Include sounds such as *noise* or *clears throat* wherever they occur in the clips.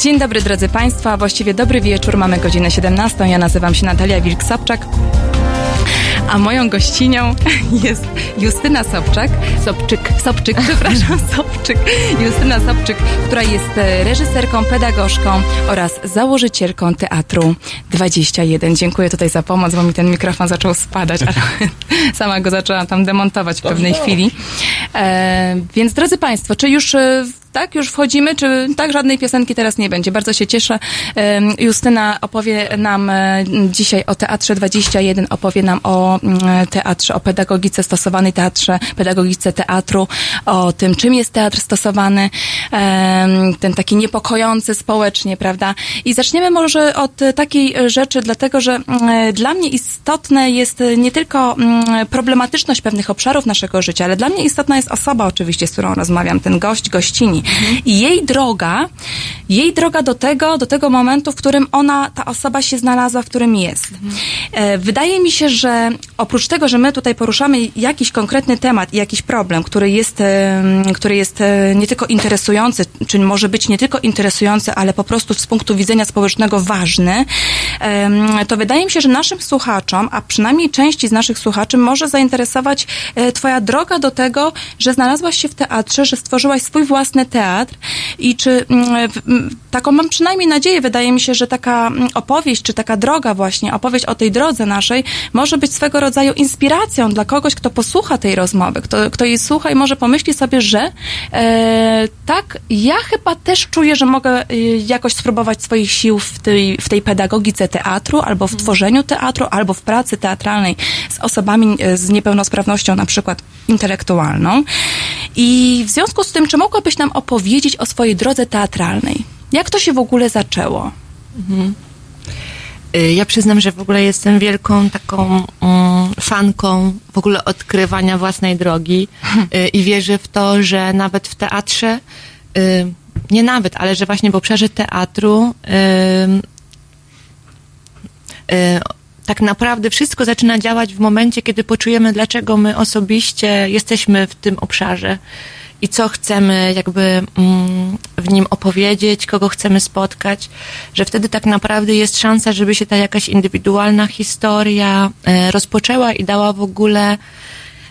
Dzień dobry drodzy Państwo, a właściwie dobry wieczór. Mamy godzinę 17. Ja nazywam się Natalia Wilk-Sobczak. A moją gościnią *laughs* jest Justyna Sobczak, Sobczyk, Sobczyk, przepraszam, *laughs* Sobczyk, Justyna Sobczyk, która jest e, reżyserką, pedagogzką oraz założycielką Teatru 21. Dziękuję tutaj za pomoc, bo mi ten mikrofon zaczął spadać, ale *laughs* sama go zaczęłam tam demontować w pewnej chwili. E, więc drodzy Państwo, czy już e, tak? Już wchodzimy, czy tak? Żadnej piosenki teraz nie będzie. Bardzo się cieszę. Justyna opowie nam e, dzisiaj o Teatrze 21, opowie nam o mm, teatrze, o pedagogice stosowanej teatrze, pedagogice teatru, o tym, czym jest teatr stosowany, ten taki niepokojący społecznie, prawda? I zaczniemy może od takiej rzeczy, dlatego, że mm, dla mnie istotne jest nie tylko mm, problematyczność pewnych obszarów naszego życia, ale dla mnie istotna jest osoba oczywiście, z którą rozmawiam, ten gość, gościni. I jej droga, jej droga do tego, do tego momentu, w którym ona, ta osoba się znalazła, w którym jest. E, wydaje mi się, że oprócz tego, że my tutaj poruszamy jakiś konkretny temat i jakiś problem, który jest, który jest e, nie tylko interesujący, czy może być nie tylko interesujący, ale po prostu z punktu widzenia społecznego ważny, to wydaje mi się, że naszym słuchaczom, a przynajmniej części z naszych słuchaczy, może zainteresować e, Twoja droga do tego, że znalazłaś się w teatrze, że stworzyłaś swój własny teatr i czy mm, taką mam przynajmniej nadzieję, wydaje mi się, że taka mm, opowieść, czy taka droga właśnie, opowieść o tej drodze naszej może być swego rodzaju inspiracją dla kogoś, kto posłucha tej rozmowy, kto, kto jej słucha i może pomyśli sobie, że e, tak, ja chyba też czuję, że mogę e, jakoś spróbować swoich sił w tej, w tej pedagogice teatru, albo w mhm. tworzeniu teatru, albo w pracy teatralnej z osobami e, z niepełnosprawnością na przykład intelektualną. I w związku z tym, czy mogłabyś nam opowiedzieć o swojej drodze teatralnej? Jak to się w ogóle zaczęło? Mhm. Y, ja przyznam, że w ogóle jestem wielką taką um, fanką w ogóle odkrywania własnej drogi y, i wierzę w to, że nawet w teatrze, y, nie nawet, ale że właśnie w obszarze teatru tak naprawdę wszystko zaczyna działać w momencie, kiedy poczujemy, dlaczego my osobiście jesteśmy w tym obszarze i co chcemy jakby mm, w nim opowiedzieć, kogo chcemy spotkać, że wtedy tak naprawdę jest szansa, żeby się ta jakaś indywidualna historia e, rozpoczęła i dała w ogóle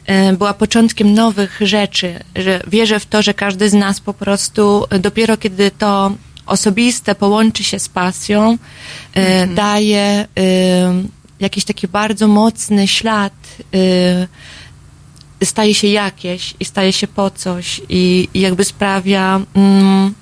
e, była początkiem nowych rzeczy, że wierzę w to, że każdy z nas po prostu dopiero kiedy to osobiste połączy się z pasją, e, mhm. daje jakiś taki bardzo mocny ślad staje się jakieś i staje się po coś i, i jakby sprawia, mm,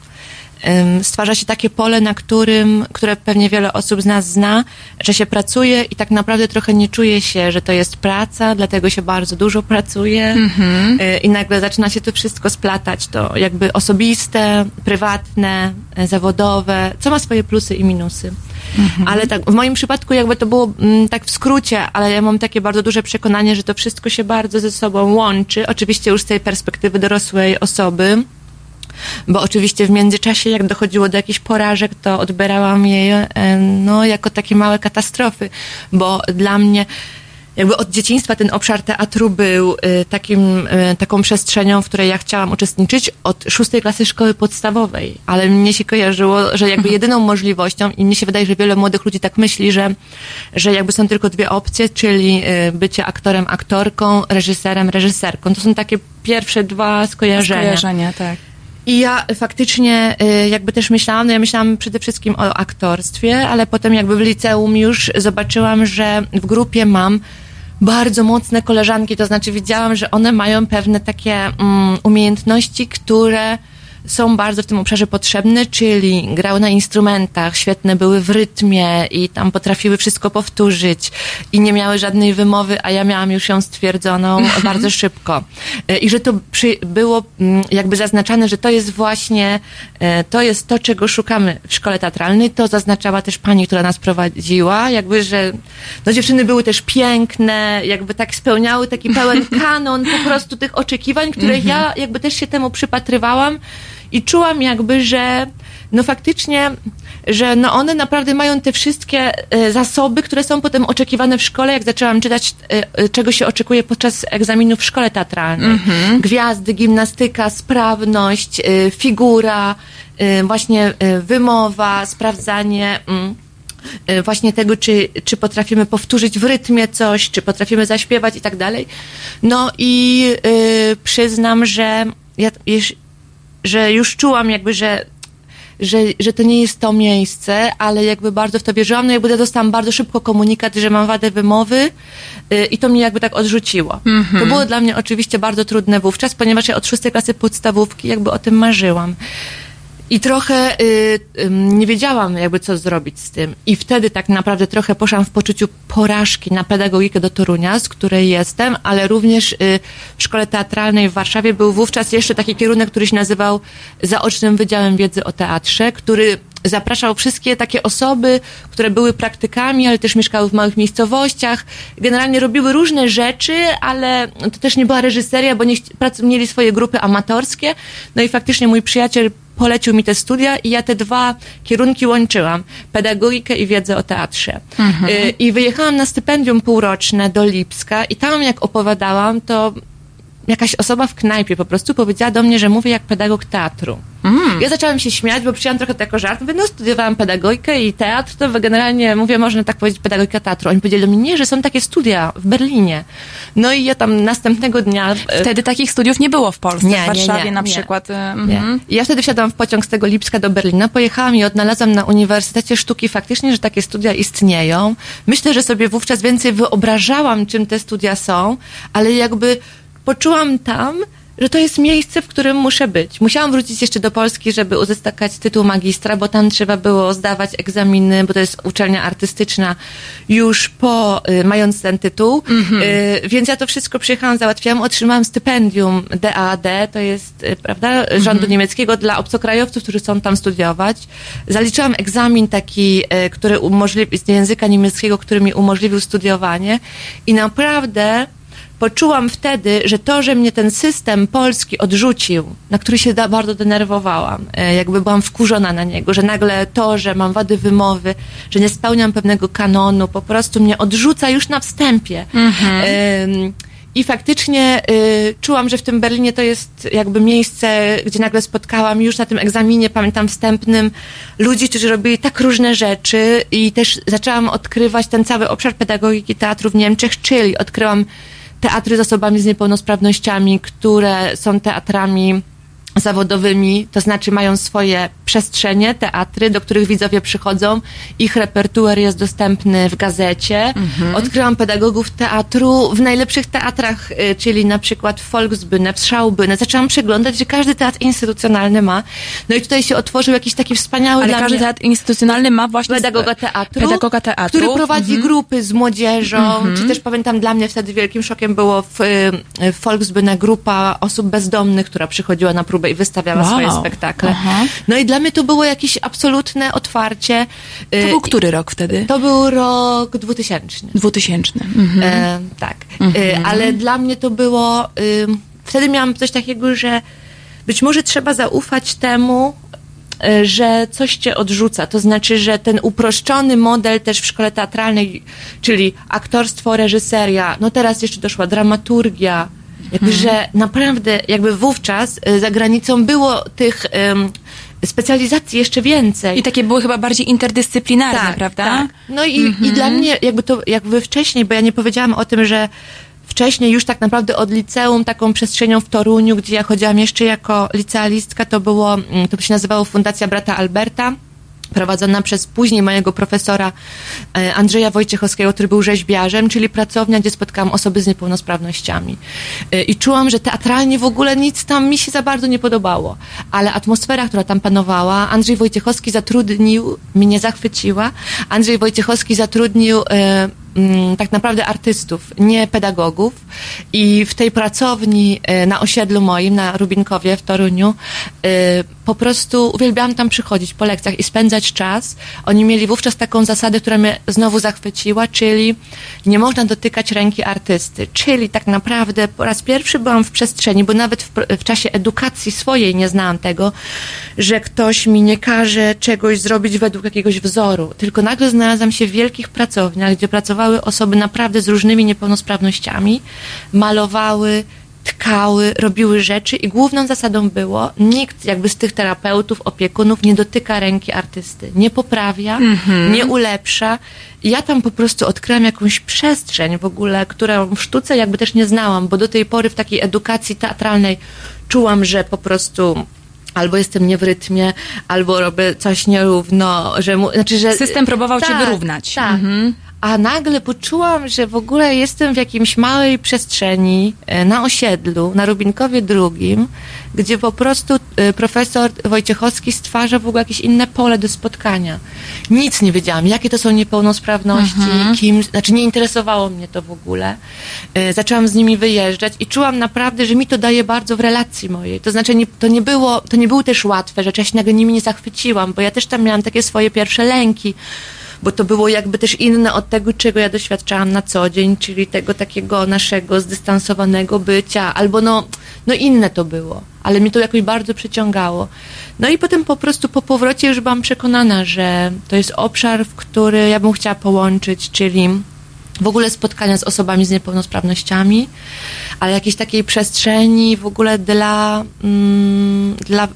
stwarza się takie pole, na którym, które pewnie wiele osób z nas zna, że się pracuje i tak naprawdę trochę nie czuje się, że to jest praca, dlatego się bardzo dużo pracuje mm-hmm. i nagle zaczyna się to wszystko splatać, to jakby osobiste, prywatne, e, zawodowe, co ma swoje plusy i minusy. Mhm. Ale tak, w moim przypadku jakby to było mm, tak w skrócie, ale ja mam takie bardzo duże przekonanie, że to wszystko się bardzo ze sobą łączy. Oczywiście już z tej perspektywy dorosłej osoby. Bo oczywiście w międzyczasie, jak dochodziło do jakichś porażek, to odbierałam je e, no, jako takie małe katastrofy, bo dla mnie jakby od dzieciństwa ten obszar teatru był y, takim, y, taką przestrzenią, w której ja chciałam uczestniczyć od szóstej klasy szkoły podstawowej, ale mnie się kojarzyło, że jakby jedyną możliwością i mnie się wydaje, że wiele młodych ludzi tak myśli, że, że jakby są tylko dwie opcje, czyli bycie aktorem, aktorką, reżyserem, reżyserką. To są takie pierwsze dwa skojarzenia. Skojarzenia, tak. I ja faktycznie jakby też myślałam, no ja myślałam przede wszystkim o aktorstwie, ale potem jakby w liceum już zobaczyłam, że w grupie mam bardzo mocne koleżanki, to znaczy widziałam, że one mają pewne takie um, umiejętności, które są bardzo w tym obszarze potrzebne, czyli grały na instrumentach, świetne były w rytmie i tam potrafiły wszystko powtórzyć i nie miały żadnej wymowy, a ja miałam już ją stwierdzoną mhm. bardzo szybko. E, I że to przy, było mm, jakby zaznaczane, że to jest właśnie, e, to jest to, czego szukamy w szkole teatralnej. To zaznaczała też pani, która nas prowadziła, jakby, że no dziewczyny były też piękne, jakby tak spełniały taki pełen *laughs* kanon po prostu tych oczekiwań, które mhm. ja jakby też się temu przypatrywałam i czułam jakby, że no faktycznie że no one naprawdę mają te wszystkie e, zasoby, które są potem oczekiwane w szkole, jak zaczęłam czytać, e, e, czego się oczekuje podczas egzaminu w szkole teatralnej. Mhm. Gwiazdy, gimnastyka, sprawność, figura, właśnie wymowa, sprawdzanie... mm, właśnie tego, czy, czy potrafimy powtórzyć w rytmie coś, czy potrafimy zaśpiewać i tak dalej. No i przyznam, że ja że już czułam jakby, że że, że to nie jest to miejsce, ale jakby bardzo w to wierzyłam. No jakby ja dostałam bardzo szybko komunikat, że mam wadę wymowy y, i to mnie jakby tak odrzuciło. To było dla mnie oczywiście bardzo trudne wówczas, ponieważ ja od szóstej klasy podstawówki jakby o tym marzyłam. I trochę y, ym, nie wiedziałam, jakby co zrobić z tym. I wtedy tak naprawdę trochę poszłam w poczuciu porażki na pedagogikę do Torunia, z której jestem, ale również y, w szkole teatralnej w Warszawie był wówczas jeszcze taki kierunek, który się nazywał Zaocznym Wydziałem Wiedzy o Teatrze, który zapraszał wszystkie takie osoby, które były praktykami, ale też mieszkały w małych miejscowościach. Generalnie robiły różne rzeczy, ale to też nie była reżyseria, bo nie, mieli swoje grupy amatorskie. No i faktycznie mój przyjaciel polecił mi te studia i ja te dwa kierunki łączyłam. Pedagogikę i wiedzę o teatrze. Y, I wyjechałam na stypendium półroczne do Lipska i tam jak opowiadałam, to jakaś osoba w knajpie po prostu powiedziała do mnie, że mówię jak pedagog teatru. Ja zaczęłam się śmiać, bo przyjęłam trochę to jako żart. Mówię, no studiowałam pedagogikę i teatr, to generalnie mówię, można tak powiedzieć, pedagogika teatru. Oni powiedzieli do mnie, nie, że są takie studia w Berlinie. No i ja tam następnego dnia... e, Wtedy takich studiów nie było w Polsce, Nie, w Warszawie nie, na nie. przykład. y, mhm. Ja wtedy wsiadłam w pociąg z tego Lipska do Berlina, pojechałam i odnalazłam na Uniwersytecie Sztuki faktycznie, że takie studia istnieją. Myślę, że sobie wówczas więcej wyobrażałam, czym te studia są, ale jakby poczułam tam, że to jest miejsce, w którym muszę być. Musiałam wrócić jeszcze do Polski, żeby uzyskać tytuł magistra, bo tam trzeba było zdawać egzaminy, bo to jest uczelnia artystyczna już po, y, mając ten tytuł. Y, więc ja to wszystko przyjechałam, załatwiłam, otrzymałam stypendium DAAD, to jest, y, prawda, rządu niemieckiego dla obcokrajowców, którzy chcą tam studiować. Zaliczyłam egzamin taki, y, który umożliwi, z języka niemieckiego, który mi umożliwił studiowanie i naprawdę poczułam wtedy, że to, że mnie ten system polski odrzucił, na który się bardzo denerwowałam, e, jakby byłam wkurzona na niego, że nagle to, że mam wady wymowy, że nie spełniam pewnego kanonu, po prostu mnie odrzuca już na wstępie. Em, I faktycznie y, czułam, że w tym Berlinie to jest jakby miejsce, gdzie nagle spotkałam już na tym egzaminie, pamiętam wstępnym, ludzi, którzy robili tak różne rzeczy i też zaczęłam odkrywać ten cały obszar pedagogiki teatru w Niemczech, czyli odkryłam teatry z osobami z niepełnosprawnościami, które są teatrami zawodowymi, to znaczy mają swoje przestrzenie, teatry, do których widzowie przychodzą. Ich repertuar jest dostępny w gazecie. Odkryłam pedagogów teatru w najlepszych teatrach, y, czyli na przykład w Volksbühne, w Schaubühne. Zaczęłam przeglądać, że każdy teatr instytucjonalny ma. No i tutaj się otworzył jakiś taki wspaniały Ale każdy mnie teatr instytucjonalny ma właśnie... pedagoga teatru, Pedagoga teatru. który prowadzi grupy z młodzieżą, czy też pamiętam dla mnie wtedy wielkim szokiem było w, y, w Volksbühne grupa osób bezdomnych, która przychodziła na próbę i wystawiała Wow. swoje spektakle. Aha. No i dla mnie to było jakieś absolutne otwarcie. To Y, był który rok wtedy? To był rok 2000. 2000. Mhm. E, tak. E, ale dla mnie to było. ym, wtedy miałam coś takiego, że być może trzeba zaufać temu, e, że coś cię odrzuca. To znaczy, że ten uproszczony model też w szkole teatralnej, czyli aktorstwo, reżyseria, no teraz jeszcze doszła dramaturgia, jakby, że naprawdę jakby wówczas e, za granicą było tych em, specjalizacji jeszcze więcej. I takie były chyba bardziej interdyscyplinarne, prawda? Tak. No i, i dla mnie jakby to, jakby wcześniej, bo ja nie powiedziałam o tym, że wcześniej już tak naprawdę od liceum, taką przestrzenią w Toruniu, gdzie ja chodziłam jeszcze jako licealistka, to było, mm, to się nazywało Fundacja Brata Alberta prowadzona przez później mojego profesora e, Andrzeja Wojciechowskiego, który był rzeźbiarzem, czyli pracownia, gdzie spotkałam osoby z niepełnosprawnościami. E, I czułam, że teatralnie w ogóle nic tam mi się za bardzo nie podobało. Ale atmosfera, która tam panowała, Andrzej Wojciechowski zatrudnił, mnie zachwyciła, Andrzej Wojciechowski zatrudnił e, tak naprawdę artystów, nie pedagogów. I w tej pracowni y, na osiedlu moim, na Rubinkowie w Toruniu, y, po prostu uwielbiałam tam przychodzić po lekcjach i spędzać czas. Oni mieli wówczas taką zasadę, która mnie znowu zachwyciła, czyli nie można dotykać ręki artysty. Czyli tak naprawdę po raz pierwszy byłam w przestrzeni, bo nawet w, w czasie edukacji swojej nie znałam tego, że ktoś mi nie każe czegoś zrobić według jakiegoś wzoru. Tylko nagle znalazłam się w wielkich pracowniach, gdzie pracowały osoby naprawdę z różnymi niepełnosprawnościami, malowały, tkały, robiły rzeczy i główną zasadą było, nikt jakby z tych terapeutów, opiekunów nie dotyka ręki artysty, nie poprawia, nie ulepsza. I ja tam po prostu odkryłam jakąś przestrzeń w ogóle, którą w sztuce jakby też nie znałam, bo do tej pory w takiej edukacji teatralnej czułam, że po prostu albo jestem nie w rytmie, albo robię coś nierówno, że mu, znaczy, że System próbował cię wyrównać. Tak. A nagle poczułam, że w ogóle jestem w jakimś małej przestrzeni e, na osiedlu, na Rubinkowie drugim, gdzie po prostu e, profesor Wojciechowski stwarza w ogóle jakieś inne pole do spotkania. Nic nie wiedziałam, jakie to są niepełnosprawności, kim, znaczy nie interesowało mnie to w ogóle. E, Zaczęłam z nimi wyjeżdżać i czułam naprawdę, że mi to daje bardzo w relacji mojej. To znaczy, nie, to, nie było, to nie były też łatwe rzeczy, ja się nagle nimi nie zachwyciłam, bo ja też tam miałam takie swoje pierwsze lęki bo to było jakby też inne od tego, czego ja doświadczałam na co dzień, czyli tego takiego naszego zdystansowanego bycia, albo no, no inne to było, ale mnie to jakoś bardzo przyciągało. No i potem po prostu po powrocie już byłam przekonana, że to jest obszar, w który ja bym chciała połączyć, czyli w ogóle spotkania z osobami z niepełnosprawnościami, ale jakiejś takiej przestrzeni w ogóle dla, mm, dla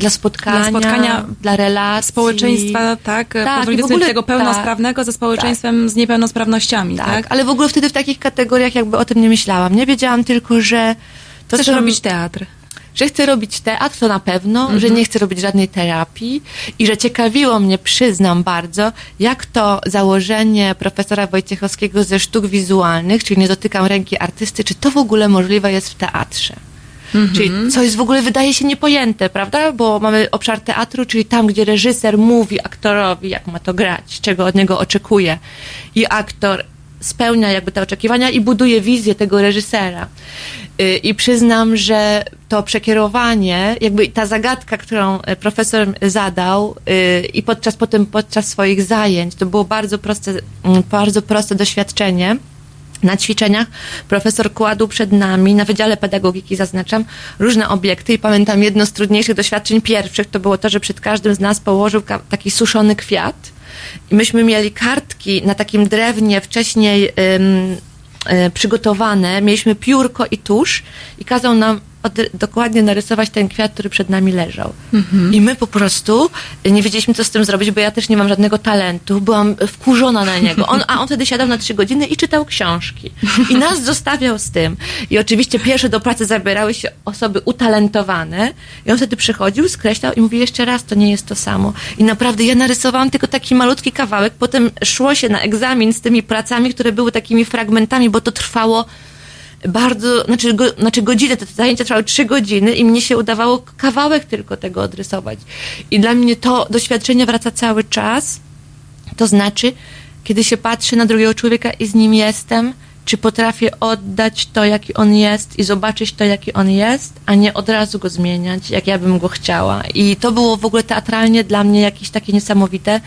dla spotkania, Dla spotkania dla relacji. Społeczeństwa, tak, Tak, powiedzmy i w ogóle- tego pełnosprawnego ze społeczeństwem z niepełnosprawnościami, tak? Tak, ale w ogóle wtedy w takich kategoriach jakby o tym nie myślałam. Nie wiedziałam tylko, że to Chcesz robić teatr. że chcę robić teatr, to na pewno, Mhm. że nie chcę robić żadnej terapii i że ciekawiło mnie, przyznam bardzo, jak to założenie profesora Wojciechowskiego ze sztuk wizualnych, czyli nie dotykam ręki artysty, czy to w ogóle możliwe jest w teatrze. Mhm. Czyli co jest w ogóle wydaje się niepojęte, prawda? Bo mamy obszar teatru, czyli tam, gdzie reżyser mówi aktorowi, jak ma to grać, czego od niego oczekuje. I aktor spełnia jakby te oczekiwania i buduje wizję tego reżysera. Y, I przyznam, że to przekierowanie, jakby ta zagadka, którą e, profesor zadał y, i podczas potem podczas swoich zajęć, to było bardzo proste, mm, bardzo proste doświadczenie. Na ćwiczeniach profesor kładł przed nami, na Wydziale Pedagogiki zaznaczam, różne obiekty i pamiętam jedno z trudniejszych doświadczeń pierwszych, to było to, że przed każdym z nas położył taki suszony kwiat i myśmy mieli kartki na takim drewnie wcześniej ym, e, przygotowane, mieliśmy piórko i tusz i kazał nam od, dokładnie narysować ten kwiat, który przed nami leżał. I my po prostu nie wiedzieliśmy, co z tym zrobić, bo ja też nie mam żadnego talentu. Byłam wkurzona na niego. On, a on wtedy siadał na trzy godziny i czytał książki. I nas *laughs* zostawiał z tym. I oczywiście pierwsze do pracy zabierały się osoby utalentowane. I on wtedy przychodził, skreślał i mówił jeszcze raz, to nie jest to samo. I naprawdę ja narysowałam tylko taki malutki kawałek. Potem szło się na egzamin z tymi pracami, które były takimi fragmentami, bo to trwało bardzo, znaczy, go, znaczy godzinę, te zajęcia trwały trzy godziny i mnie się udawało kawałek tylko tego odrysować. I dla mnie to doświadczenie wraca cały czas. To znaczy, kiedy się patrzy na drugiego człowieka i z nim jestem, czy potrafię oddać to, jaki on jest i zobaczyć to, jaki on jest, a nie od razu go zmieniać, jak ja bym go chciała. I to było w ogóle teatralnie dla mnie jakieś takie niesamowite.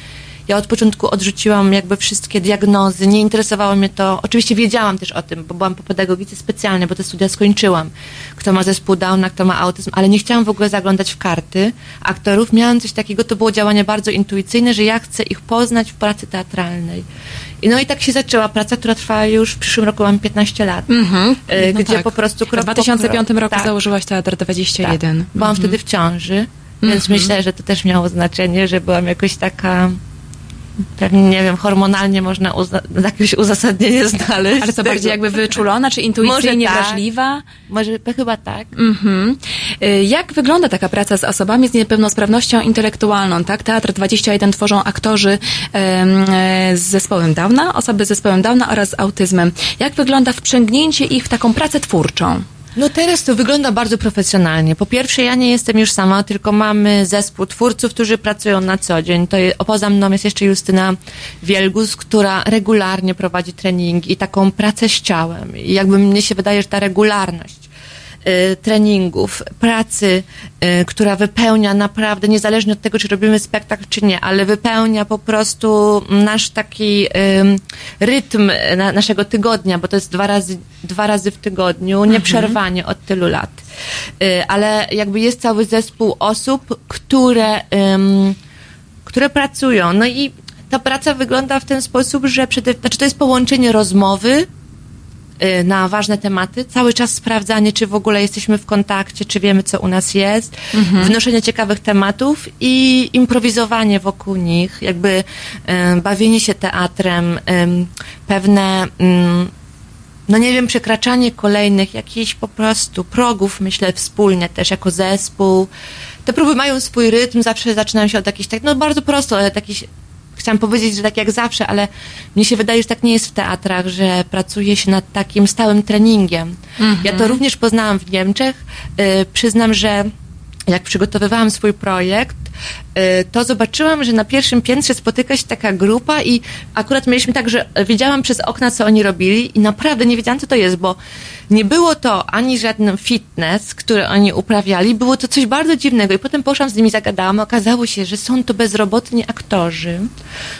Ja od początku odrzuciłam jakby wszystkie diagnozy, nie interesowało mnie to. Oczywiście wiedziałam też o tym, bo byłam po pedagogice specjalnej, bo te studia skończyłam. Kto ma zespół Downa, kto ma autyzm, ale nie chciałam w ogóle zaglądać w karty aktorów. Miałam coś takiego, to było działanie bardzo intuicyjne, że ja chcę ich poznać w pracy teatralnej. I no i tak się zaczęła praca, która trwa już w przyszłym roku, mam 15 lat. Mhm. y, No gdzie tak. po prostu W krok po 2005 krok- roku tak. założyłaś Teatr 21. Tak. Byłam wtedy w ciąży, więc Mhm. myślę, że to też miało znaczenie, że byłam jakoś taka. Pewnie, nie wiem, hormonalnie można uzna- jakieś uzasadnienie znaleźć. Ale co, bardziej jakby wyczulona, czy intuicyjnie Może tak. wrażliwa? Może chyba tak. Mhm. Y, Jak wygląda taka praca z osobami z niepełnosprawnością intelektualną? Tak? Teatr 21 tworzą aktorzy em, e, z zespołem Downa, osoby z zespołem Downa oraz z autyzmem. Jak wygląda wprzęgnięcie ich w taką pracę twórczą? No teraz to wygląda bardzo profesjonalnie. Po pierwsze, ja nie jestem już sama, tylko mamy zespół twórców, którzy pracują na co dzień. To je, poza mną jest jeszcze Justyna Wielgus, która regularnie prowadzi treningi i taką pracę z ciałem. I jakby mnie się wydaje, że ta regularność treningów, pracy, y, która wypełnia naprawdę, niezależnie od tego, czy robimy spektakl, czy nie, ale wypełnia po prostu nasz taki rytm na, naszego tygodnia, bo to jest dwa razy, dwa razy w tygodniu, nieprzerwanie od tylu lat. Y, ale jakby jest cały zespół osób, które, które pracują. No i ta praca wygląda w ten sposób, że przede, znaczy to jest połączenie rozmowy, y, na ważne tematy, cały czas sprawdzanie, czy w ogóle jesteśmy w kontakcie, czy wiemy, co u nas jest, wnoszenie ciekawych tematów i improwizowanie wokół nich, jakby y, bawienie się teatrem, ym, pewne, ym, no nie wiem, przekraczanie kolejnych jakichś po prostu progów, myślę, wspólnie też jako zespół. Te próby mają swój rytm, zawsze zaczynają się od jakichś tak, no bardzo prosto, ale takich chciałam powiedzieć, że tak jak zawsze, ale mnie się wydaje, że tak nie jest w teatrach, że pracuje się nad takim stałym treningiem. Ja to również poznałam w Niemczech. Y, przyznam, że jak przygotowywałam swój projekt, y, to zobaczyłam, że na pierwszym piętrze spotyka się taka grupa i akurat mieliśmy tak, że widziałam przez okna, co oni robili i naprawdę nie wiedziałam, co to jest, bo nie było to ani żaden fitness, który oni uprawiali, było to coś bardzo dziwnego i potem poszłam z nimi, zagadałam, okazało się, że są to bezrobotni aktorzy,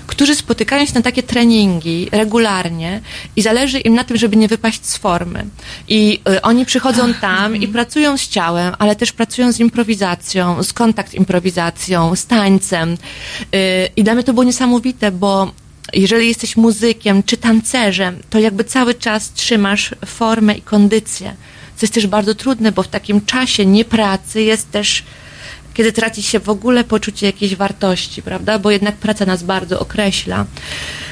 którzy spotykają się na takie treningi regularnie i zależy im na tym, żeby nie wypaść z formy. I y, oni przychodzą tam i pracują z ciałem, ale też pracują z improwizacją, z kontakt improwizacją, z tańcem. Y, I dla mnie to było niesamowite, bo jeżeli jesteś muzykiem czy tancerzem, to jakby cały czas trzymasz formę i kondycję. Co jest też bardzo trudne, bo w takim czasie niepracy jest też, kiedy traci się w ogóle poczucie jakiejś wartości, prawda? Bo jednak praca nas bardzo określa.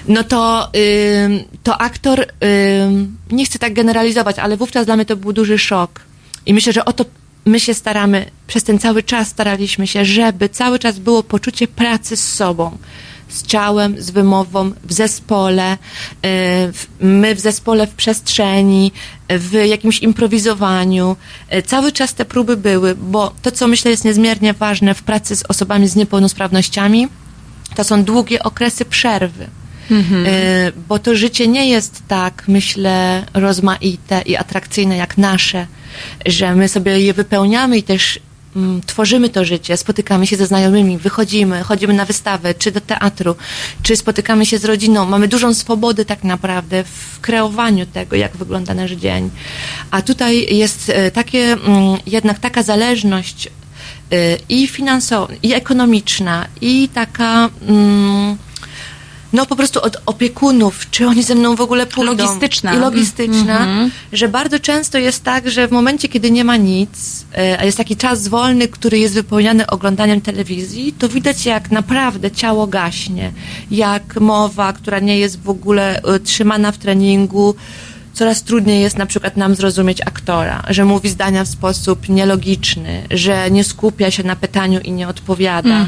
No to, ym, to aktor, ym, nie chcę tak generalizować, ale wówczas dla mnie to był duży szok. I myślę, że o to my się staramy, przez ten cały czas staraliśmy się, żeby cały czas było poczucie pracy z sobą z ciałem, z wymową, w zespole, y, my w zespole w przestrzeni, w jakimś improwizowaniu. Y, Cały czas te próby były, bo to, co myślę jest niezmiernie ważne w pracy z osobami z niepełnosprawnościami, to są długie okresy przerwy. Y, Bo to życie nie jest tak, myślę, rozmaite i atrakcyjne jak nasze, że my sobie je wypełniamy i też tworzymy to życie, spotykamy się ze znajomymi, wychodzimy, chodzimy na wystawę, czy do teatru, czy spotykamy się z rodziną. Mamy dużą swobodę tak naprawdę w kreowaniu tego, jak wygląda nasz dzień. A tutaj jest e, takie, mm, jednak taka zależność y, i finansowa, i ekonomiczna, i taka... Mm, no po prostu od opiekunów, czy oni ze mną w ogóle pójdą. Logistyczna. I logistyczna, Mhm. że bardzo często jest tak, że w momencie, kiedy nie ma nic, e, a jest taki czas wolny, który jest wypełniany oglądaniem telewizji, to widać jak naprawdę ciało gaśnie, jak mowa, która nie jest w ogóle e, trzymana w treningu, coraz trudniej jest na przykład nam zrozumieć aktora, że mówi zdania w sposób nielogiczny, że nie skupia się na pytaniu i nie odpowiada.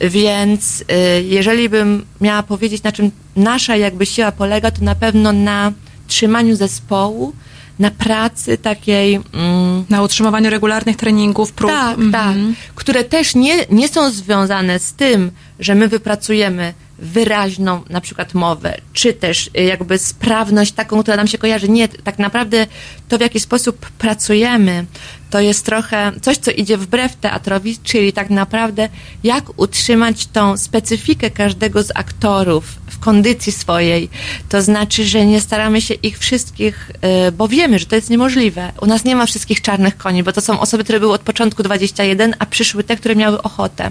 Więc y, jeżeli bym miała powiedzieć, na czym nasza jakby siła polega, to na pewno na trzymaniu zespołu, na pracy takiej. Mm, Na utrzymywaniu regularnych treningów, prób. tak, Mhm. tak. Które też nie, nie są związane z tym, że my wypracujemy wyraźną na przykład mowę, czy też y, jakby sprawność taką, która nam się kojarzy. Nie, tak naprawdę to, w jaki sposób pracujemy, to jest trochę coś, co idzie wbrew teatrowi, czyli tak naprawdę jak utrzymać tą specyfikę każdego z aktorów w kondycji swojej. To znaczy, że nie staramy się ich wszystkich, y, bo wiemy, że to jest niemożliwe. U nas nie ma wszystkich czarnych koni, bo to są osoby, które były od początku 21, a przyszły te, które miały ochotę.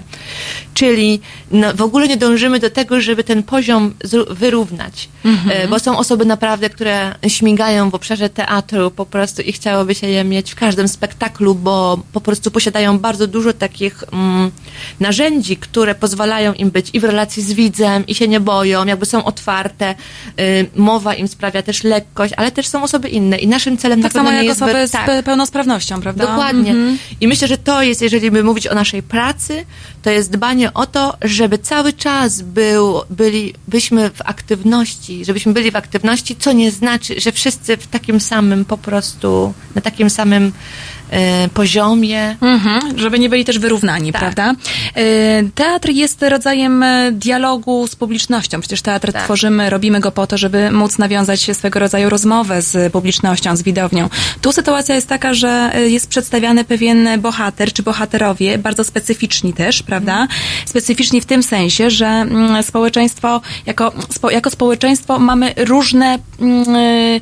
Czyli no, w ogóle nie dążymy do tego, żeby ten poziom wyrównać. Y, Bo są osoby naprawdę, które śmigają w obszarze teatru po prostu i chciałoby się je mieć w każdym spektaklu, bo po prostu posiadają bardzo dużo takich mm, narzędzi, które pozwalają im być i w relacji z widzem, i się nie boją, jakby są otwarte. Y, mowa im sprawia też lekkość, ale też są osoby inne. I naszym celem Tak na pewno samo jak jest... osoby z tak. pe- pełnosprawnością, prawda? Dokładnie. Mhm. I myślę, że to jest, jeżeli by mówić o naszej pracy, to jest dbanie o to, żeby cały czas był, byli, byśmy w aktywności, żebyśmy byli w aktywności, co nie znaczy, że wszyscy w takim samym po prostu, na takim samym e, poziomie. Mhm, żeby nie byli też wyrównani, Tak. prawda? E, Teatr jest rodzajem e, dialogu z publicznością. Przecież teatr Tak. tworzymy, robimy go po to, żeby móc nawiązać swego rodzaju rozmowę z publicznością, z widownią. Tu sytuacja jest taka, że jest przedstawiany pewien bohater, czy bohaterowie, bardzo specyficzni też, prawda? Specyficzni w tym sensie, że mm, społeczeństwo, jako, spo, jako społeczeństwo mamy różne, mm, y,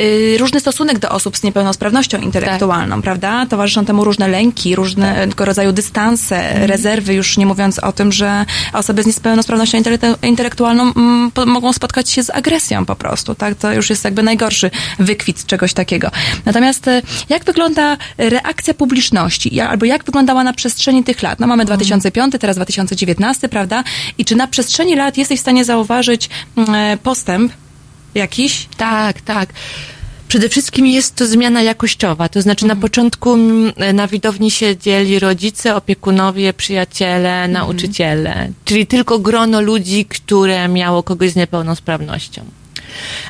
y, różny stosunek do osób z niepełnosprawnością intelektualną, prawda? Towarzyszą temu różne lęki, różnego rodzaju dystanse, rezerwy, już nie mówiąc o tym, że osoby z niepełnosprawnością intele- intelektualną mm, po, mogą spotkać się z agresją po prostu, tak? To już jest jakby najgorszy wykwit czegoś takiego. Natomiast e, jak wygląda reakcja publiczności? Albo jak wyglądała na przestrzeni tych lat? No mamy 2005, teraz 2019, prawda? I czy na przestrzeni lat jesteś w stanie zauważyć mm, e, postęp jakiś? Tak, tak. Przede wszystkim jest to zmiana jakościowa, to znaczy Mhm. na początku mm, na widowni siedzieli rodzice, opiekunowie, przyjaciele, Mhm. nauczyciele, czyli tylko grono ludzi, które miało kogoś z niepełnosprawnością.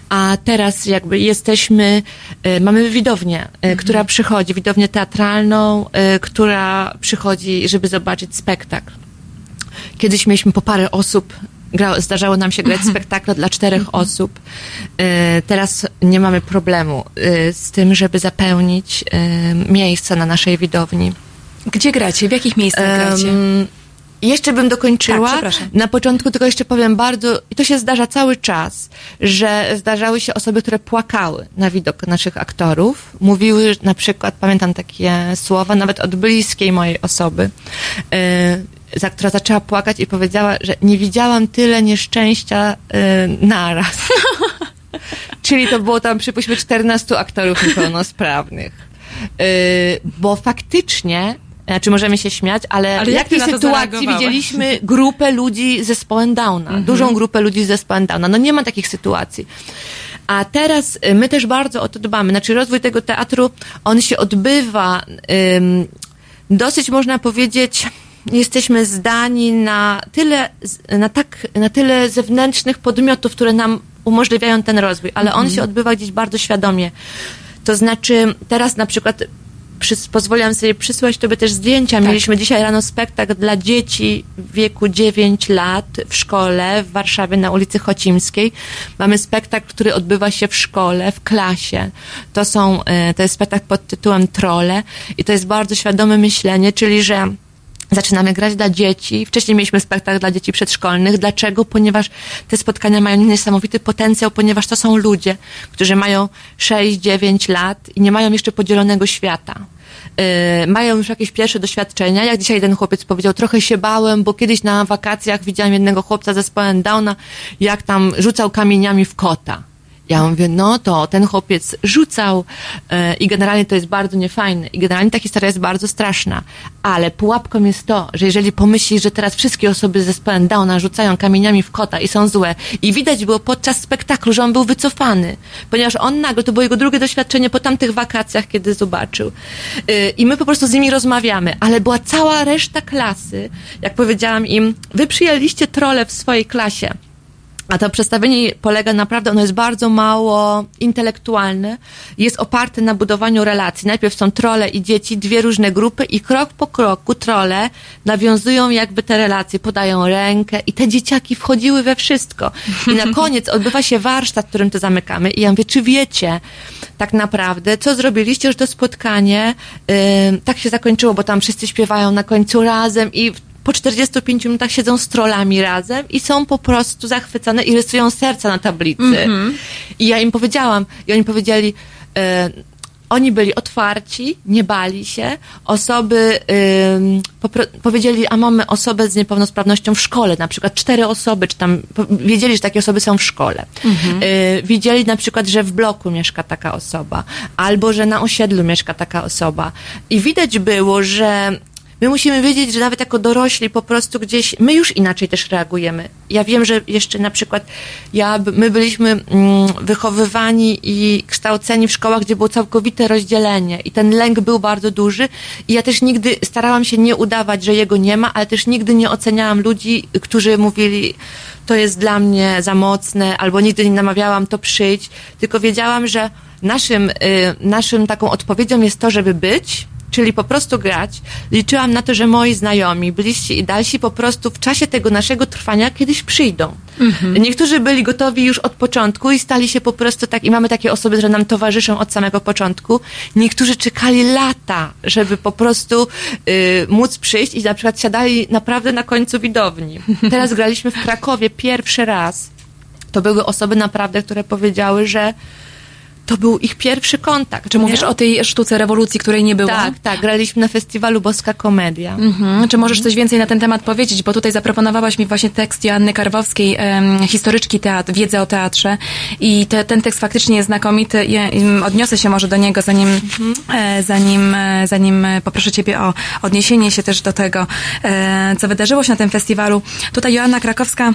A teraz jakby jesteśmy, e, mamy widownię, e, która przychodzi, widownię teatralną, e, która przychodzi, żeby zobaczyć spektakl. Kiedyś mieliśmy po parę osób, gra, zdarzało nam się grać spektakle dla czterech osób. E, Teraz nie mamy problemu z tym, żeby zapełnić miejsca na naszej widowni. Gdzie gracie? W jakich miejscach gracie? Jeszcze bym dokończyła. Tak. Na początku tylko jeszcze powiem bardzo, i to się zdarza cały czas, że zdarzały się osoby, które płakały na widok naszych aktorów. Mówiły na przykład, pamiętam takie słowa, nawet od bliskiej mojej osoby, y, za, która zaczęła płakać i powiedziała, że nie widziałam tyle nieszczęścia y, naraz. *laughs* Czyli to było tam, przypuśćmy, 14 aktorów niepełnosprawnych. Yy, bo faktycznie, znaczy możemy się śmiać, ale, Ale w jakiej sytuacji widzieliśmy grupę ludzi z zespołem Downa, Mhm. dużą grupę ludzi z zespołem Downa. No nie ma takich sytuacji. A teraz y, my też bardzo o to dbamy. Znaczy rozwój tego teatru, on się odbywa ym, dosyć można powiedzieć, jesteśmy zdani na tyle, na tak, na tyle zewnętrznych podmiotów, które nam umożliwiają ten rozwój, ale on się odbywa gdzieś bardzo świadomie. To znaczy, teraz na przykład przys- pozwoliłam sobie przysłać tobie też zdjęcia. Mieliśmy dzisiaj rano spektakl dla dzieci w wieku 9 lat w szkole w Warszawie na ulicy Chocimskiej. Mamy spektakl, który odbywa się w szkole, w klasie. To są, e, to jest spektakl pod tytułem Trole i to jest bardzo świadome myślenie, czyli że Zaczynamy grać dla dzieci. Wcześniej mieliśmy spektakl dla dzieci przedszkolnych. Dlaczego? Ponieważ te spotkania mają niesamowity potencjał, ponieważ to są ludzie, którzy mają 6-9 lat i nie mają jeszcze podzielonego świata. Yy, mają już jakieś pierwsze doświadczenia. Jak dzisiaj jeden chłopiec powiedział, trochę się bałem, bo kiedyś na wakacjach widziałem jednego chłopca ze zespołem Downa, jak tam rzucał kamieniami w kota. Ja mówię, no to ten chłopiec rzucał e, i generalnie to jest bardzo niefajne i generalnie ta historia jest bardzo straszna, ale pułapką jest to, że jeżeli pomyślisz, że teraz wszystkie osoby z zespołem Downa rzucają kamieniami w kota i są złe i widać było podczas spektaklu, że on był wycofany, ponieważ on nagle, to było jego drugie doświadczenie po tamtych wakacjach, kiedy zobaczył. Y, I my po prostu z nimi rozmawiamy, ale była cała reszta klasy, jak powiedziałam im, wy przyjęliście trole w swojej klasie. A to przedstawienie polega naprawdę, ono jest bardzo mało intelektualne, jest oparte na budowaniu relacji. Najpierw są trole i dzieci, dwie różne grupy i krok po kroku trole nawiązują jakby te relacje, podają rękę i te dzieciaki wchodziły we wszystko. I na *laughs* koniec odbywa się warsztat, którym to zamykamy i ja mówię, czy wiecie tak naprawdę, co zrobiliście, że to spotkanie yy, tak się zakończyło, bo tam wszyscy śpiewają na końcu razem i po 45 minutach siedzą z trollami razem i są po prostu zachwycone i rysują serca na tablicy. I ja im powiedziałam, i oni powiedzieli, e, oni byli otwarci, nie bali się. Osoby popro- powiedzieli, a mamy osobę z niepełnosprawnością w szkole, na przykład cztery osoby, czy tam wiedzieli, że takie osoby są w szkole. Y, widzieli na przykład, że w bloku mieszka taka osoba, albo że na osiedlu mieszka taka osoba. I widać było, że my musimy wiedzieć, że nawet jako dorośli po prostu gdzieś, my już inaczej też reagujemy. Ja wiem, że jeszcze na przykład ja, my byliśmy mm, wychowywani i kształceni w szkołach, gdzie było całkowite rozdzielenie i ten lęk był bardzo duży i ja też nigdy starałam się nie udawać, że jego nie ma, ale też nigdy nie oceniałam ludzi, którzy mówili, to jest dla mnie za mocne, albo nigdy nie namawiałam to przyjść, tylko wiedziałam, że naszym, y, naszym taką odpowiedzią jest to, żeby być, czyli po prostu grać. Liczyłam na to, że moi znajomi, bliżsi i dalsi po prostu w czasie tego naszego trwania kiedyś przyjdą. Mhm. Niektórzy byli gotowi już od początku i stali się po prostu tak, i mamy takie osoby, że nam towarzyszą od samego początku. Niektórzy czekali lata, żeby po prostu y, móc przyjść i na przykład siadali naprawdę na końcu widowni. Teraz graliśmy w Krakowie pierwszy raz. To były osoby naprawdę, które powiedziały, że to był ich pierwszy kontakt. Czy mówisz o tej sztuce rewolucji, której nie było? Tak, tak. Graliśmy na festiwalu Boska Komedia. Mhm. Czy możesz coś więcej na ten temat powiedzieć? Bo tutaj zaproponowałaś mi właśnie tekst Joanny Karwowskiej, um, historyczki teatr, wiedzy o teatrze i te, ten tekst faktycznie jest znakomity. Ja, odniosę się może do niego, zanim, mhm. e, zanim, e, zanim poproszę Ciebie o odniesienie się też do tego, e, co wydarzyło się na tym festiwalu. Tutaj Joanna Krakowska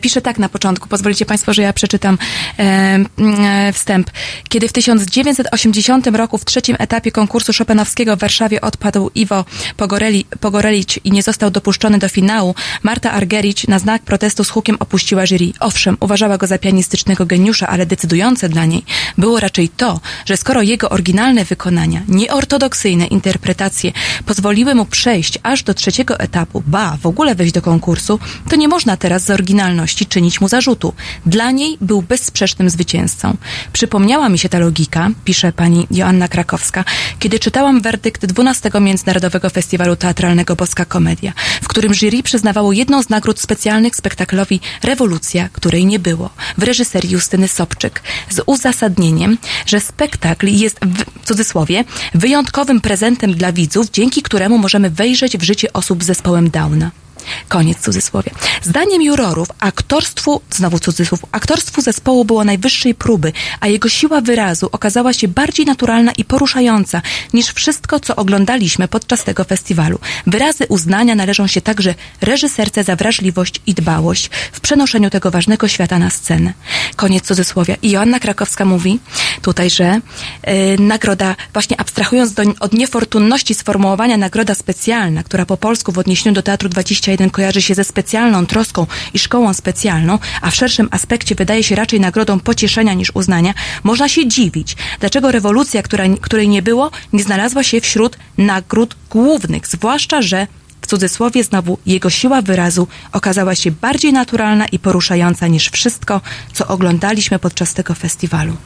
pisze tak na początku, pozwolicie Państwo, że ja przeczytam e, e, wstęp. Kiedy w 1980 roku w trzecim etapie konkursu Chopinowskiego w Warszawie odpadł Iwo Pogoreli, Pogorelić i nie został dopuszczony do finału, Marta Argericz na znak protestu z hukiem opuściła jury. Owszem, uważała go za pianistycznego geniusza, ale decydujące dla niej było raczej to, że skoro jego oryginalne wykonania, nieortodoksyjne interpretacje pozwoliły mu przejść aż do trzeciego etapu, ba, w ogóle wejść do konkursu, to nie można teraz z oryginalnym oryginalności czynić mu zarzutu. Dla niej był bezsprzecznym zwycięzcą. Przypomniała mi się ta logika, pisze pani Joanna Krakowska, kiedy czytałam werdykt 12 Międzynarodowego Festiwalu Teatralnego Boska Komedia, w którym jury przyznawało jedną z nagród specjalnych spektaklowi Rewolucja, której nie było, w reżyserii Justyny Sobczyk, z uzasadnieniem, że spektakl jest, w cudzysłowie, wyjątkowym prezentem dla widzów, dzięki któremu możemy wejrzeć w życie osób z zespołem Downa. Koniec cudzysłowie. Zdaniem jurorów aktorstwu, znowu cudzysłów, aktorstwu zespołu było najwyższej próby, a jego siła wyrazu okazała się bardziej naturalna i poruszająca niż wszystko, co oglądaliśmy podczas tego festiwalu. Wyrazy uznania należą się także reżyserce za wrażliwość i dbałość w przenoszeniu tego ważnego świata na scenę. Koniec cudzysłowia. I Joanna Krakowska mówi tutaj, że yy, nagroda, właśnie abstrahując do, od niefortunności sformułowania nagroda specjalna, która po polsku w odniesieniu do Teatru 20 21 kojarzy się ze specjalną troską i szkołą specjalną, a w szerszym aspekcie wydaje się raczej nagrodą pocieszenia niż uznania, można się dziwić, dlaczego rewolucja, która, której nie było, nie znalazła się wśród nagród głównych, zwłaszcza, że w cudzysłowie znowu jego siła wyrazu okazała się bardziej naturalna i poruszająca niż wszystko, co oglądaliśmy podczas tego festiwalu.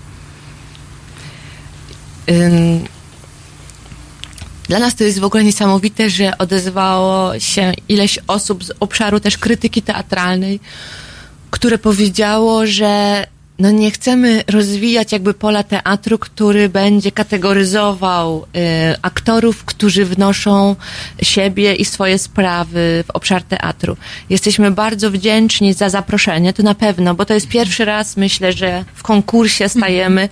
Dla nas to jest w ogóle niesamowite, że odezwało się ileś osób z obszaru też krytyki teatralnej, które powiedziało, że no nie chcemy rozwijać jakby pola teatru, który będzie kategoryzował y, aktorów, którzy wnoszą siebie i swoje sprawy w obszar teatru. Jesteśmy bardzo wdzięczni za zaproszenie, to na pewno, bo to jest pierwszy raz, myślę, że w konkursie stajemy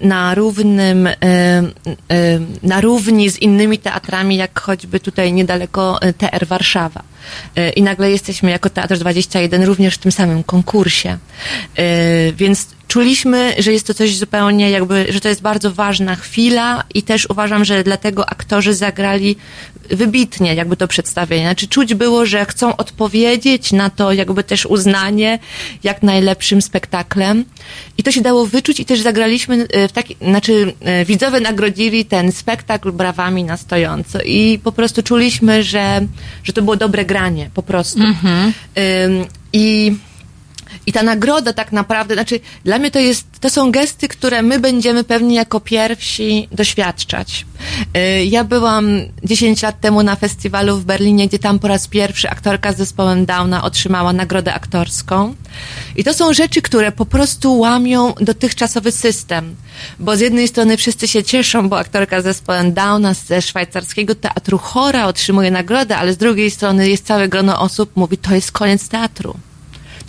na równym, y, y, na równi z innymi teatrami, jak choćby tutaj niedaleko y, TR Warszawa. I nagle jesteśmy jako Teatr 21 również w tym samym konkursie. Więc czuliśmy, że jest to coś zupełnie jakby, że to jest bardzo ważna chwila i też uważam, że dlatego aktorzy zagrali wybitnie jakby to przedstawienie. Znaczy czuć było, że chcą odpowiedzieć na to jakby też uznanie jak najlepszym spektaklem i to się dało wyczuć i też zagraliśmy y, w taki, znaczy widzowie nagrodzili ten spektakl brawami na stojąco i po prostu czuliśmy, że, że to było dobre granie, po prostu. Mm -hmm. I i ta nagroda tak naprawdę, znaczy dla mnie to jest, to są gesty, które my będziemy pewnie jako pierwsi doświadczać. Y, ja byłam 10 lat temu na festiwalu w Berlinie, gdzie tam po raz pierwszy aktorka z zespołem Downa otrzymała nagrodę aktorską. I to są rzeczy, które po prostu łamią dotychczasowy system. Bo z jednej strony wszyscy się cieszą, bo aktorka z zespołem Downa ze szwajcarskiego teatru Chora otrzymuje nagrodę, ale z drugiej strony jest całe grono osób, mówi, to jest koniec teatru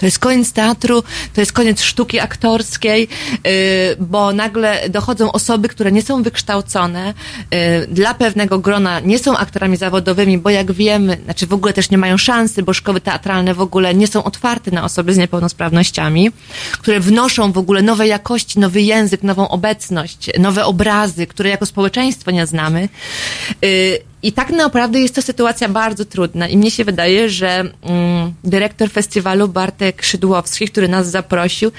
To jest koniec teatru, to jest koniec sztuki aktorskiej, yy, bo nagle dochodzą osoby, które nie są wykształcone, yy, dla pewnego grona nie są aktorami zawodowymi, bo jak wiemy, znaczy w ogóle też nie mają szansy, bo szkoły teatralne w ogóle nie są otwarte na osoby z niepełnosprawnościami, które wnoszą w ogóle nowe jakości, nowy język, nową obecność, nowe obrazy, które jako społeczeństwo nie znamy. I tak naprawdę jest to sytuacja bardzo trudna i mnie się wydaje, że mm, dyrektor festiwalu Bartek Szydłowski, który nas zaprosił,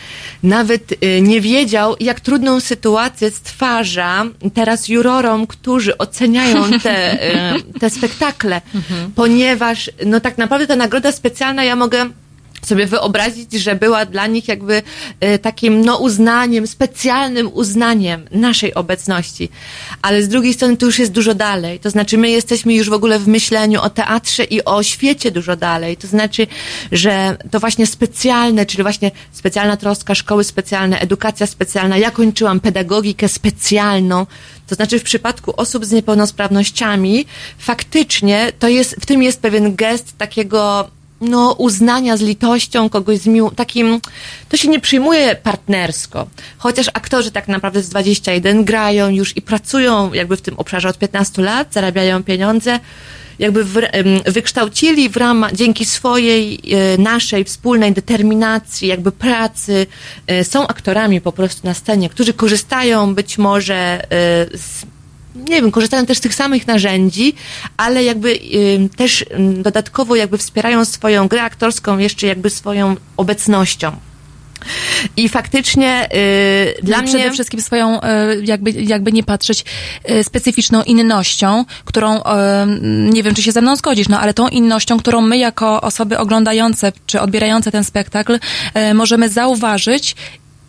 nawet y, nie wiedział, jak trudną sytuację stwarza teraz jurorom, którzy oceniają te, y, te spektakle, mhm. ponieważ no tak naprawdę ta nagroda specjalna ja mogę sobie wyobrazić, że była dla nich jakby e, takim no uznaniem, specjalnym uznaniem naszej obecności. Ale z drugiej strony to już jest dużo dalej. To znaczy my jesteśmy już w ogóle w myśleniu o teatrze i o świecie dużo dalej. To znaczy, że to właśnie specjalne, czyli właśnie specjalna troska, szkoły specjalne, edukacja specjalna. Ja kończyłam pedagogikę specjalną. To znaczy w przypadku osób z niepełnosprawnościami faktycznie to jest, w tym jest pewien gest takiego no, uznania z litością kogoś z mił... takim, to się nie przyjmuje partnersko. Chociaż aktorzy tak naprawdę z 21 grają już i pracują jakby w tym obszarze od 15 lat, zarabiają pieniądze, jakby w, wykształcili w ramach, dzięki swojej, e, naszej wspólnej determinacji, jakby pracy, e, są aktorami po prostu na scenie, którzy korzystają być może e, z nie wiem, korzystają też z tych samych narzędzi, ale jakby y, też y, dodatkowo jakby wspierają swoją grę aktorską jeszcze jakby swoją obecnością. I faktycznie y, dla no mnie... Przede wszystkim swoją, y, jakby, jakby nie patrzeć, y, specyficzną innością, którą, y, nie wiem, czy się ze mną zgodzisz, no ale tą innością, którą my jako osoby oglądające, czy odbierające ten spektakl, y, możemy zauważyć,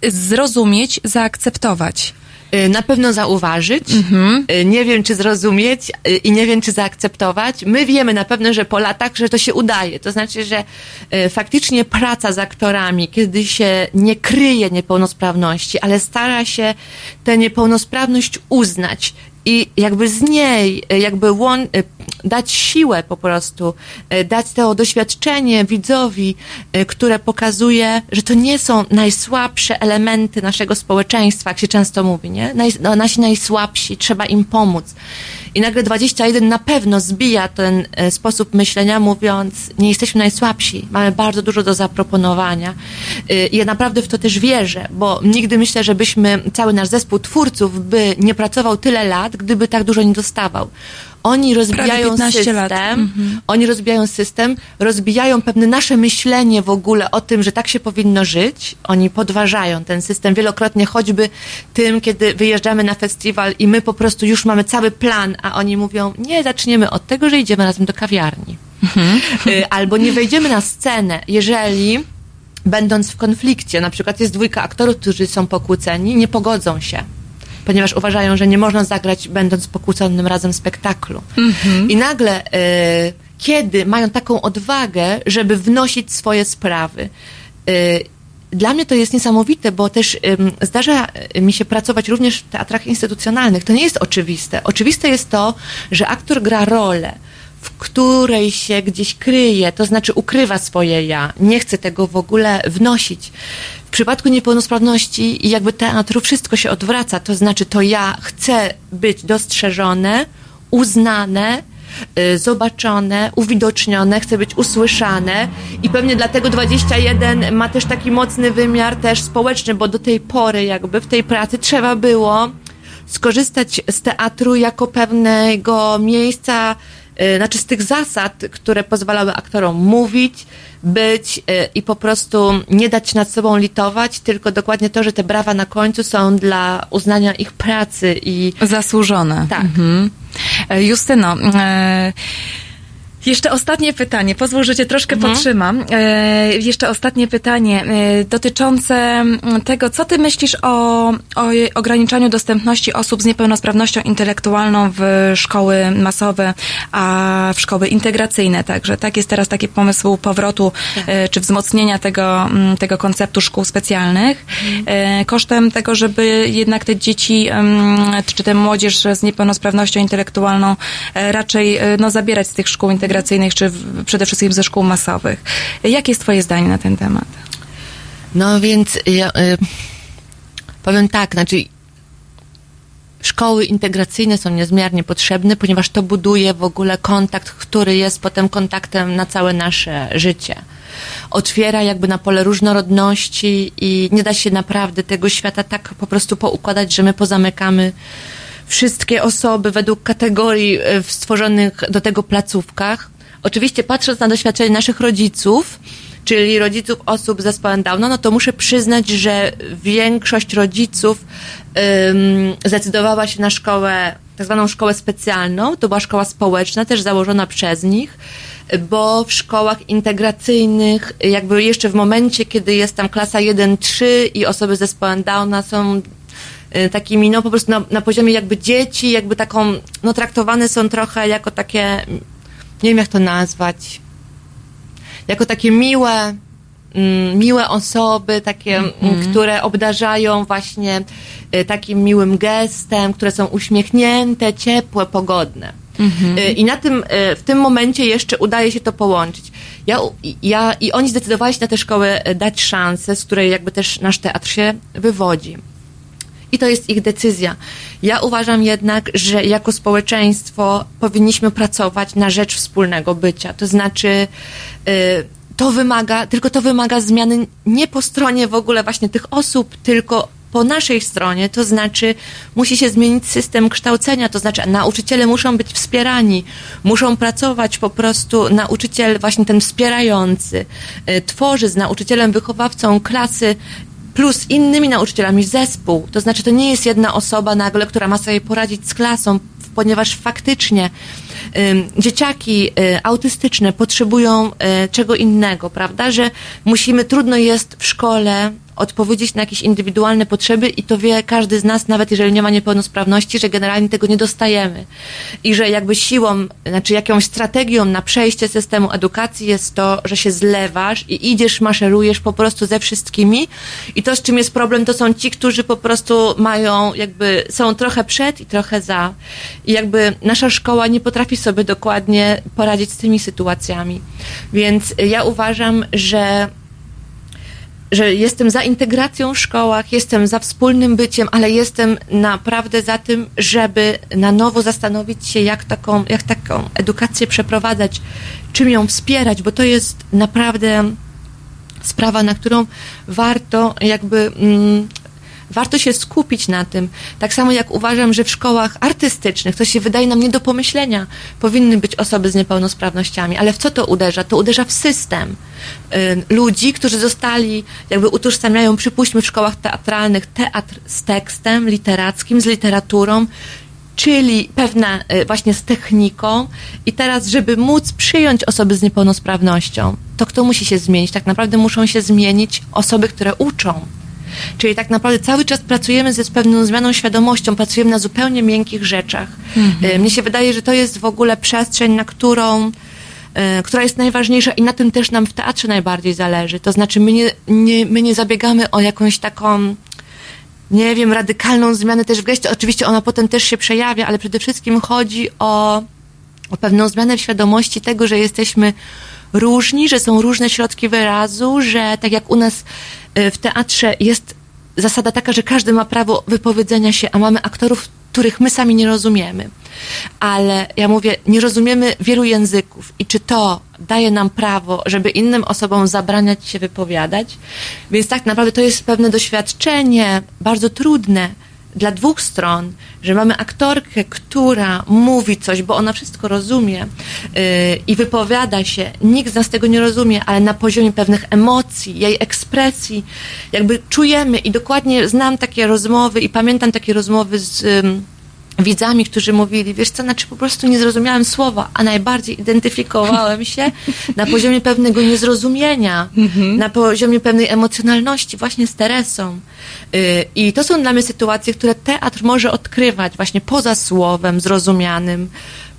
zrozumieć, zaakceptować. Y, na pewno zauważyć, mhm. Y, nie wiem czy zrozumieć y, i nie wiem czy zaakceptować. My wiemy na pewno, że po latach, że to się udaje. To znaczy, że faktycznie praca z aktorami, kiedy się nie kryje niepełnosprawności, ale stara się tę niepełnosprawność uznać i jakby z niej, jakby łon, dać siłę po prostu, e, dać to doświadczenie widzowi, e, które pokazuje, że to nie są najsłabsze elementy naszego społeczeństwa, jak się często mówi, nie? Naj, no, nasi najsłabsi, trzeba im pomóc. I nagle 21 na pewno zbija ten e, sposób myślenia, mówiąc, nie jesteśmy najsłabsi, mamy bardzo dużo do zaproponowania. I ja naprawdę w to też wierzę, bo nigdy myślę, żebyśmy, cały nasz zespół twórców by nie pracował tyle lat, gdyby tak dużo nie dostawał oni rozbijają system, mhm. oni rozbijają system, rozbijają pewne nasze myślenie w ogóle o tym, że tak się powinno żyć. Oni podważają ten system wielokrotnie, choćby tym, kiedy wyjeżdżamy na festiwal i my po prostu już mamy cały plan, a oni mówią, nie, zaczniemy od tego, że idziemy razem do kawiarni. Mhm. *laughs* Y, albo nie wejdziemy na scenę, jeżeli będąc w konflikcie, na przykład jest dwójka aktorów, którzy są pokłóceni, nie pogodzą się ponieważ uważają, że nie można zagrać będąc pokłóconym razem spektaklu. Mhm. I nagle, y, kiedy mają taką odwagę, żeby wnosić swoje sprawy, y, dla mnie to jest niesamowite, bo też zdarza mi się pracować również w teatrach instytucjonalnych. To nie jest oczywiste. Oczywiste jest to, że aktor gra rolę, w której się gdzieś kryje, to znaczy ukrywa swoje ja, nie chce tego w ogóle wnosić. Przypadku niepełnosprawności i jakby teatru wszystko się odwraca, to znaczy to ja chcę być dostrzeżone, uznane, y, zobaczone, uwidocznione, chcę być usłyszane i pewnie dlatego 21 ma też taki mocny wymiar też społeczny, bo do tej pory jakby w tej pracy trzeba było skorzystać z teatru jako pewnego miejsca Y, znaczy z tych zasad, które pozwalały aktorom mówić, być y, i po prostu nie dać nad sobą litować, tylko dokładnie to, że te brawa na końcu są dla uznania ich pracy i... Zasłużone. Tak. Mhm. E, Justyno, e jeszcze ostatnie pytanie, pozwól, że cię troszkę mhm. podtrzymam. E, jeszcze ostatnie pytanie e, dotyczące tego, co ty myślisz o, o ograniczaniu dostępności osób z niepełnosprawnością intelektualną w szkoły masowe, a w szkoły integracyjne także. Tak jest teraz taki pomysł powrotu tak. e, czy wzmocnienia tego, tego konceptu szkół specjalnych, mhm. kosztem tego, żeby jednak te dzieci, czy tę młodzież z niepełnosprawnością intelektualną raczej no, zabierać z tych szkół integracyjnych integracyjnych, czy przede wszystkim ze szkół masowych. Jakie jest Twoje zdanie na ten temat? No więc ja, y, powiem tak, znaczy szkoły integracyjne są niezmiernie potrzebne, ponieważ to buduje w ogóle kontakt, który jest potem kontaktem na całe nasze życie. Otwiera jakby na pole różnorodności i nie da się naprawdę tego świata tak po prostu poukładać, że my pozamykamy wszystkie osoby według kategorii w stworzonych do tego placówkach. Oczywiście patrząc na doświadczenie naszych rodziców, czyli rodziców osób z zespołem Downa, no to muszę przyznać, że większość rodziców um, zdecydowała się na szkołę, tak zwaną szkołę specjalną. To była szkoła społeczna, też założona przez nich, bo w szkołach integracyjnych, jakby jeszcze w momencie, kiedy jest tam klasa 1-3 i osoby z zespołem Downa są takimi, no po prostu na, na poziomie jakby dzieci, jakby taką, no traktowane są trochę jako takie, nie wiem jak to nazwać, jako takie miłe, mm, miłe osoby, takie, mm, mhm. które obdarzają właśnie y, takim miłym gestem, które są uśmiechnięte, ciepłe, pogodne. Mhm. Y, I na tym, y, w tym momencie jeszcze udaje się to połączyć. Ja, ja, I oni zdecydowali się na tę szkołę dać szansę, z której jakby też nasz teatr się wywodzi. I to jest ich decyzja. Ja uważam jednak, że jako społeczeństwo powinniśmy pracować na rzecz wspólnego bycia. To znaczy, Y, to wymaga, tylko to wymaga zmiany nie po stronie w ogóle właśnie tych osób, tylko po naszej stronie, to znaczy musi się zmienić system kształcenia, to znaczy nauczyciele muszą być wspierani, muszą pracować po prostu nauczyciel właśnie ten wspierający, y, tworzy z nauczycielem, wychowawcą klasy plus innymi nauczycielami zespół. To znaczy to nie jest jedna osoba nagle, która ma sobie poradzić z klasą, ponieważ faktycznie dzieciaki y, autystyczne potrzebują y, czego innego, prawda? Że musimy, trudno jest w szkole odpowiedzieć na jakieś indywidualne potrzeby i to wie każdy z nas, nawet jeżeli nie ma niepełnosprawności, że generalnie tego nie dostajemy. I że jakby siłą, znaczy jakąś strategią na przejście systemu edukacji jest to, że się zlewasz i idziesz, maszerujesz po prostu ze wszystkimi i to, z czym jest problem, to są ci, którzy po prostu mają jakby, są trochę przed i trochę za. I jakby nasza szkoła nie potrafi sobie dokładnie poradzić z tymi sytuacjami. Więc ja uważam, że że jestem za integracją w szkołach, jestem za wspólnym byciem, ale jestem naprawdę za tym, żeby na nowo zastanowić się, jak taką, jak taką edukację przeprowadzać, czym ją wspierać, bo to jest naprawdę sprawa, na którą warto jakby mm, warto się skupić na tym. Tak samo jak uważam, że w szkołach artystycznych, to się wydaje nam nie do pomyślenia, powinny być osoby z niepełnosprawnościami, ale w co to uderza? To uderza w system ludzi, którzy zostali, jakby utożsamiają, przypuśćmy w szkołach teatralnych, teatr z tekstem literackim, z literaturą, czyli pewna y, właśnie z techniką i teraz, żeby móc przyjąć osoby z niepełnosprawnością, to kto musi się zmienić? Tak naprawdę muszą się zmienić osoby, które uczą. Czyli tak naprawdę cały czas pracujemy ze z pewną zmianą świadomością, pracujemy na zupełnie miękkich rzeczach. Mhm. Mnie się wydaje, że to jest w ogóle przestrzeń, na którą e, która jest najważniejsza i na tym też nam w teatrze najbardziej zależy. To znaczy my nie, nie, my nie zabiegamy o jakąś taką nie wiem, radykalną zmianę też w geście. Oczywiście ona potem też się przejawia, ale przede wszystkim chodzi o, o pewną zmianę w świadomości tego, że jesteśmy różni, że są różne środki wyrazu, że tak jak u nas y, w teatrze jest zasada taka, że każdy ma prawo wypowiedzenia się, a mamy aktorów, których my sami nie rozumiemy. Ale ja mówię, nie rozumiemy wielu języków i czy to daje nam prawo, żeby innym osobom zabraniać się wypowiadać? Więc tak naprawdę to jest pewne doświadczenie, bardzo trudne, dla dwóch stron, że mamy aktorkę, która mówi coś, bo ona wszystko rozumie yy, i wypowiada się. Nikt z nas tego nie rozumie, ale na poziomie pewnych emocji, jej ekspresji, jakby czujemy i dokładnie znam takie rozmowy i pamiętam takie rozmowy z. Yy, widzami, którzy mówili, wiesz co, znaczy po prostu nie zrozumiałem słowa, a najbardziej identyfikowałem się na poziomie pewnego niezrozumienia, mhm. na poziomie pewnej emocjonalności właśnie z Teresą. Y, I to są dla mnie sytuacje, które teatr może odkrywać właśnie poza słowem zrozumianym,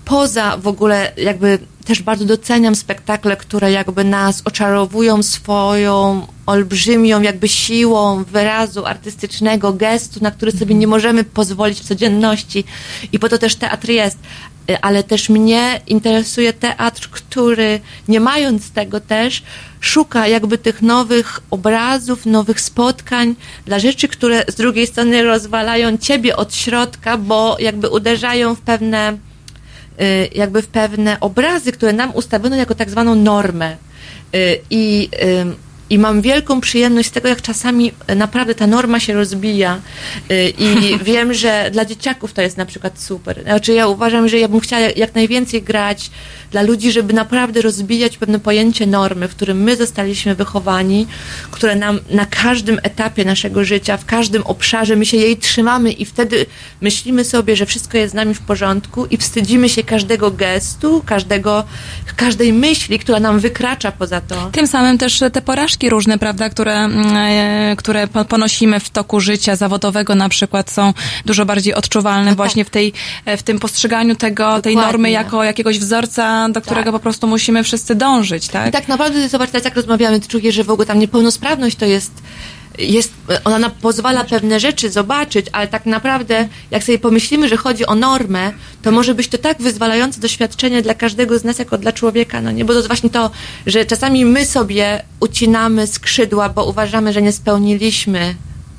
poza w ogóle jakby też bardzo doceniam spektakle, które jakby nas oczarowują swoją olbrzymią jakby siłą wyrazu artystycznego, gestu, na który sobie nie możemy pozwolić w codzienności. I po to też teatr jest. Y, ale też mnie interesuje teatr, który nie mając tego też szuka jakby tych nowych obrazów, nowych spotkań dla rzeczy, które z drugiej strony rozwalają ciebie od środka, bo jakby uderzają w pewne jakby w pewne obrazy, które nam ustawiono jako tak zwaną normę. Y, I i mam wielką przyjemność z tego, jak czasami naprawdę ta norma się rozbija. Y, I *laughs* wiem, że dla dzieciaków to jest na przykład super. Znaczy, ja uważam, że ja bym chciała jak najwięcej grać dla ludzi, żeby naprawdę rozbijać pewne pojęcie normy, w którym my zostaliśmy wychowani, które nam na każdym etapie naszego życia, w każdym obszarze, my się jej trzymamy i wtedy myślimy sobie, że wszystko jest z nami w porządku i wstydzimy się każdego gestu, każdego, każdej myśli, która nam wykracza poza to. Tym samym też te porażki różne, prawda, które, mm, e, które ponosimy w toku życia zawodowego na przykład są dużo bardziej odczuwalne no właśnie tak. w, tej, w tym postrzeganiu tego, Dokładnie. tej normy jako jakiegoś wzorca do którego tak. po prostu musimy wszyscy dążyć, tak? I tak naprawdę, zobacz, teraz jak rozmawiamy, czujesz, że w ogóle tam niepełnosprawność to jest jest, ona pozwala pewne rzeczy zobaczyć, ale tak naprawdę, jak sobie pomyślimy, że chodzi o normę, to może być to tak wyzwalające doświadczenie dla każdego z nas, jako dla człowieka, no nie? Bo to jest właśnie to, że czasami my sobie ucinamy skrzydła, bo uważamy, że nie spełniliśmy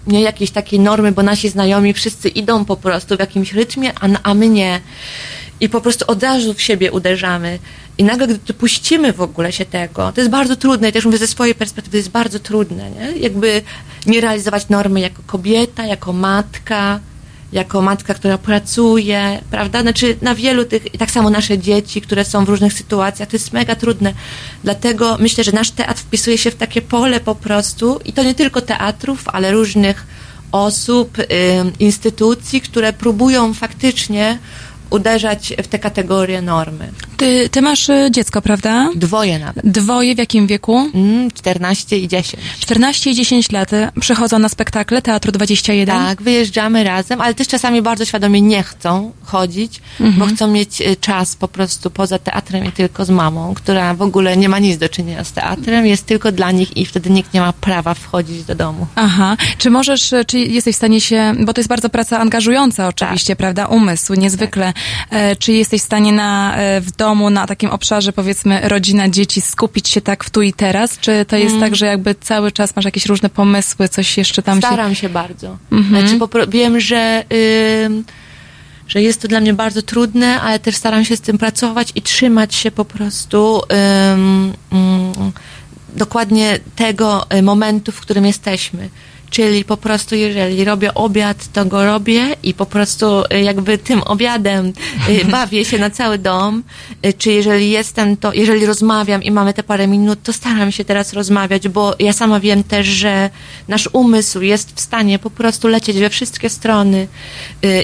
nie jakiejś takiej normy, bo nasi znajomi wszyscy idą po prostu w jakimś rytmie, a, a my nie i po prostu od razu w siebie uderzamy. I nagle, gdy dopuścimy w ogóle się tego, to jest bardzo trudne i też mówię ze swojej perspektywy, jest bardzo trudne, nie? Jakby nie realizować normy jako kobieta, jako matka, jako matka, która pracuje, prawda? Znaczy na wielu tych, i tak samo nasze dzieci, które są w różnych sytuacjach, to jest mega trudne. Dlatego myślę, że nasz teatr wpisuje się w takie pole po prostu i to nie tylko teatrów, ale różnych osób, y, instytucji, które próbują faktycznie uderzać w te kategorie normy. Ty, ty masz y, dziecko, prawda? Dwoje nawet. Dwoje w jakim wieku? Mm, 14 i 10. 14 i 10 lat przychodzą na spektakle Teatru 21? Tak, wyjeżdżamy razem, ale też czasami bardzo świadomie nie chcą chodzić, mhm. bo chcą mieć y, czas po prostu poza teatrem i tylko z mamą, która w ogóle nie ma nic do czynienia z teatrem, jest tylko dla nich i wtedy nikt nie ma prawa wchodzić do domu. Aha. Czy możesz, y, czy jesteś w stanie się, bo to jest bardzo praca angażująca oczywiście, tak. prawda? Umysł, niezwykle. Tak. E, czy jesteś w stanie na, e, w domu, na takim obszarze, powiedzmy, rodzina, dzieci, skupić się tak w tu i teraz? Czy to jest mm. tak, że jakby cały czas masz jakieś różne pomysły, coś jeszcze tam Staram się... Staram się bardzo. Mm-hmm. Znaczy, wiem, że... Yy że jest to dla mnie bardzo trudne, ale też staram się z tym pracować i trzymać się po prostu um, um, dokładnie tego y, momentu, w którym jesteśmy. Czyli po prostu, jeżeli robię obiad, to go robię i po prostu y, jakby tym obiadem y, *laughs* bawię się na cały dom. Y, czy jeżeli jestem, to jeżeli rozmawiam i mamy te parę minut, to staram się teraz rozmawiać, bo ja sama wiem też, że nasz umysł jest w stanie po prostu lecieć we wszystkie strony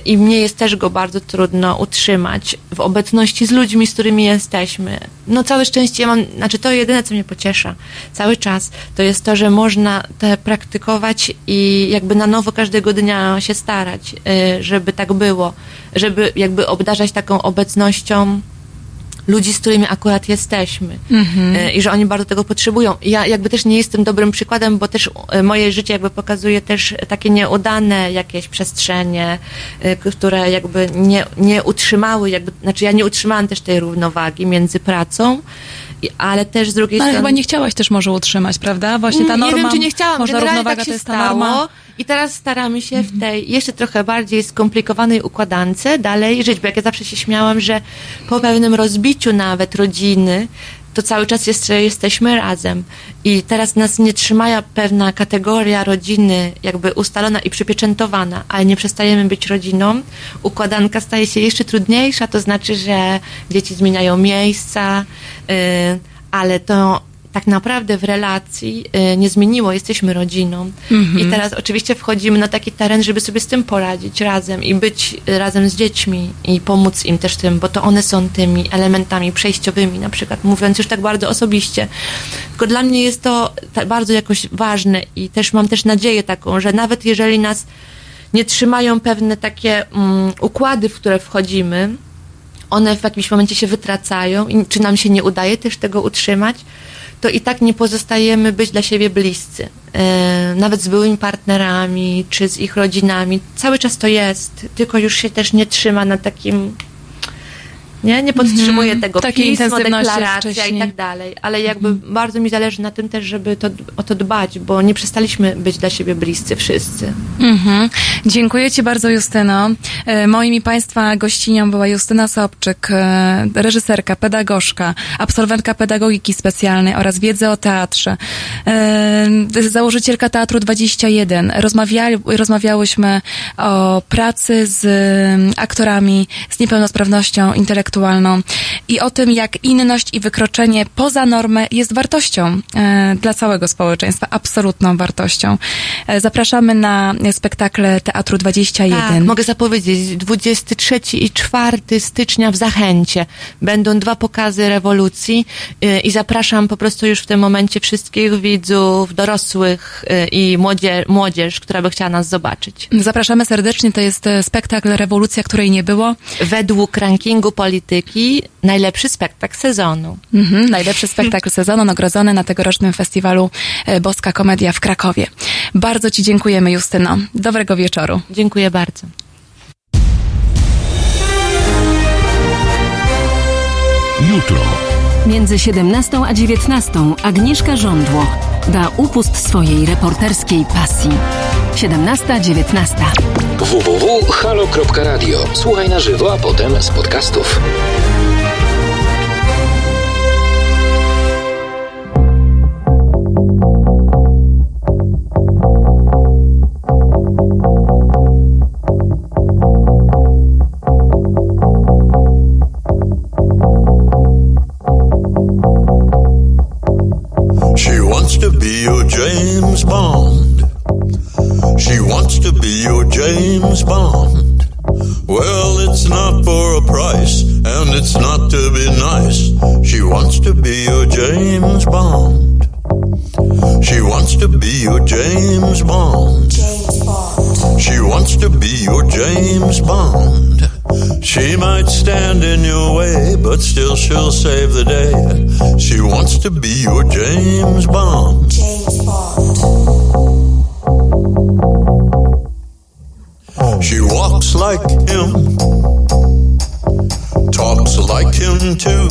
i mnie jest też go bardzo trudno utrzymać w obecności z ludźmi, z którymi jesteśmy. No całe szczęście ja mam, znaczy to jedyne, co mnie pociesza cały czas, to jest to, że można te praktykować i jakby na nowo każdego dnia się starać, y, żeby tak było, żeby jakby obdarzać taką obecnością ludzi, z którymi akurat jesteśmy mm-hmm. i że oni bardzo tego potrzebują. Ja jakby też nie jestem dobrym przykładem, bo też y, moje życie jakby pokazuje też takie nieudane jakieś przestrzenie, które jakby nie, nie utrzymały, jakby, znaczy ja nie utrzymałam też tej równowagi między pracą ale też z drugiej no, ale strony... chyba nie chciałaś też może utrzymać, prawda? Właśnie ta norma... Nie wiem, czy nie chciałam. Może równowaga tak to jest ta norma. I teraz staramy się w tej jeszcze trochę bardziej skomplikowanej układance dalej żyć, bo jak ja zawsze się śmiałam, że po pewnym rozbiciu nawet rodziny, to cały czas jeszcze jesteśmy razem. I teraz nas nie trzyma pewna kategoria rodziny jakby ustalona i przypieczętowana, ale nie przestajemy być rodziną. Układanka staje się jeszcze trudniejsza, to znaczy, że dzieci zmieniają miejsca, yy, ale to tak naprawdę w relacji y, nie zmieniło, jesteśmy rodziną. Mhm. I teraz oczywiście wchodzimy na taki teren, żeby sobie z tym poradzić razem i być razem z dziećmi i pomóc im też tym, bo to one są tymi elementami przejściowymi, na przykład mówiąc już tak bardzo osobiście. Tylko dla mnie jest to bardzo jakoś ważne i też mam też nadzieję taką, że nawet jeżeli nas nie trzymają pewne takie um, układy, w które wchodzimy, one w jakimś momencie się wytracają i czy nam się nie udaje też tego utrzymać, to i tak nie pozostajemy być dla siebie bliscy. E, nawet z byłymi partnerami, czy z ich rodzinami. Cały czas to jest, tylko już się też nie trzyma na takim nie, nie podtrzymuje mm, tego Takiej pismo, deklaracja i tak dalej, ale jakby mm. bardzo mi zależy na tym też, żeby to, o to dbać, bo nie przestaliśmy być dla siebie bliscy wszyscy. Mm-hmm. Dziękuję Ci bardzo Justyno. E, moim i Państwa gościnią była Justyna Sobczyk, e, reżyserka, pedagogzka, absolwentka pedagogiki specjalnej oraz wiedzy o teatrze, e, założycielka Teatru 21. Rozmawiali, rozmawiałyśmy o pracy z aktorami z niepełnosprawnością intelektualną intelektualną i o tym, jak inność i wykroczenie poza normę jest wartością e, dla całego społeczeństwa, absolutną wartością. E, zapraszamy na spektakle Teatru 21. Tak, mogę zapowiedzieć, 23 i 4 stycznia w Zachęcie będą dwa pokazy rewolucji e, i zapraszam po prostu już w tym momencie wszystkich widzów, dorosłych i młodzież, młodzież, która by chciała nas zobaczyć. Zapraszamy serdecznie, to jest spektakl Rewolucja, której nie było. Według rankingu polityki polityki najlepszy spektakl sezonu. Mhm, najlepszy spektakl sezonu nagrodzony na tegorocznym festiwalu e, Boska Komedia w Krakowie. Bardzo Ci dziękujemy, Justyno. Dobrego wieczoru. Dziękuję bardzo. Jutro. Między 17 a 19 Agnieszka Żądło da upust swojej reporterskiej pasji. 17-19. www.halo.radio. Słuchaj na żywo, a potem z podcastów. Might stand in your way, but still she'll save the day. She wants to be your James Bond. James Bond. Oh. She walks like him, talks like him too.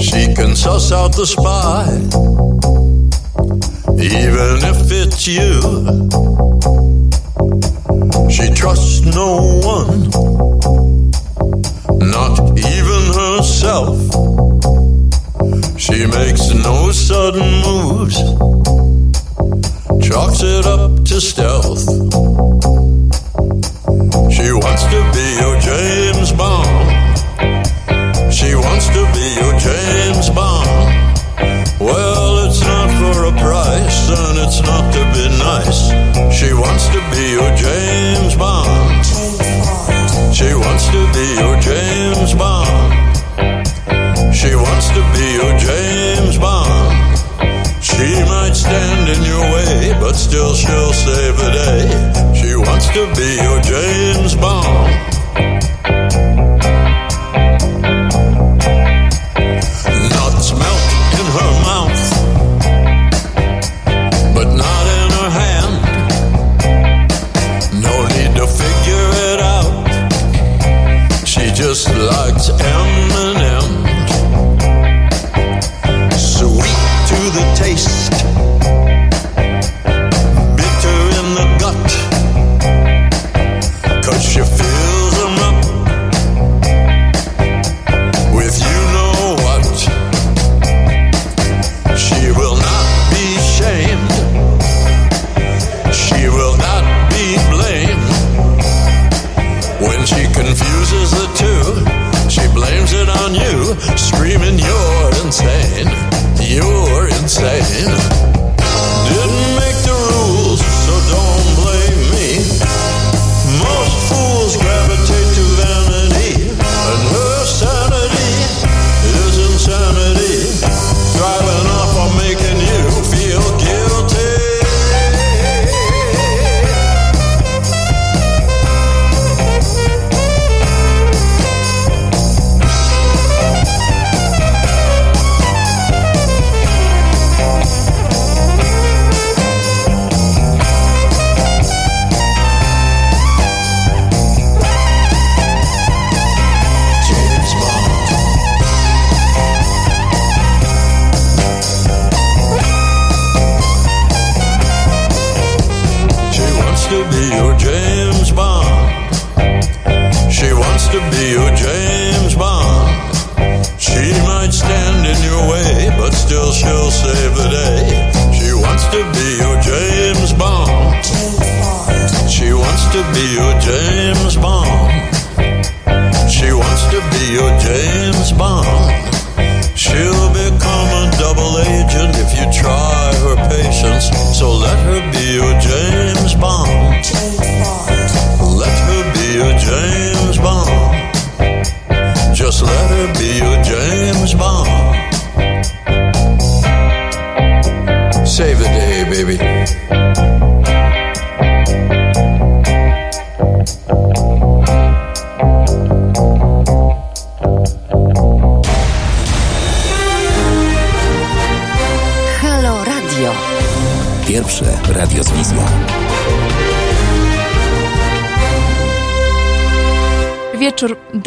She can suss out the spy, even if it's you. She trusts no one, not even herself. She makes no sudden moves chalks it up to stealth.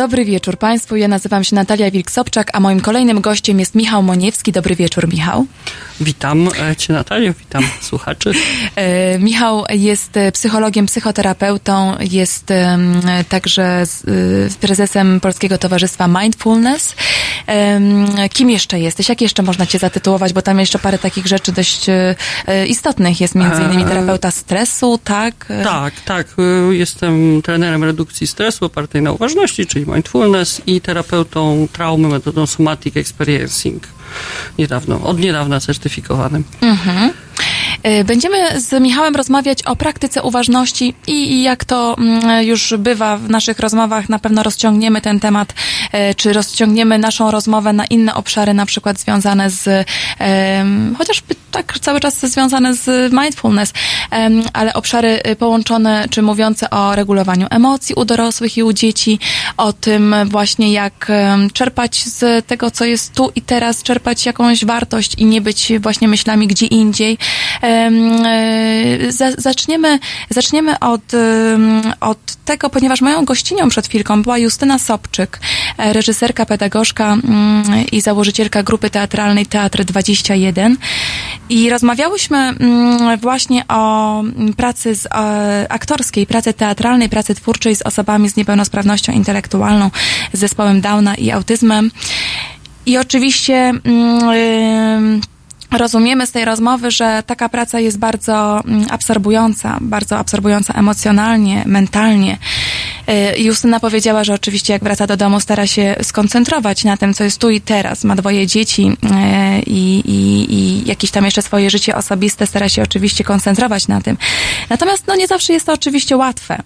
Dobry wieczór Państwu. Ja nazywam się Natalia Wilk-Sobczak, a moim kolejnym gościem jest Michał Moniewski. Dobry wieczór, Michał. Witam e, Cię, Natalio, witam *laughs* słuchaczy. E, Michał jest e, psychologiem, psychoterapeutą, jest także prezesem Polskiego Towarzystwa Mindfulness. Kim jeszcze jesteś? Jak jeszcze można Cię zatytułować? Bo tam jeszcze parę takich rzeczy dość istotnych jest, między innymi terapeuta stresu, tak? Tak, tak. Jestem trenerem redukcji stresu opartej na uważności, czyli mindfulness i terapeutą traumy metodą somatic experiencing. Niedawno, od niedawna certyfikowanym. E, Będziemy z Michałem rozmawiać o praktyce uważności i jak to mm, już bywa w naszych rozmowach, na pewno rozciągniemy ten temat, e, czy rozciągniemy naszą rozmowę na inne obszary, na przykład związane z, chociażby tak cały czas związane z mindfulness, ale obszary y, połączone, czy mówiące o regulowaniu emocji u dorosłych i u dzieci, o tym właśnie jak czerpać z tego, co jest tu i teraz, czerpać jakąś wartość i nie być właśnie myślami gdzie indziej. E, za- Zaczniemy, zaczniemy od, od tego, ponieważ moją gościnią przed chwilką była Justyna Sobczyk, e, reżyserka, pedagogzka mm, i założycielka grupy teatralnej Teatr 21. I rozmawiałyśmy mm, właśnie o mm, pracy z, e, aktorskiej, pracy teatralnej, pracy twórczej z osobami z niepełnosprawnością intelektualną, z zespołem Downa i autyzmem. I oczywiście mm, ym, rozumiemy z tej rozmowy, że taka praca jest bardzo absorbująca, bardzo absorbująca emocjonalnie, mentalnie. Y, Justyna powiedziała, że oczywiście jak wraca do domu, stara się skoncentrować na tym, co jest tu i teraz. Ma dwoje dzieci y, i, i, i jakieś tam jeszcze swoje życie osobiste, stara się oczywiście koncentrować na tym. Natomiast no, nie zawsze jest to oczywiście łatwe.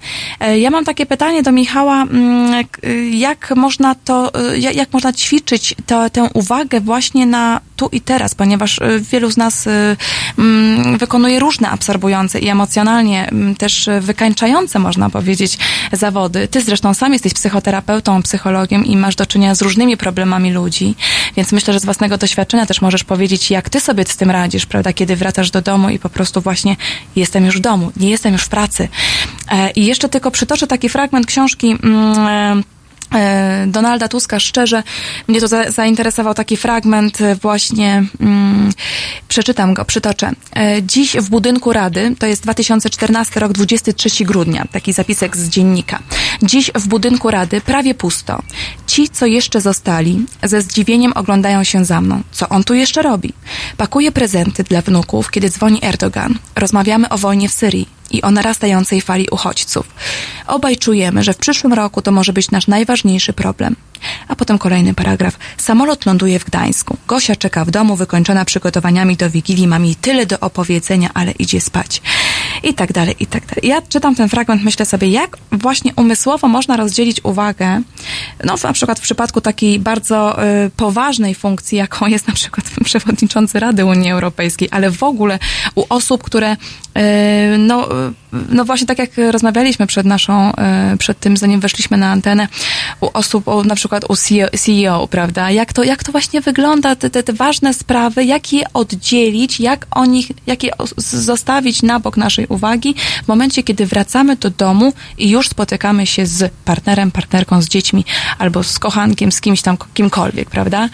Y, Ja mam takie pytanie do Michała, mm, jak można to, jak, można ćwiczyć to, tę uwagę właśnie na tu i teraz, ponieważ wielu z nas mm, wykonuje różne absorbujące i emocjonalnie mm, też wykańczające, można powiedzieć, zawody. Ty zresztą sam jesteś psychoterapeutą, psychologiem i masz do czynienia z różnymi problemami ludzi, więc myślę, że z własnego doświadczenia też możesz powiedzieć, jak ty sobie z tym radzisz, prawda, kiedy wracasz do domu i po prostu właśnie jestem już w domu, nie jestem już w pracy. E, I jeszcze tylko przytoczę taki fragment książki mm, e, Donalda Tuska szczerze. Mnie to za, zainteresował taki fragment e, właśnie, mm, przeczytam go, przytoczę. E, dziś w budynku Rady, to jest 2014 rok, 23 grudnia, taki zapisek z dziennika. Dziś w budynku Rady prawie pusto. Ci, co jeszcze zostali, ze zdziwieniem oglądają się za mną. Co on tu jeszcze robi? Pakuję prezenty dla wnuków, kiedy dzwoni Erdogan. Rozmawiamy o wojnie w Syrii i o narastającej fali uchodźców. Obaj czujemy, że w przyszłym roku to może być nasz najważniejszy problem. A potem kolejny paragraf. Samolot ląduje w Gdańsku. Gosia czeka w domu, wykończona przygotowaniami do Wigilii. Mam jej tyle do opowiedzenia, ale idzie spać. I tak dalej, i tak dalej. Ja czytam ten fragment, myślę sobie, jak właśnie umysłowo można rozdzielić uwagę, no na przykład w przypadku takiej bardzo y, poważnej funkcji, jaką jest na przykład *laughs* przewodniczący Rady Unii Europejskiej, ale w ogóle u osób, które y, no, y, no właśnie tak jak rozmawialiśmy przed naszą, y, przed tym, zanim weszliśmy na antenę, u osób, na przykład u CEO, CEO, prawda? Jak to, jak to właśnie wygląda, te, te, te ważne sprawy, jak je oddzielić, jak o nich, jak je os- zostawić na bok naszej uwagi w momencie, kiedy wracamy do domu i już spotykamy się z partnerem, partnerką, z dziećmi albo z kochankiem, z kimś tam, kimkolwiek, prawda?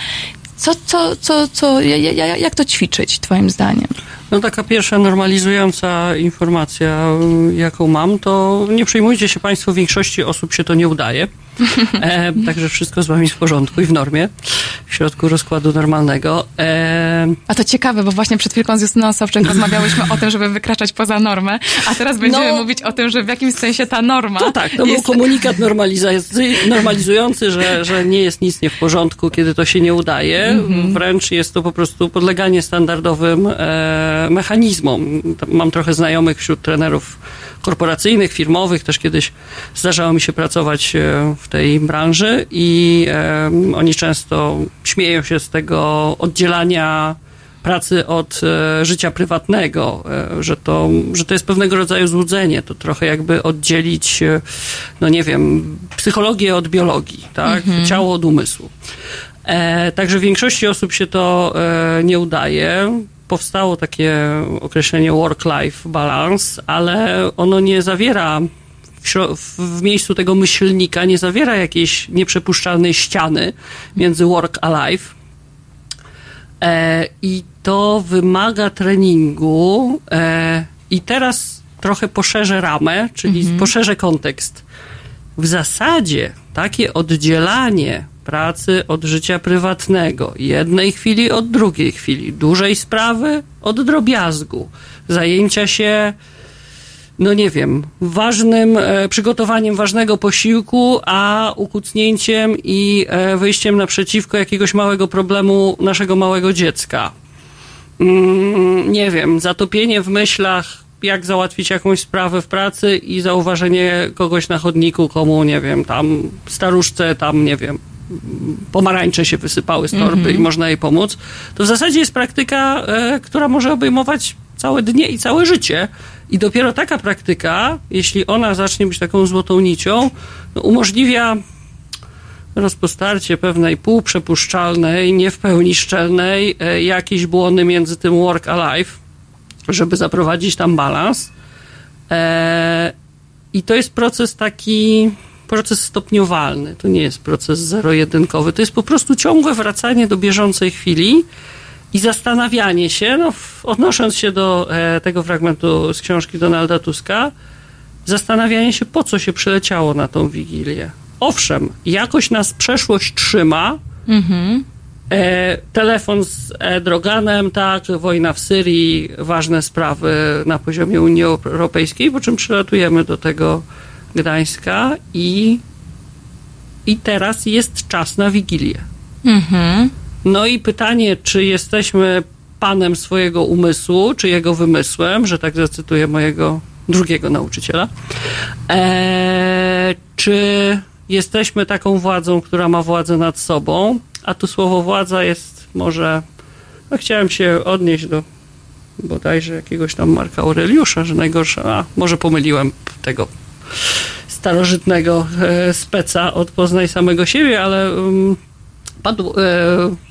Co, co, co, co, ja- ja- ja- jak to ćwiczyć, twoim zdaniem? No taka pierwsza normalizująca informacja, jaką mam, to nie przejmujcie się Państwo, większości osób się to nie udaje. E, także wszystko z wami w porządku i w normie, w środku rozkładu normalnego. E, A to ciekawe, bo właśnie przed chwilką z Justyną Sobczyk rozmawiałyśmy o tym, żeby wykraczać poza normę, a teraz będziemy No. mówić o tym, że w jakimś sensie ta norma to tak, to był jest... komunikat normalizacy- normalizujący, że, że nie jest nic nie w porządku, kiedy to się nie udaje. Mhm. Wręcz jest to po prostu podleganie standardowym e, mechanizmom. Mam trochę znajomych wśród trenerów korporacyjnych, firmowych. Też kiedyś zdarzało mi się pracować e, w tej branży i oni często śmieją się z tego oddzielania pracy od e, życia prywatnego, e, że, to, że to jest pewnego rodzaju złudzenie. To trochę jakby oddzielić, e, no nie wiem, psychologię od biologii, tak? Ciało od umysłu. E, także większości osób się to e, nie udaje. Powstało takie określenie work-life balance, ale ono nie zawiera w, miejscu tego myślnika, nie zawiera jakiejś nieprzepuszczalnej ściany między work a life. E, I to wymaga treningu. E, I teraz trochę poszerzę ramę, czyli poszerzę kontekst. W zasadzie takie oddzielanie pracy od życia prywatnego, jednej chwili od drugiej chwili, dużej sprawy od drobiazgu, zajęcia się no nie wiem, ważnym e, przygotowaniem ważnego posiłku, a ukucnięciem i e, wyjściem naprzeciwko jakiegoś małego problemu naszego małego dziecka. Mm, nie wiem, zatopienie w myślach, jak załatwić jakąś sprawę w pracy i zauważenie kogoś na chodniku, komu, nie wiem, tam staruszce, tam, nie wiem, pomarańcze się wysypały z torby i można jej pomóc, to w zasadzie jest praktyka, e, która może obejmować całe dnie i całe życie. I dopiero taka praktyka, jeśli ona zacznie być taką złotą nicią, no, umożliwia rozpostarcie pewnej półprzepuszczalnej, nie w pełni szczelnej, e, jakiejś błony między tym work a life, żeby zaprowadzić tam balans. E, I to jest proces taki, proces stopniowalny. To nie jest proces zero-jedynkowy. To jest po prostu ciągłe wracanie do bieżącej chwili i zastanawianie się, no, odnosząc się do e, tego fragmentu z książki Donalda Tuska, zastanawianie się, po co się przyleciało na tą wigilię. Owszem, jakoś nas przeszłość trzyma. E, telefon z Droganem, tak, wojna w Syrii, ważne sprawy na poziomie Unii Europejskiej, po czym przylatujemy do tego Gdańska i, i teraz jest czas na wigilię. No i pytanie, czy jesteśmy panem swojego umysłu, czy jego wymysłem, że tak zacytuję mojego drugiego nauczyciela, e, czy jesteśmy taką władzą, która ma władzę nad sobą, a tu słowo władza jest może, no chciałem się odnieść do bodajże jakiegoś tam Marka Aureliusza, że najgorsze, a może pomyliłem tego starożytnego e, speca od Poznaj samego siebie, ale um, padł, e,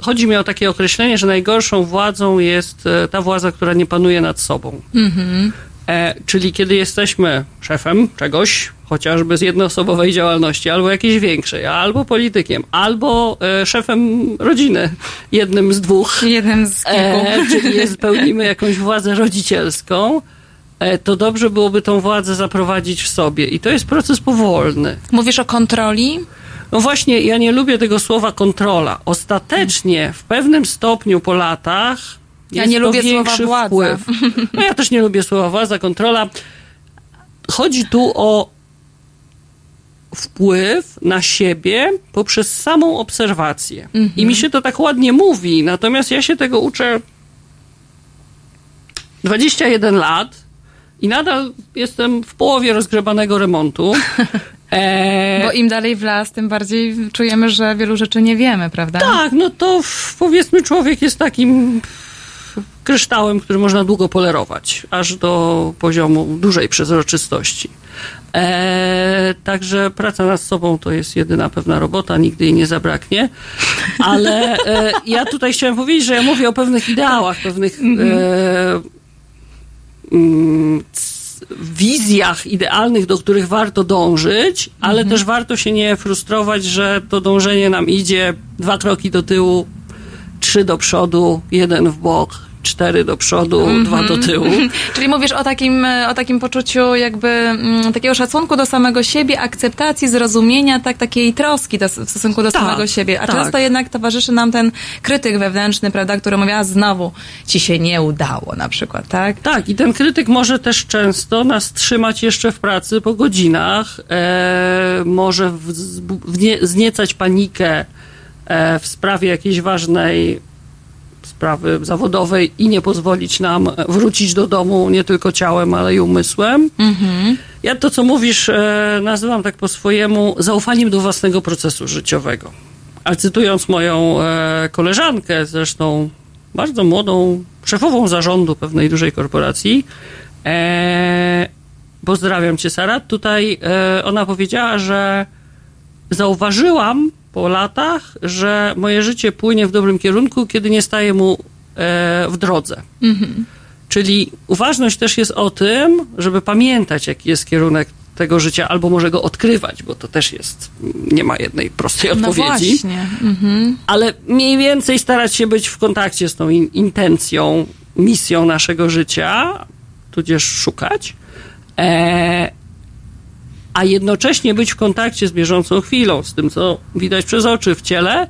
chodzi mi o takie określenie, że najgorszą władzą jest e, ta władza, która nie panuje nad sobą. E, czyli kiedy jesteśmy szefem czegoś, chociażby z jednoosobowej działalności, albo jakiejś większej, albo politykiem, albo e, szefem rodziny, jednym z dwóch, Jednym z kilku. e, czyli jest, pełnimy jakąś władzę rodzicielską, e, to dobrze byłoby tą władzę zaprowadzić w sobie. I to jest proces powolny. Mówisz o kontroli? No właśnie, ja nie lubię tego słowa kontrola. Ostatecznie, w pewnym stopniu po latach. Ja nie to lubię słowa władza. Wpływ. No ja też nie lubię słowa władza, kontrola. Chodzi tu o wpływ na siebie poprzez samą obserwację. I mi się to tak ładnie mówi, natomiast ja się tego uczę 21 lat i nadal jestem w połowie rozgrzebanego remontu. E, Bo im dalej w las, tym bardziej czujemy, że wielu rzeczy nie wiemy, prawda? tak, no to powiedzmy człowiek jest takim kryształem, który można długo polerować, aż do poziomu dużej przezroczystości. E, także praca nad sobą to jest jedyna pewna robota, nigdy jej nie zabraknie. Ale e, ja tutaj chciałem powiedzieć, że ja mówię o pewnych ideałach, pewnych e, mm, wizjach idealnych, do których warto dążyć, ale też warto się nie frustrować, że to dążenie nam idzie dwa kroki do tyłu, trzy do przodu, jeden w bok cztery do przodu, mm -hmm. dwa do tyłu. *laughs* Czyli mówisz o takim, o takim poczuciu jakby mm, takiego szacunku do samego siebie, akceptacji, zrozumienia, tak, takiej troski do, w stosunku do tak, samego siebie. A tak. często jednak towarzyszy nam ten krytyk wewnętrzny, prawda, który mówi, a znowu ci się nie udało na przykład, tak? Tak, i ten krytyk może też często nas trzymać jeszcze w pracy po godzinach, e, może w, w nie, zniecać panikę e, w sprawie jakiejś ważnej sprawy zawodowej i nie pozwolić nam wrócić do domu nie tylko ciałem, ale i umysłem. Mhm. Ja to, co mówisz, e, nazywam tak po swojemu zaufaniem do własnego procesu życiowego. A cytując moją e, koleżankę, zresztą bardzo młodą, szefową zarządu pewnej dużej korporacji, e, pozdrawiam cię, Sara, tutaj ona powiedziała, że zauważyłam po latach, że moje życie płynie w dobrym kierunku, kiedy nie staje mu e, w drodze. Mhm. Czyli uważność też jest o tym, żeby pamiętać, jaki jest kierunek tego życia, albo może go odkrywać, bo to też jest, nie ma jednej prostej no odpowiedzi. Właśnie. Mhm. Ale mniej więcej starać się być w kontakcie z tą in, intencją, misją naszego życia, tudzież szukać. E, a jednocześnie być w kontakcie z bieżącą chwilą, z tym, co widać przez oczy w ciele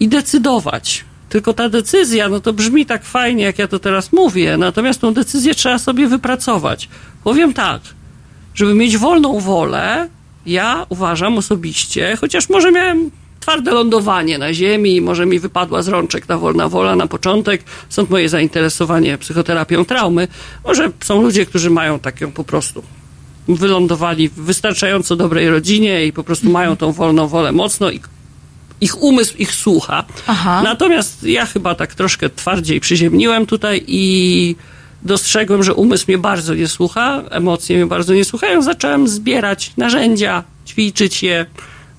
i decydować. Tylko ta decyzja, no to brzmi tak fajnie, jak ja to teraz mówię, natomiast tą decyzję trzeba sobie wypracować. Powiem tak, żeby mieć wolną wolę, ja uważam osobiście, chociaż może miałem twarde lądowanie na ziemi, może mi wypadła z rączek ta wolna wola na początek, stąd moje zainteresowanie psychoterapią traumy. Może są ludzie, którzy mają taką po prostu wylądowali w wystarczająco dobrej rodzinie i po prostu mają tą wolną wolę mocno i ich umysł ich słucha. Aha. Natomiast ja chyba tak troszkę twardziej przyziemniłem tutaj i dostrzegłem, że umysł mnie bardzo nie słucha, emocje mnie bardzo nie słuchają. Zacząłem zbierać narzędzia, ćwiczyć je.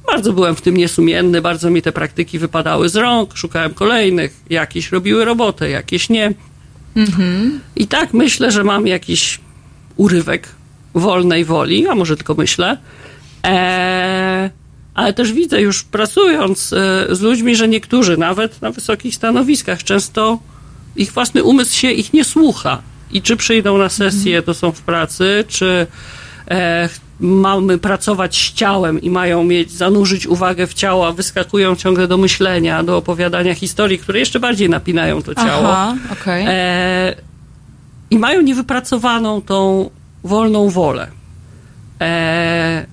Bardzo byłem w tym niesumienny, bardzo mi te praktyki wypadały z rąk, szukałem kolejnych, jakieś robiły robotę, jakieś nie. Mhm. I tak myślę, że mam jakiś urywek wolnej woli, a może tylko myślę. E, ale też widzę już pracując e, z ludźmi, że niektórzy nawet na wysokich stanowiskach często ich własny umysł się ich nie słucha. I czy przyjdą na sesję, to są w pracy, czy e, mamy pracować z ciałem i mają mieć, zanurzyć uwagę w ciało, a wyskakują ciągle do myślenia, do opowiadania historii, które jeszcze bardziej napinają to ciało. Aha, okay. e, I mają niewypracowaną tą wolną wolę. E,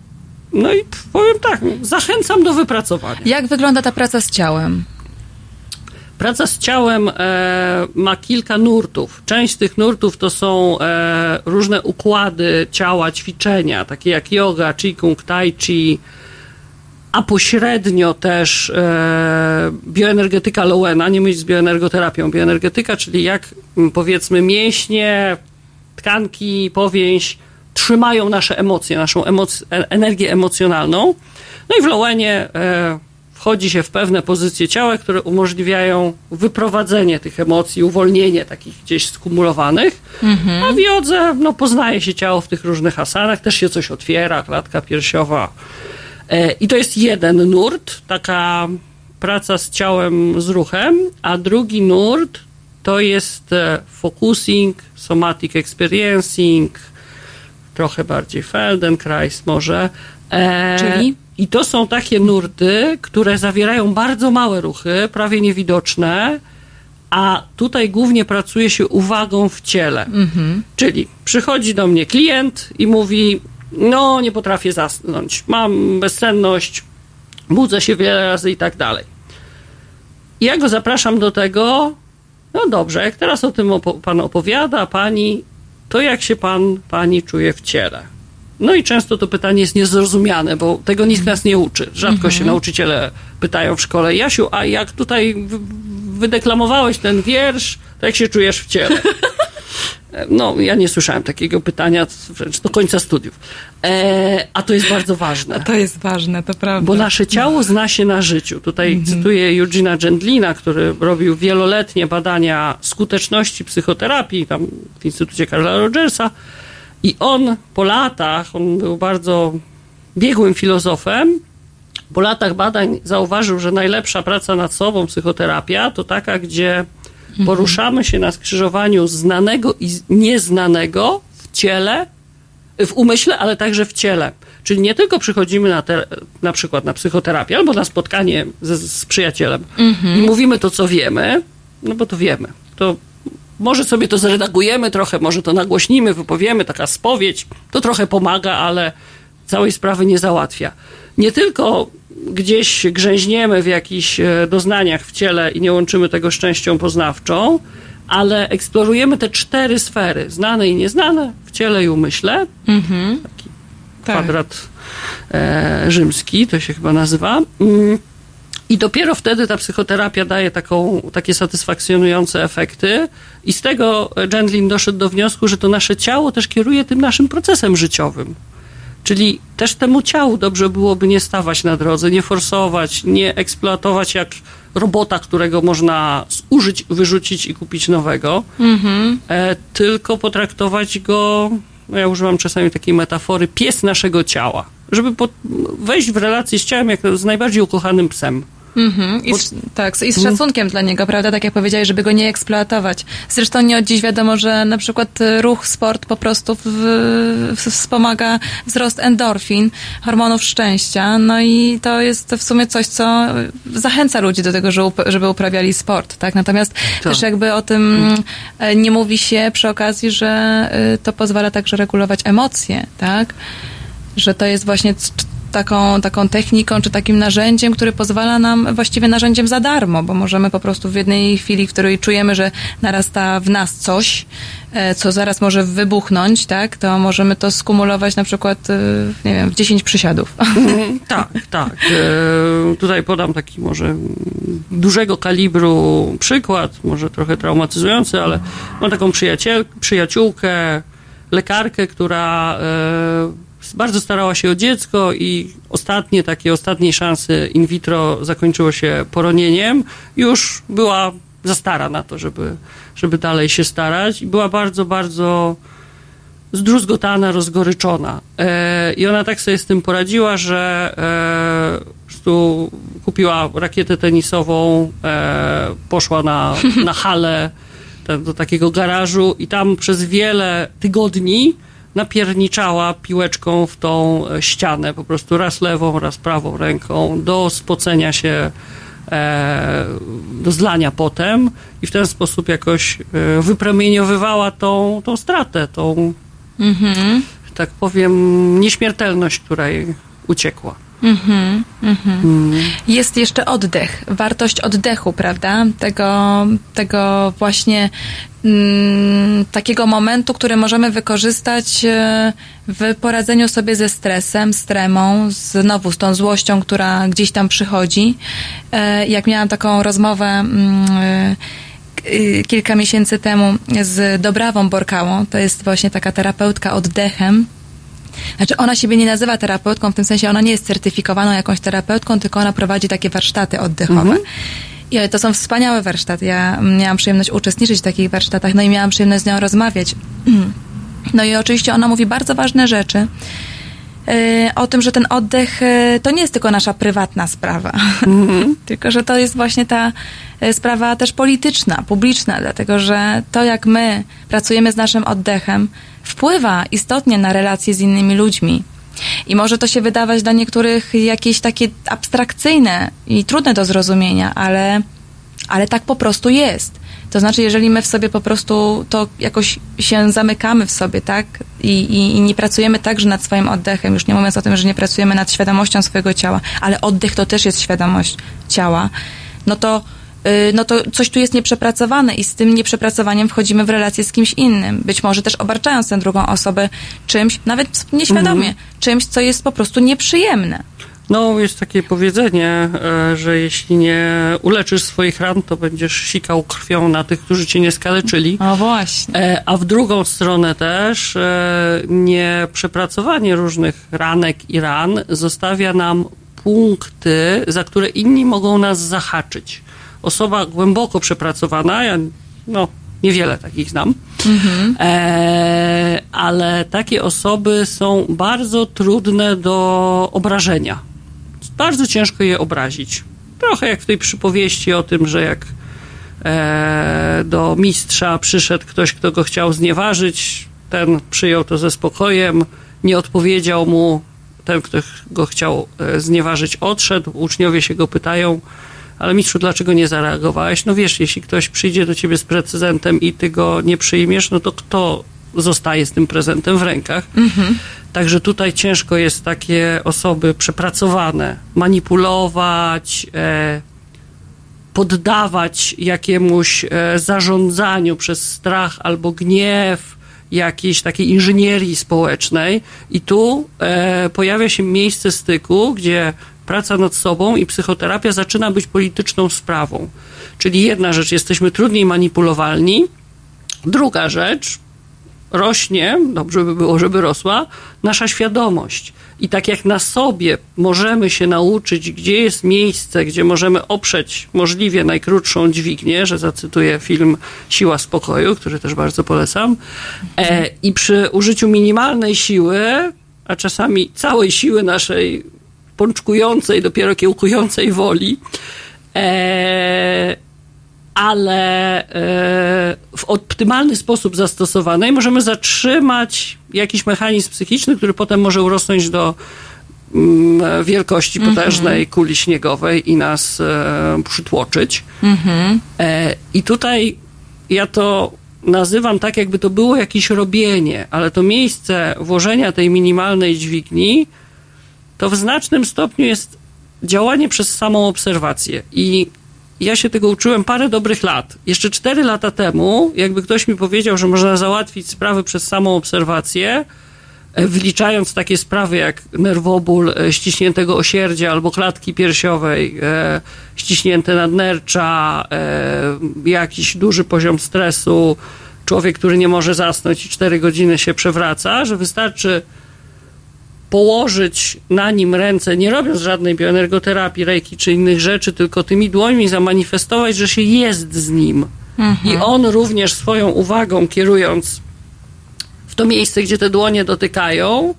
no i powiem tak, zachęcam do wypracowania. Jak wygląda ta praca z ciałem? Praca z ciałem e, ma kilka nurtów. Część z tych nurtów to są e, różne układy ciała, ćwiczenia, takie jak yoga, qigong, tai chi, a pośrednio też e, bioenergetyka Lowena, nie mylić z bioenergoterapią. Bioenergetyka, czyli jak powiedzmy mięśnie, tkanki, powięź trzymają nasze emocje, naszą emoc energię emocjonalną. No i w Lowenie e, wchodzi się w pewne pozycje ciała, które umożliwiają wyprowadzenie tych emocji, uwolnienie takich gdzieś skumulowanych. Mhm. A w jodze no, poznaje się ciało w tych różnych asanach, też się coś otwiera, klatka piersiowa. E, I to jest jeden nurt, taka praca z ciałem, z ruchem, a drugi nurt to jest e, focusing, somatic experiencing, trochę bardziej Feldenkrais może. E, Czyli? I to są takie nurty, które zawierają bardzo małe ruchy, prawie niewidoczne, a tutaj głównie pracuje się uwagą w ciele. Mhm. Czyli przychodzi do mnie klient i mówi: No, nie potrafię zasnąć, mam bezsenność, budzę się wiele razy i tak dalej. I ja go zapraszam do tego, no dobrze, jak teraz o tym opo- pan opowiada, pani, to jak się pan, pani czuje w ciele? No i często to pytanie jest niezrozumiane, bo tego nikt nas nie uczy. Rzadko mhm. się nauczyciele pytają w szkole, Jasiu, a jak tutaj wydeklamowałeś ten wiersz, to jak się czujesz w ciele? *laughs* No, ja nie słyszałem takiego pytania wręcz do końca studiów. E, a to jest bardzo ważne. To jest ważne, to prawda. Bo nasze ciało zna się na życiu. Tutaj mhm. cytuję Eugena Gendlina, który robił wieloletnie badania skuteczności psychoterapii tam w Instytucie Karla Rogersa. I on po latach, on był bardzo biegłym filozofem, po latach badań zauważył, że najlepsza praca nad sobą, psychoterapia, to taka, gdzie. Poruszamy się na skrzyżowaniu znanego i nieznanego w ciele, w umyśle, ale także w ciele. Czyli nie tylko przychodzimy na, te, na przykład na psychoterapię albo na spotkanie z, z przyjacielem mhm. i mówimy to, co wiemy, no bo to wiemy. To może sobie to zredagujemy trochę, może to nagłośnimy, wypowiemy, taka spowiedź, to trochę pomaga, ale całej sprawy nie załatwia. Nie tylko gdzieś grzęźniemy w jakichś e, doznaniach w ciele i nie łączymy tego z częścią poznawczą, ale eksplorujemy te cztery sfery, znane i nieznane, w ciele i umyśle. Mhm. Taki tak. kwadrat e, rzymski, to się chyba nazywa. Mm. I dopiero wtedy ta psychoterapia daje taką, takie satysfakcjonujące efekty. I z tego Gendlin doszedł do wniosku, że to nasze ciało też kieruje tym naszym procesem życiowym. Czyli też temu ciału dobrze byłoby nie stawać na drodze, nie forsować, nie eksploatować jak robota, którego można zużyć, wyrzucić i kupić nowego, mm-hmm. e, tylko potraktować go, no ja używam czasami takiej metafory, pies naszego ciała, żeby po, wejść w relację z ciałem jak z najbardziej ukochanym psem. Mhm. I z, tak, i z szacunkiem dla niego, prawda? Tak jak powiedziałeś, żeby go nie eksploatować. Zresztą nie od dziś wiadomo, że na przykład y, ruch, sport po prostu w, w, wspomaga wzrost endorfin, hormonów szczęścia. No i to jest w sumie coś, co zachęca ludzi do tego, żeby uprawiali sport, tak? Natomiast to. też jakby o tym mhm. nie mówi się przy okazji, że y, to pozwala także regulować emocje, tak? Że to jest właśnie taką, taką techniką czy takim narzędziem, który pozwala nam właściwie narzędziem za darmo, bo możemy po prostu w jednej chwili, w której czujemy, że narasta w nas coś, e, co zaraz może wybuchnąć, tak, to możemy to skumulować na przykład, e, nie wiem, w 10 przysiadów. *laughs* Tak, tak. E, tutaj podam taki może dużego kalibru przykład, może trochę traumatyzujący, ale mam taką przyjaciółkę, lekarkę, która bardzo starała się o dziecko i ostatnie takie, ostatniej szansy in vitro zakończyło się poronieniem. Już była za stara na to, żeby, żeby dalej się starać i była bardzo, bardzo zdruzgotana, rozgoryczona. E, I ona tak sobie z tym poradziła, że e, prostu kupiła rakietę tenisową, e, poszła na, na *laughs* halę do takiego garażu i tam przez wiele tygodni napierniczała piłeczką w tą e, ścianę, po prostu raz lewą, raz prawą ręką, do spocenia się, e, do zlania potem i w ten sposób jakoś e, wypromieniowywała tą, tą stratę, tą, mhm. tak powiem, nieśmiertelność, której uciekła. Mm-hmm, mm-hmm. Mm. Jest jeszcze oddech, wartość oddechu, prawda? Tego, tego właśnie mm, takiego momentu, który możemy wykorzystać e, w poradzeniu sobie ze stresem, z tremą, znowu z tą złością, która gdzieś tam przychodzi. E, jak miałam taką rozmowę mm, e, kilka miesięcy temu z Dobrawą Borkałą, to jest właśnie taka terapeutka oddechem, znaczy ona siebie nie nazywa terapeutką, w tym sensie ona nie jest certyfikowaną jakąś terapeutką, tylko ona prowadzi takie warsztaty oddechowe. Mhm. I to są wspaniałe warsztaty. Ja miałam przyjemność uczestniczyć w takich warsztatach, no i miałam przyjemność z nią rozmawiać. *clears throat* No i oczywiście ona mówi bardzo ważne rzeczy. Y, o tym, że ten oddech y, to nie jest tylko nasza prywatna sprawa, mm-hmm. *laughs* tylko że to jest właśnie ta y, sprawa też polityczna, publiczna, dlatego że to, jak my pracujemy z naszym oddechem, wpływa istotnie na relacje z innymi ludźmi. I może to się wydawać dla niektórych jakieś takie abstrakcyjne i trudne do zrozumienia, ale, ale tak po prostu jest. To znaczy, jeżeli my w sobie po prostu to jakoś się zamykamy w sobie, tak? I, i, i nie pracujemy także nad swoim oddechem, już nie mówiąc o tym, że nie pracujemy nad świadomością swojego ciała, ale oddech to też jest świadomość ciała, no to Y, no to coś tu jest nieprzepracowane i z tym nieprzepracowaniem wchodzimy w relację z kimś innym. Być może też obarczając tę drugą osobę czymś, nawet nieświadomie, mhm. czymś, co jest po prostu nieprzyjemne. No, jest takie powiedzenie, e, że jeśli nie uleczysz swoich ran, to będziesz sikał krwią na tych, którzy cię nie skaleczyli. O właśnie. E, a w drugą stronę też e, nieprzepracowanie różnych ranek i ran zostawia nam punkty, za które inni mogą nas zahaczyć osoba głęboko przepracowana, ja no, niewiele takich znam, mhm. e, ale takie osoby są bardzo trudne do obrażenia. Bardzo ciężko je obrazić. Trochę jak w tej przypowieści o tym, że jak e, do mistrza przyszedł ktoś, kto go chciał znieważyć. Ten przyjął to ze spokojem, nie odpowiedział mu. Ten, kto go chciał e, znieważyć, odszedł. Uczniowie się go pytają, ale mistrzu, dlaczego nie zareagowałeś? No wiesz, jeśli ktoś przyjdzie do ciebie z prezentem i ty go nie przyjmiesz, no to kto zostaje z tym prezentem w rękach? Mhm. Także tutaj ciężko jest takie osoby przepracowane manipulować, e, poddawać jakiemuś e, zarządzaniu przez strach albo gniew, jakiejś takiej inżynierii społecznej. I tu e, pojawia się miejsce styku, gdzie praca nad sobą i psychoterapia zaczyna być polityczną sprawą. Czyli jedna rzecz, jesteśmy trudniej manipulowalni. Druga rzecz, rośnie, dobrze by było, żeby rosła, nasza świadomość. I tak jak na sobie możemy się nauczyć, gdzie jest miejsce, gdzie możemy oprzeć możliwie najkrótszą dźwignię, że zacytuję film Siła Spokoju, który też bardzo polecam, e, i przy użyciu minimalnej siły, a czasami całej siły naszej pączkującej, dopiero kiełkującej woli, e, ale e, w optymalny sposób zastosowanej możemy zatrzymać jakiś mechanizm psychiczny, który potem może urosnąć do mm, wielkości mhm. potężnej kuli śniegowej i nas e, przytłoczyć. Mhm. E, I tutaj ja to nazywam tak, jakby to było jakieś robienie, ale to miejsce włożenia tej minimalnej dźwigni to w znacznym stopniu jest działanie przez samą obserwację. I ja się tego uczyłem parę dobrych lat. Jeszcze cztery lata temu, jakby ktoś mi powiedział, że można załatwić sprawy przez samą obserwację, e, wliczając takie sprawy jak nerwoból e, ściśniętego osierdzia albo klatki piersiowej, e, ściśnięte nadnercza, jakiś duży poziom stresu, człowiek, który nie może zasnąć i cztery godziny się przewraca, że wystarczy położyć na nim ręce, nie robiąc żadnej bioenergoterapii, rejki czy innych rzeczy, tylko tymi dłońmi zamanifestować, że się jest z nim. Mhm. I on również swoją uwagą kierując w to miejsce, gdzie te dłonie dotykają,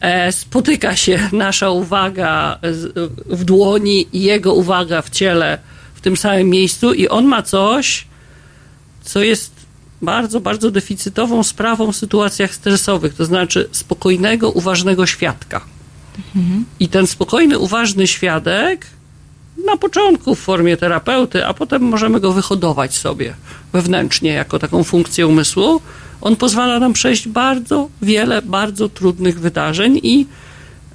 e, spotyka się nasza uwaga w dłoni i jego uwaga w ciele w tym samym miejscu i on ma coś, co jest bardzo, bardzo deficytową sprawą w sytuacjach stresowych, to znaczy spokojnego, uważnego świadka. Mhm. I ten spokojny, uważny świadek na początku w formie terapeuty, a potem możemy go wyhodować sobie wewnętrznie jako taką funkcję umysłu. On pozwala nam przejść bardzo wiele bardzo trudnych wydarzeń i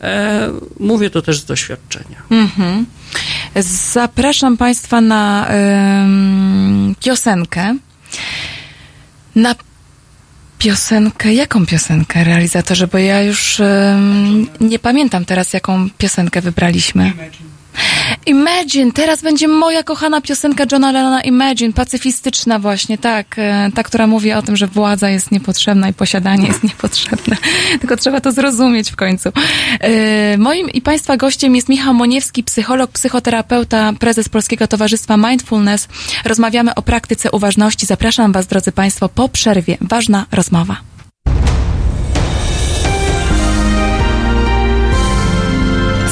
e, mówię to też z doświadczenia. Mhm. Zapraszam Państwa na y, piosenkę na piosenkę. Jaką piosenkę, realizatorze? Bo ja już um, nie pamiętam teraz, jaką piosenkę wybraliśmy. Imagine. Imagine, teraz będzie moja kochana piosenka Johna Lennona Imagine, pacyfistyczna właśnie, tak, e, ta, która mówi o tym, że władza jest niepotrzebna i posiadanie jest niepotrzebne, *laughs* tylko trzeba to zrozumieć w końcu. E, moim i Państwa gościem jest Michał Moniewski, psycholog, psychoterapeuta, prezes Polskiego Towarzystwa Mindfulness. Rozmawiamy o praktyce uważności. Zapraszam Was, drodzy Państwo, po przerwie. Ważna rozmowa.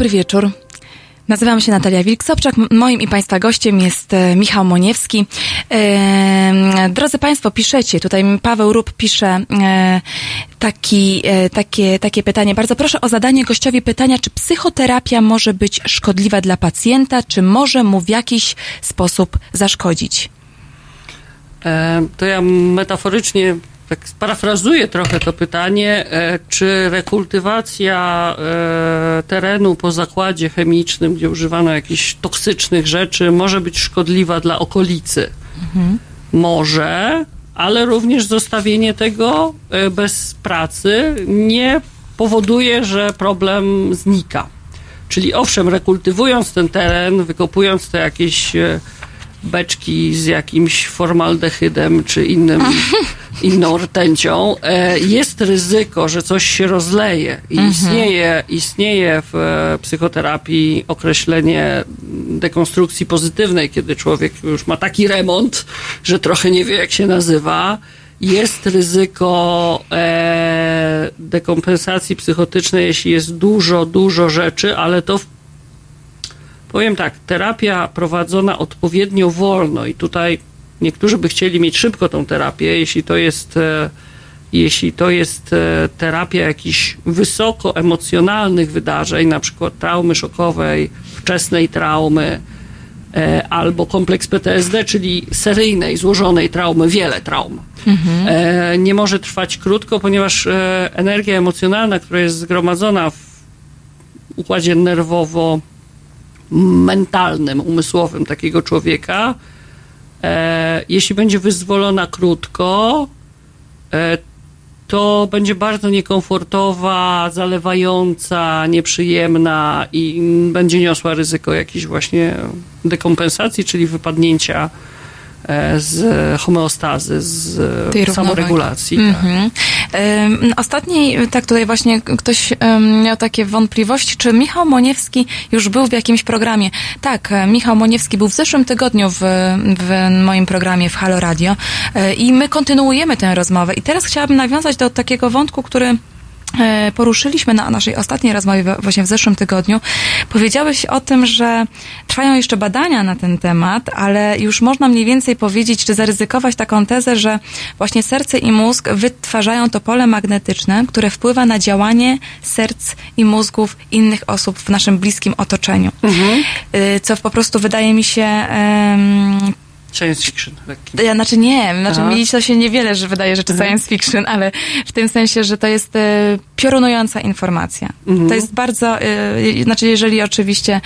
Dobry wieczór. Nazywam się Natalia Wilk-Sobczak. Moim i Państwa gościem jest e, Michał Moniewski. E, drodzy Państwo, piszecie, tutaj Paweł Rób pisze e, taki, takie, takie pytanie. Bardzo proszę o zadanie gościowi pytania, czy psychoterapia może być szkodliwa dla pacjenta, czy może mu w jakiś sposób zaszkodzić? To ja metaforycznie tak sparafrazuję trochę to pytanie, e, czy rekultywacja e, terenu po zakładzie chemicznym, gdzie używano jakichś toksycznych rzeczy, może być szkodliwa dla okolicy? Może, ale również zostawienie tego e, bez pracy nie powoduje, że problem znika. Czyli owszem, rekultywując ten teren, wykopując te jakieś beczki z jakimś formaldehydem czy innym, *laughs* inną rtęcią, e, jest ryzyko, że coś się rozleje. I istnieje, istnieje w e, psychoterapii określenie dekonstrukcji pozytywnej, kiedy człowiek już ma taki remont, że trochę nie wie, jak się nazywa. Jest ryzyko e, dekompensacji psychotycznej, jeśli jest dużo, dużo rzeczy, ale to w Powiem tak, terapia prowadzona odpowiednio wolno i tutaj niektórzy by chcieli mieć szybko tą terapię, jeśli to jest, e, jeśli to jest e, terapia jakichś wysoko emocjonalnych wydarzeń, na przykład traumy szokowej, wczesnej traumy, e, albo kompleks PTSD, czyli seryjnej, złożonej traumy, wiele traum. E, nie może trwać krótko, ponieważ energia emocjonalna, która jest zgromadzona w układzie nerwowo mentalnym, umysłowym takiego człowieka, e, jeśli będzie wyzwolona krótko, e, to będzie bardzo niekomfortowa, zalewająca, nieprzyjemna i będzie niosła ryzyko jakiejś właśnie dekompensacji, czyli wypadnięcia z homeostazy, z Tej e, samoregulacji. Tak. Mhm. Ym, Ostatniej, tak tutaj właśnie ktoś miał takie wątpliwości, czy Michał Moniewski już był w jakimś programie. Tak, e, Michał Moniewski był w zeszłym tygodniu w, w moim programie w Halo Radio e, i my kontynuujemy tę rozmowę. I teraz chciałabym nawiązać do takiego wątku, który e, poruszyliśmy na naszej ostatniej rozmowie właśnie w zeszłym tygodniu. Powiedziałeś o tym, że trwają jeszcze badania na ten temat, ale już można mniej więcej powiedzieć, czy zaryzykować taką tezę, że właśnie serce i mózg wytwarzają to pole magnetyczne, które wpływa na działanie serc i mózgów innych osób w naszym bliskim otoczeniu. Y, Co po prostu wydaje mi się em, Science fiction. Taki. ja, znaczy nie, znaczy Aha. mi to się niewiele że wydaje rzeczy science fiction, ale w tym sensie, że to jest e, piorunująca informacja. To jest bardzo, e, znaczy jeżeli oczywiście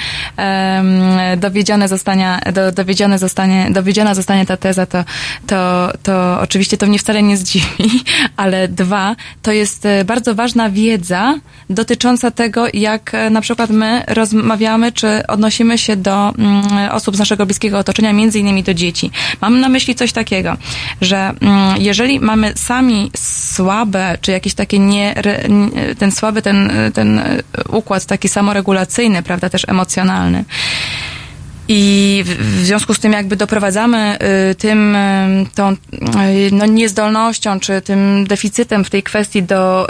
dowiedzione zostanie, do, zostanie, dowiedziona zostanie ta teza, to, to, to oczywiście to mnie wcale nie zdziwi, *laughs* ale dwa, to jest e, bardzo ważna wiedza dotycząca tego, jak e, na przykład my rozmawiamy, czy odnosimy się do mm, osób z naszego bliskiego otoczenia, między innymi do dzieci. Mam na myśli coś takiego, że mm, jeżeli mamy sami słabe, czy jakieś takie nie, nie- ten słaby, ten, ten e, układ taki samoregulacyjny, prawda, też emocjonalny, i w, związku z tym jakby doprowadzamy y, tym, y, tą y, no, niezdolnością, czy tym deficytem w tej kwestii do,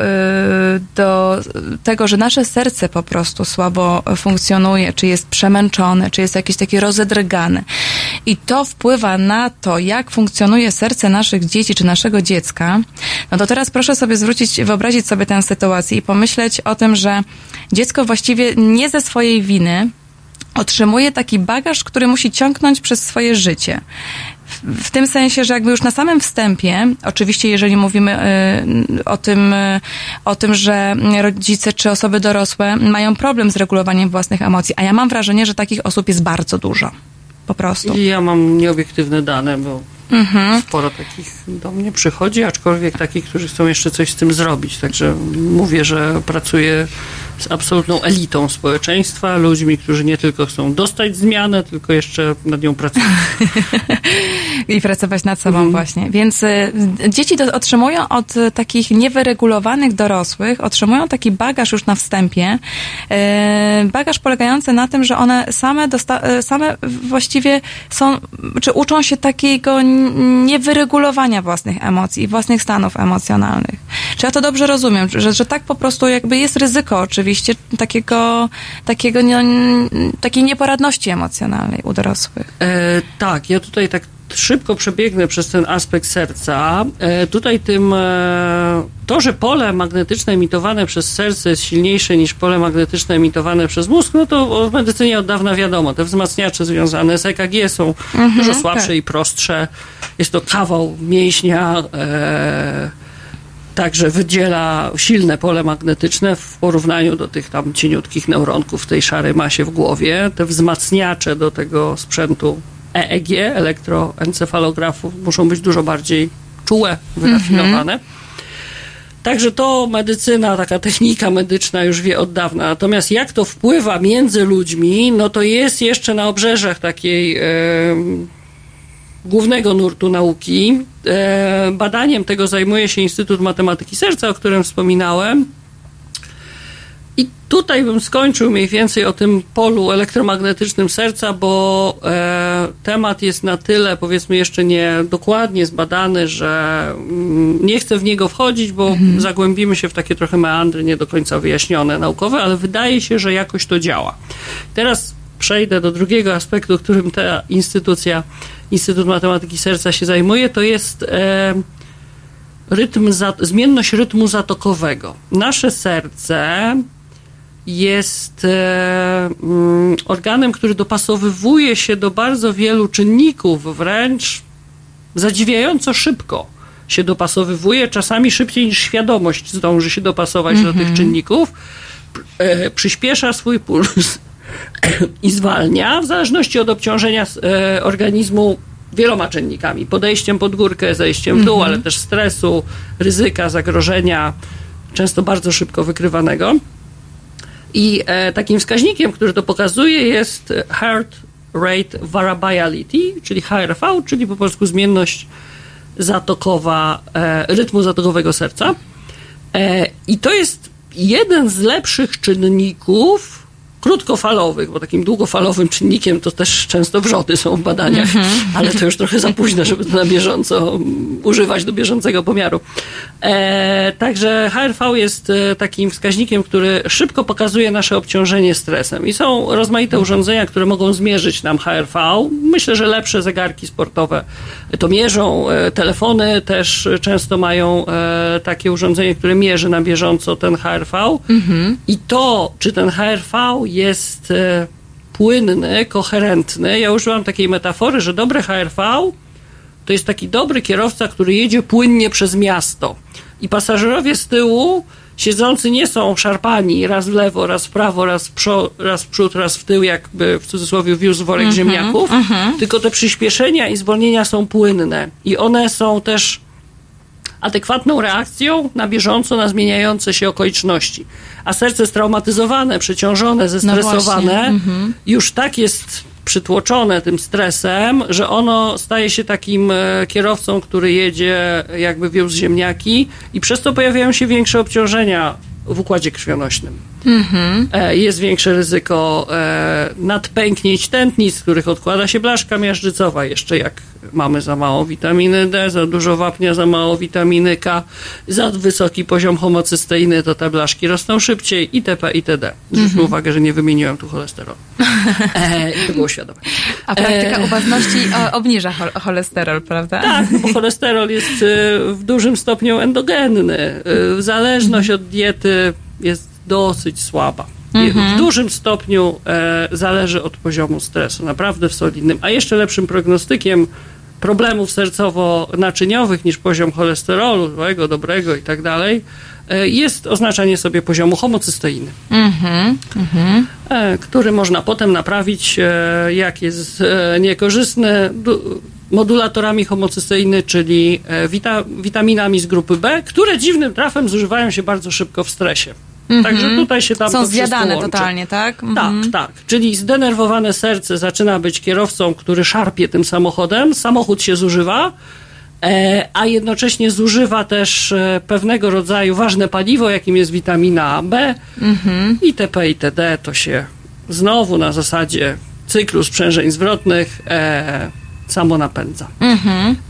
do tego, że nasze serce po prostu słabo funkcjonuje, czy jest przemęczone, czy jest jakieś takie rozedrgane. I to wpływa na to, jak funkcjonuje serce naszych dzieci, czy naszego dziecka. No to teraz proszę sobie zwrócić, wyobrazić sobie tę sytuację i pomyśleć o tym, że dziecko właściwie nie ze swojej winy, otrzymuje taki bagaż, który musi ciągnąć przez swoje życie. W, w tym sensie, że jakby już na samym wstępie, oczywiście jeżeli mówimy y, o tym, y, o tym, że rodzice czy osoby dorosłe mają problem z regulowaniem własnych emocji, a ja mam wrażenie, że takich osób jest bardzo dużo. Po prostu. I ja mam nieobiektywne dane, bo Mhm. sporo takich do mnie przychodzi, aczkolwiek takich, którzy chcą jeszcze coś z tym zrobić. Także mówię, że pracuję z absolutną elitą społeczeństwa, ludźmi, którzy nie tylko chcą dostać zmianę, tylko jeszcze nad nią pracują. *laughs* I pracować nad sobą właśnie. Więc y, dzieci do, otrzymują od y, takich niewyregulowanych dorosłych, otrzymują taki bagaż już na wstępie. Y, bagaż polegający na tym, że one same, dosta- y, same właściwie są, czy uczą się takiego niewyregulowania własnych emocji własnych stanów emocjonalnych. Czy ja to dobrze rozumiem, że, że tak po prostu jakby jest ryzyko oczywiście takiego, takiego nie, takiej nieporadności emocjonalnej u dorosłych. E, tak, ja tutaj tak szybko przebiegnę przez ten aspekt serca. E, tutaj tym, e, to, że pole magnetyczne emitowane przez serce jest silniejsze niż pole magnetyczne emitowane przez mózg, no to w medycynie od dawna wiadomo. Te wzmacniacze związane z EKG są dużo słabsze tak. i prostsze. Jest to kawał mięśnia, e, Także wydziela silne pole magnetyczne w porównaniu do tych tam cieniutkich neuronków w tej szarej masie w głowie. Te wzmacniacze do tego sprzętu EEG, elektroencefalografów, muszą być dużo bardziej czułe, wyrafinowane. Także to medycyna, taka technika medyczna już wie od dawna. Natomiast jak to wpływa między ludźmi, no to jest jeszcze na obrzeżach takiej em, głównego nurtu nauki. E, badaniem tego zajmuje się Instytut Matematyki Serca, o którym wspominałem. I tutaj bym skończył mniej więcej o tym polu elektromagnetycznym serca, bo e, temat jest na tyle, powiedzmy, jeszcze nie dokładnie zbadany, że mm, nie chcę w niego wchodzić, bo zagłębimy się w takie trochę meandry nie do końca wyjaśnione naukowe, ale wydaje się, że jakoś to działa. Teraz przejdę do drugiego aspektu, którym ta instytucja, Instytut Matematyki Serca się zajmuje, to jest e, rytm, za, zmienność rytmu zatokowego. Nasze serce jest e, mm, organem, który dopasowywuje się do bardzo wielu czynników, wręcz zadziwiająco szybko się dopasowywuje, czasami szybciej niż świadomość zdąży się dopasować do tych czynników, e, przyspiesza swój puls i zwalnia w zależności od obciążenia e, organizmu wieloma czynnikami. Podejściem pod górkę, zejściem w dół, ale też stresu, ryzyka, zagrożenia, często bardzo szybko wykrywanego. I e, takim wskaźnikiem, który to pokazuje, jest Heart Rate Variability, czyli HRV, czyli po polsku zmienność zatokowa, e, rytmu zatokowego serca. E, I to jest jeden z lepszych czynników krótkofalowych, bo takim długofalowym czynnikiem to też często wrzody są w badaniach, ale to już trochę za późno, żeby to na bieżąco mm, używać do bieżącego pomiaru. E, także HRV jest e, takim wskaźnikiem, który szybko pokazuje nasze obciążenie stresem i są rozmaite urządzenia, które mogą zmierzyć nam HRV. Myślę, że lepsze zegarki sportowe to mierzą, e, telefony też często mają e, takie urządzenie, które mierzy na bieżąco ten HRV i to, czy ten HRV jest e, płynny, koherentny. Ja użyłam takiej metafory, że dobre HRV to jest taki dobry kierowca, który jedzie płynnie przez miasto. I pasażerowie z tyłu siedzący nie są szarpani raz w lewo, raz w prawo, raz w, raz w przód, raz w tył, jakby w cudzysłowie wiózł worek ziemniaków, tylko te przyspieszenia i zwolnienia są płynne. I one są też adekwatną reakcją na bieżąco na zmieniające się okoliczności. A serce straumatyzowane, przeciążone, zestresowane, już tak jest przytłoczone tym stresem, że ono staje się takim e, kierowcą, który jedzie jakby wiózł ziemniaki i przez to pojawiają się większe obciążenia w układzie krwionośnym. E, Jest większe ryzyko e, nadpęknięć tętnic, z których odkłada się blaszka miażdżycowa. Jeszcze jak mamy za mało witaminy D, za dużo wapnia, za mało witaminy K, za wysoki poziom homocysteiny, to te blaszki rosną szybciej itp. itd. Zwróćmy uwagę, że nie wymieniłem tu cholesterolu. *laughs* E, i to było świadome. A praktyka E, uważności obniża chol- cholesterol, prawda? tak, bo *laughs* cholesterol jest y, w dużym stopniu endogenny. Y, Zależność od diety jest dosyć słaba. I W dużym stopniu e, zależy od poziomu stresu, naprawdę w solidnym. A jeszcze lepszym prognostykiem problemów sercowo-naczyniowych niż poziom cholesterolu, złego, dobrego i tak dalej, e, jest oznaczanie sobie poziomu homocysteiny e, który można potem naprawić, e, jak jest niekorzystny, modulatorami homocysteiny, czyli e, wita, witaminami z grupy B, które dziwnym trafem zużywają się bardzo szybko w stresie. Także tutaj się tam Są zjadane totalnie, tak? Tak, Mhm. tak. Czyli zdenerwowane serce zaczyna być kierowcą, który szarpie tym samochodem, samochód się zużywa, e, a jednocześnie zużywa też e, pewnego rodzaju ważne paliwo, jakim jest witamina B itp. itd. To się znowu na zasadzie cyklu sprzężeń zwrotnych e, samo napędza.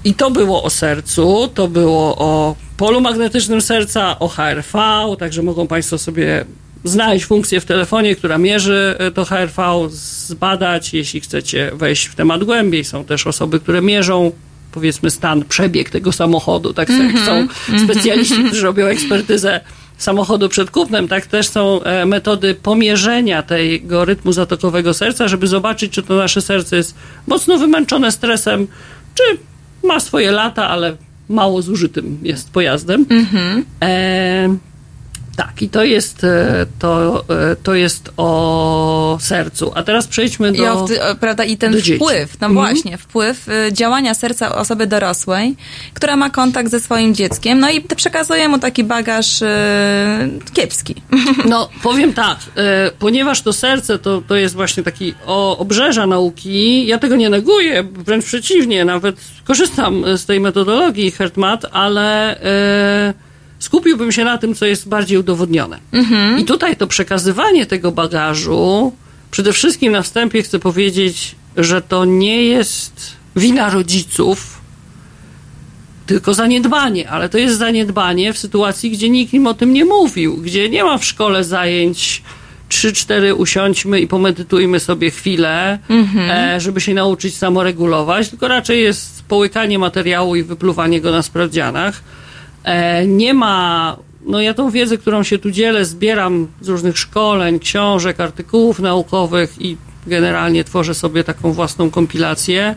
I to było o sercu, to było o polu magnetycznym serca, o HRV, także mogą Państwo sobie znaleźć funkcję w telefonie, która mierzy e, to HRV, zbadać, jeśli chcecie wejść w temat głębiej. Są też osoby, które mierzą powiedzmy stan, przebieg tego samochodu, tak jak chcą specjaliści, którzy robią ekspertyzę samochodu przed kupnem, tak też są e, metody pomierzenia tego rytmu zatokowego serca, żeby zobaczyć, czy to nasze serce jest mocno wymęczone stresem, czy ma swoje lata, ale mało zużytym jest pojazdem. E, tak, i to jest, e, to, e, to jest o sercu. A teraz przejdźmy do... I, o, prawda, I ten wpływ, no Mhm. właśnie, wpływ y, działania serca osoby dorosłej, która ma kontakt ze swoim dzieckiem, no i przekazuje mu taki bagaż y, kiepski. *laughs* No, powiem tak, e, ponieważ to serce to, to jest właśnie taki o, obrzeża nauki, ja tego nie neguję, wręcz przeciwnie, nawet korzystam z tej metodologii HeartMath, ale skupiłbym się na tym, co jest bardziej udowodnione. I tutaj to przekazywanie tego bagażu, przede wszystkim na wstępie chcę powiedzieć, że to nie jest wina rodziców, tylko zaniedbanie, ale to jest zaniedbanie w sytuacji, gdzie nikt im o tym nie mówił, gdzie nie ma w szkole zajęć 3-4 usiądźmy i pomedytujmy sobie chwilę, e, żeby się nauczyć samoregulować, tylko raczej jest połykanie materiału i wypluwanie go na sprawdzianach. E, nie ma, no ja tą wiedzę, którą się tu dzielę, zbieram z różnych szkoleń, książek, artykułów naukowych i generalnie tworzę sobie taką własną kompilację.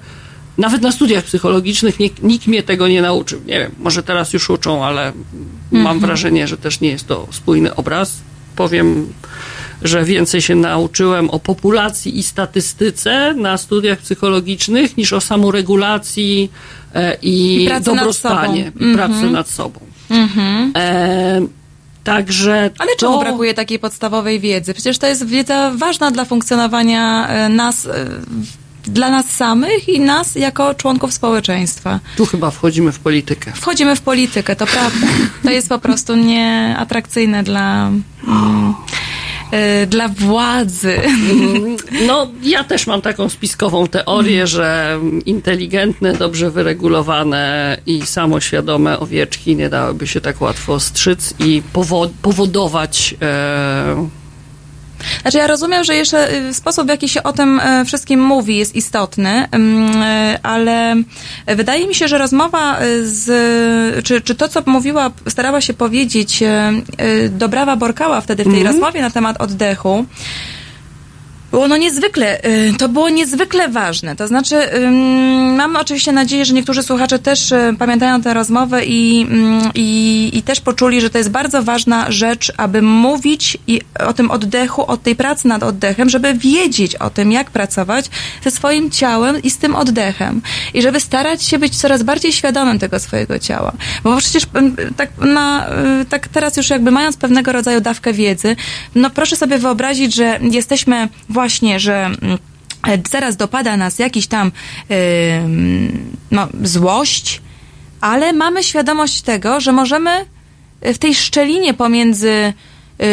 Nawet na studiach psychologicznych nikt, nikt mnie tego nie nauczył. Nie wiem, może teraz już uczą, ale mam wrażenie, że też nie jest to spójny obraz. Powiem, że więcej się nauczyłem o populacji i statystyce na studiach psychologicznych niż o samoregulacji i, I pracy nad dobrostanie sobą. i pracy nad sobą. E, także Ale to... czemu brakuje takiej podstawowej wiedzy? Przecież to jest wiedza ważna dla funkcjonowania e, nas, e, dla nas samych i nas jako członków społeczeństwa. Tu chyba wchodzimy w politykę. Wchodzimy w politykę, to prawda. To jest po prostu nieatrakcyjne dla, mm, e, dla władzy. No, ja też mam taką spiskową teorię, że inteligentne, dobrze wyregulowane i samoświadome owieczki nie dałyby się tak łatwo strzyc i powo- powodować. E, Znaczy ja rozumiem, że jeszcze y, sposób, w jaki się o tym e, wszystkim mówi jest istotny, ym, e, ale wydaje mi się, że rozmowa y, z, czy, czy to, co mówiła, starała się powiedzieć e, e, Dobrawa Borkała wtedy w tej rozmowie na temat oddechu, było no niezwykle, y, to było niezwykle ważne. To znaczy, mam oczywiście nadzieję, że niektórzy słuchacze też y, pamiętają tę rozmowę i, ym, i, i też poczuli, że to jest bardzo ważna rzecz, aby mówić i o tym oddechu, o tej pracy nad oddechem, żeby wiedzieć o tym, jak pracować ze swoim ciałem i z tym oddechem. I żeby starać się być coraz bardziej świadomym tego swojego ciała. Bo przecież tak, na, y, tak teraz już jakby mając pewnego rodzaju dawkę wiedzy, no proszę sobie wyobrazić, że jesteśmy właśnie, że mm, e, zaraz dopada nas jakiś tam ym, no, złość, ale mamy świadomość tego, że możemy e, w tej szczelinie pomiędzy yy,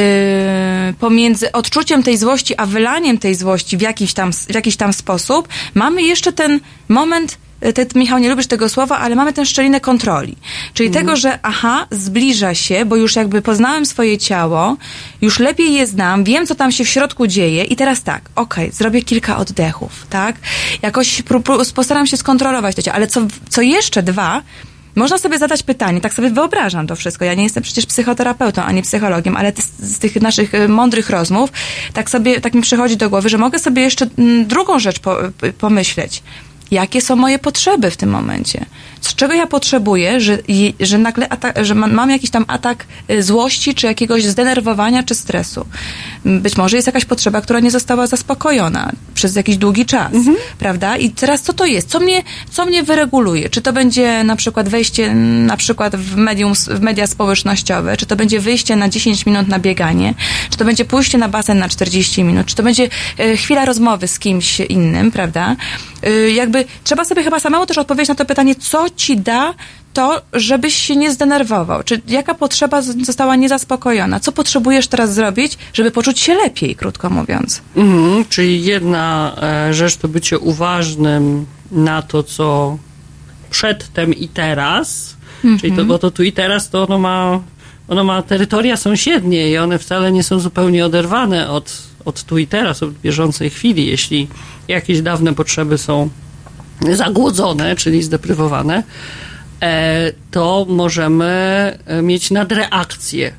pomiędzy odczuciem tej złości, a wylaniem tej złości w jakiś tam, w jakiś tam sposób, mamy jeszcze ten moment, ty, Michał, nie lubisz tego słowa, ale mamy tę szczelinę kontroli. Czyli tego, że aha, zbliża się, bo już jakby poznałem swoje ciało, już lepiej je znam, wiem, co tam się w środku dzieje i teraz tak, okej, zrobię kilka oddechów, tak? Jakoś postaram się skontrolować to ciało, ale co, co jeszcze dwa, można sobie zadać pytanie, tak sobie wyobrażam to wszystko. Ja nie jestem przecież psychoterapeutą ani psychologiem, ale z, tych naszych y, mądrych rozmów, tak sobie, tak mi przychodzi do głowy, że mogę sobie jeszcze mm, drugą rzecz po, pomyśleć. Jakie są moje potrzeby w tym momencie? Z czego ja potrzebuję, że, że nagle atak, że ma- mam jakiś tam atak y, złości, czy jakiegoś zdenerwowania, czy stresu. M, Być może jest jakaś potrzeba, która nie została zaspokojona przez jakiś długi czas, prawda? I teraz co to jest? Co mnie, co mnie wyreguluje? Czy to będzie na przykład wejście mm, na przykład w, medium, w media społecznościowe, czy to będzie wyjście na 10 minut na bieganie, czy to będzie pójście na basen na 40 minut, czy to będzie e, chwila rozmowy z kimś innym, prawda? E, jakby trzeba sobie chyba samemu też odpowiedzieć na to pytanie, co ci da to, żebyś się nie zdenerwował? Czy jaka potrzeba została niezaspokojona? Co potrzebujesz teraz zrobić, żeby poczuć się lepiej, krótko mówiąc? Mhm, czyli jedna e, rzecz to bycie uważnym na to, co przedtem i teraz, czyli to, bo to tu i teraz to ono ma, ono ma terytoria sąsiednie i one wcale nie są zupełnie oderwane od, od tu i teraz, od bieżącej chwili. Jeśli jakieś dawne potrzeby są zagłodzone, czyli zdeprywowane, e, to możemy e, mieć nadreakcję,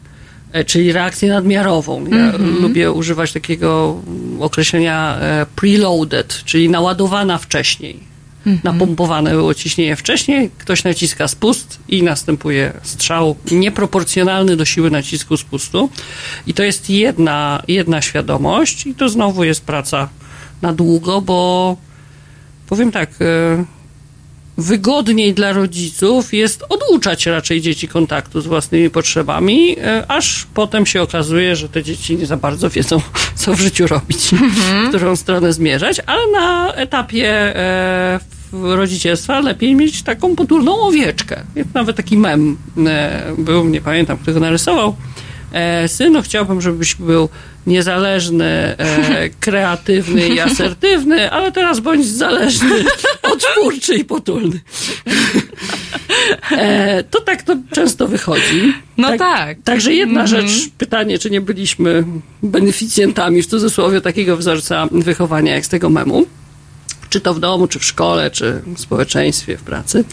e, czyli reakcję nadmiarową. Ja lubię używać takiego określenia preloaded, czyli naładowana wcześniej. Napompowane było ciśnienie wcześniej, ktoś naciska spust i następuje strzał nieproporcjonalny do siły nacisku spustu. I to jest jedna, jedna świadomość, i to znowu jest praca na długo, bo powiem tak, e, wygodniej dla rodziców jest oduczać raczej dzieci kontaktu z własnymi potrzebami, e, aż potem się okazuje, że te dzieci nie za bardzo wiedzą, *laughs* co w życiu robić, w którą stronę zmierzać, ale na etapie e, rodzicielstwa lepiej mieć taką potulną owieczkę. Jest nawet taki mem był, nie pamiętam, kto go narysował. E, synu, chciałbym, żebyś był niezależny, e, *laughs* kreatywny i asertywny, ale teraz bądź zależny, *laughs* otwórczy i potulny. E, to tak to często wychodzi. No tak. Także jedna rzecz, pytanie, czy nie byliśmy beneficjentami w cudzysłowie takiego wzorca wychowania jak z tego memu, czy to w domu, czy w szkole, czy w społeczeństwie, w pracy.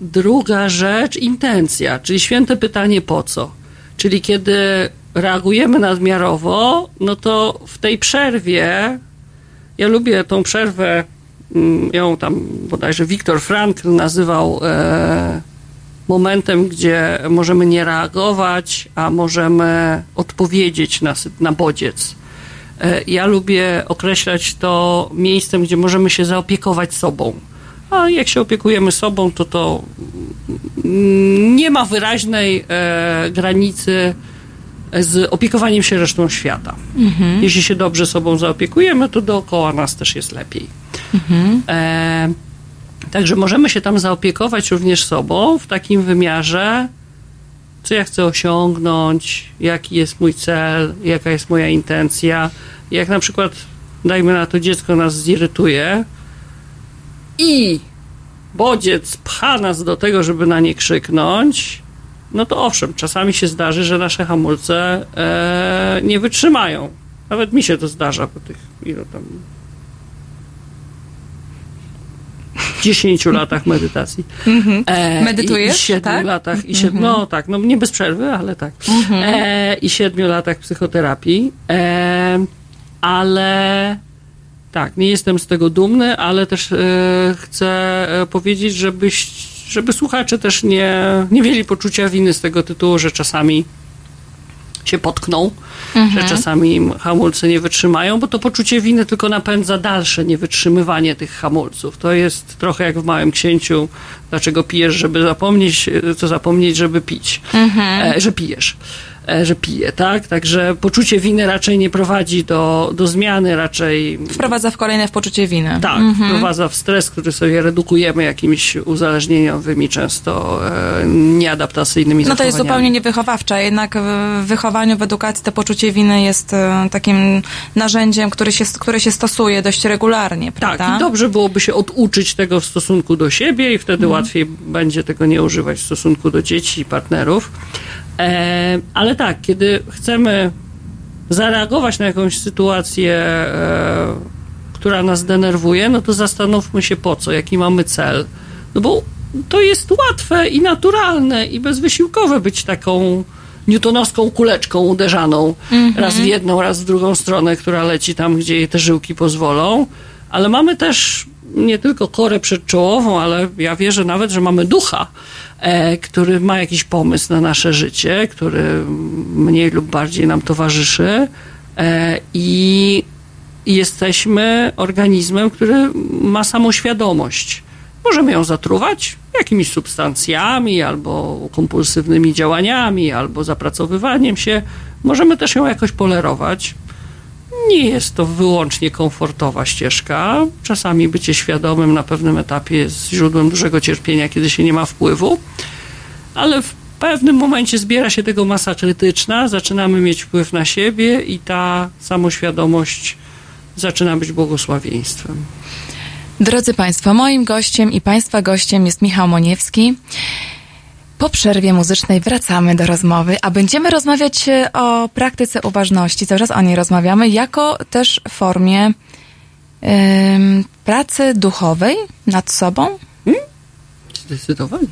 Druga rzecz, intencja, czyli święte pytanie po co. Czyli kiedy reagujemy nadmiarowo, no to w tej przerwie, ja lubię tą przerwę, mm, ją tam bodajże Viktor Frankl nazywał e, momentem, gdzie możemy nie reagować, a możemy odpowiedzieć na, na bodziec. E, Ja lubię określać to miejscem, gdzie możemy się zaopiekować sobą. A jak się opiekujemy sobą, to to nie ma wyraźnej e, granicy z opiekowaniem się resztą świata. Jeśli się dobrze sobą zaopiekujemy, to dookoła nas też jest lepiej. E, także możemy się tam zaopiekować również sobą w takim wymiarze, co ja chcę osiągnąć, jaki jest mój cel, jaka jest moja intencja. Jak na przykład, dajmy na to, dziecko nas zirytuje i bodziec pcha nas do tego, żeby na nie krzyknąć, no to owszem, czasami się zdarzy, że nasze hamulce e, nie wytrzymają. Nawet mi się to zdarza po tych, ilu tam 10 latach medytacji. E, Meditujesz, I, i 7 tak? latach. I siedm, No tak, no nie bez przerwy, ale tak. E, I 7 latach psychoterapii. E, ale tak, nie jestem z tego dumny, ale też e, chcę e, powiedzieć, żebyś, żeby słuchacze też nie, nie mieli poczucia winy z tego tytułu, że czasami się potkną, że czasami hamulce nie wytrzymają, bo to poczucie winy tylko napędza dalsze niewytrzymywanie tych hamulców. To jest trochę jak w Małym Księciu, dlaczego pijesz, żeby zapomnieć, e, co zapomnieć, żeby pić, e, że pijesz. E, Że pije, tak? Także poczucie winy raczej nie prowadzi do, do zmiany, raczej Wprowadza w kolejne w poczucie winy. tak, wprowadza w stres, który sobie redukujemy jakimiś uzależnieniowymi, często e, nieadaptacyjnymi No to jest zupełnie niewychowawcze, jednak w wychowaniu, w edukacji to poczucie winy jest e, takim narzędziem, który się, które się stosuje dość regularnie, prawda? Tak, i dobrze byłoby się oduczyć tego w stosunku do siebie i wtedy łatwiej będzie tego nie używać w stosunku do dzieci i partnerów. E, ale tak, kiedy chcemy zareagować na jakąś sytuację, e, która nas denerwuje, no to zastanówmy się po co, jaki mamy cel. No bo to jest łatwe i naturalne i bezwysiłkowe być taką newtonowską kuleczką uderzaną raz w jedną, raz w drugą stronę, która leci tam, gdzie jej te żyłki pozwolą, ale mamy też nie tylko korę przedczołową, ale ja wierzę nawet, że mamy ducha, e, który ma jakiś pomysł na nasze życie, który mniej lub bardziej nam towarzyszy e, i jesteśmy organizmem, który ma samoświadomość. Możemy ją zatruwać jakimiś substancjami, albo kompulsywnymi działaniami, albo zapracowywaniem się. Możemy też ją jakoś polerować. Nie jest to wyłącznie komfortowa ścieżka. Czasami bycie świadomym na pewnym etapie jest źródłem dużego cierpienia, kiedy się nie ma wpływu, ale w pewnym momencie zbiera się tego masa krytyczna, zaczynamy mieć wpływ na siebie i ta samoświadomość zaczyna być błogosławieństwem. Drodzy Państwo, moim gościem i Państwa gościem jest Michał Moniewski. Po przerwie muzycznej wracamy do rozmowy, a będziemy rozmawiać e, o praktyce uważności. Cały czas o niej rozmawiamy, jako też formie ym, pracy duchowej nad sobą. Zdecydowanie.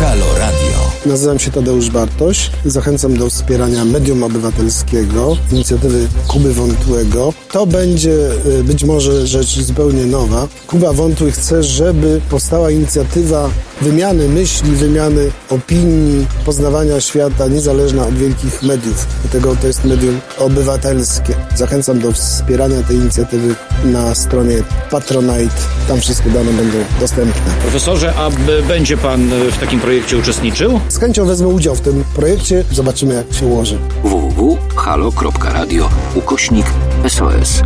Halo Radio. Nazywam się Tadeusz Bartoś. Zachęcam do wspierania medium obywatelskiego, inicjatywy Kuby Wątłego. To będzie y, być może rzecz zupełnie nowa. Kuba Wątły chce, żeby powstała inicjatywa wymiany myśli, wymiany opinii, poznawania świata, niezależna od wielkich mediów. Dlatego to jest medium obywatelskie. Zachęcam do wspierania tej inicjatywy na stronie Patronite. Tam wszystkie dane będą dostępne. Profesorze, a będzie pan y, w takim projekcie uczestniczył? Z chęcią wezmę udział w tym projekcie. Zobaczymy, jak się ułoży. www.halo.radio ukośnik SOS.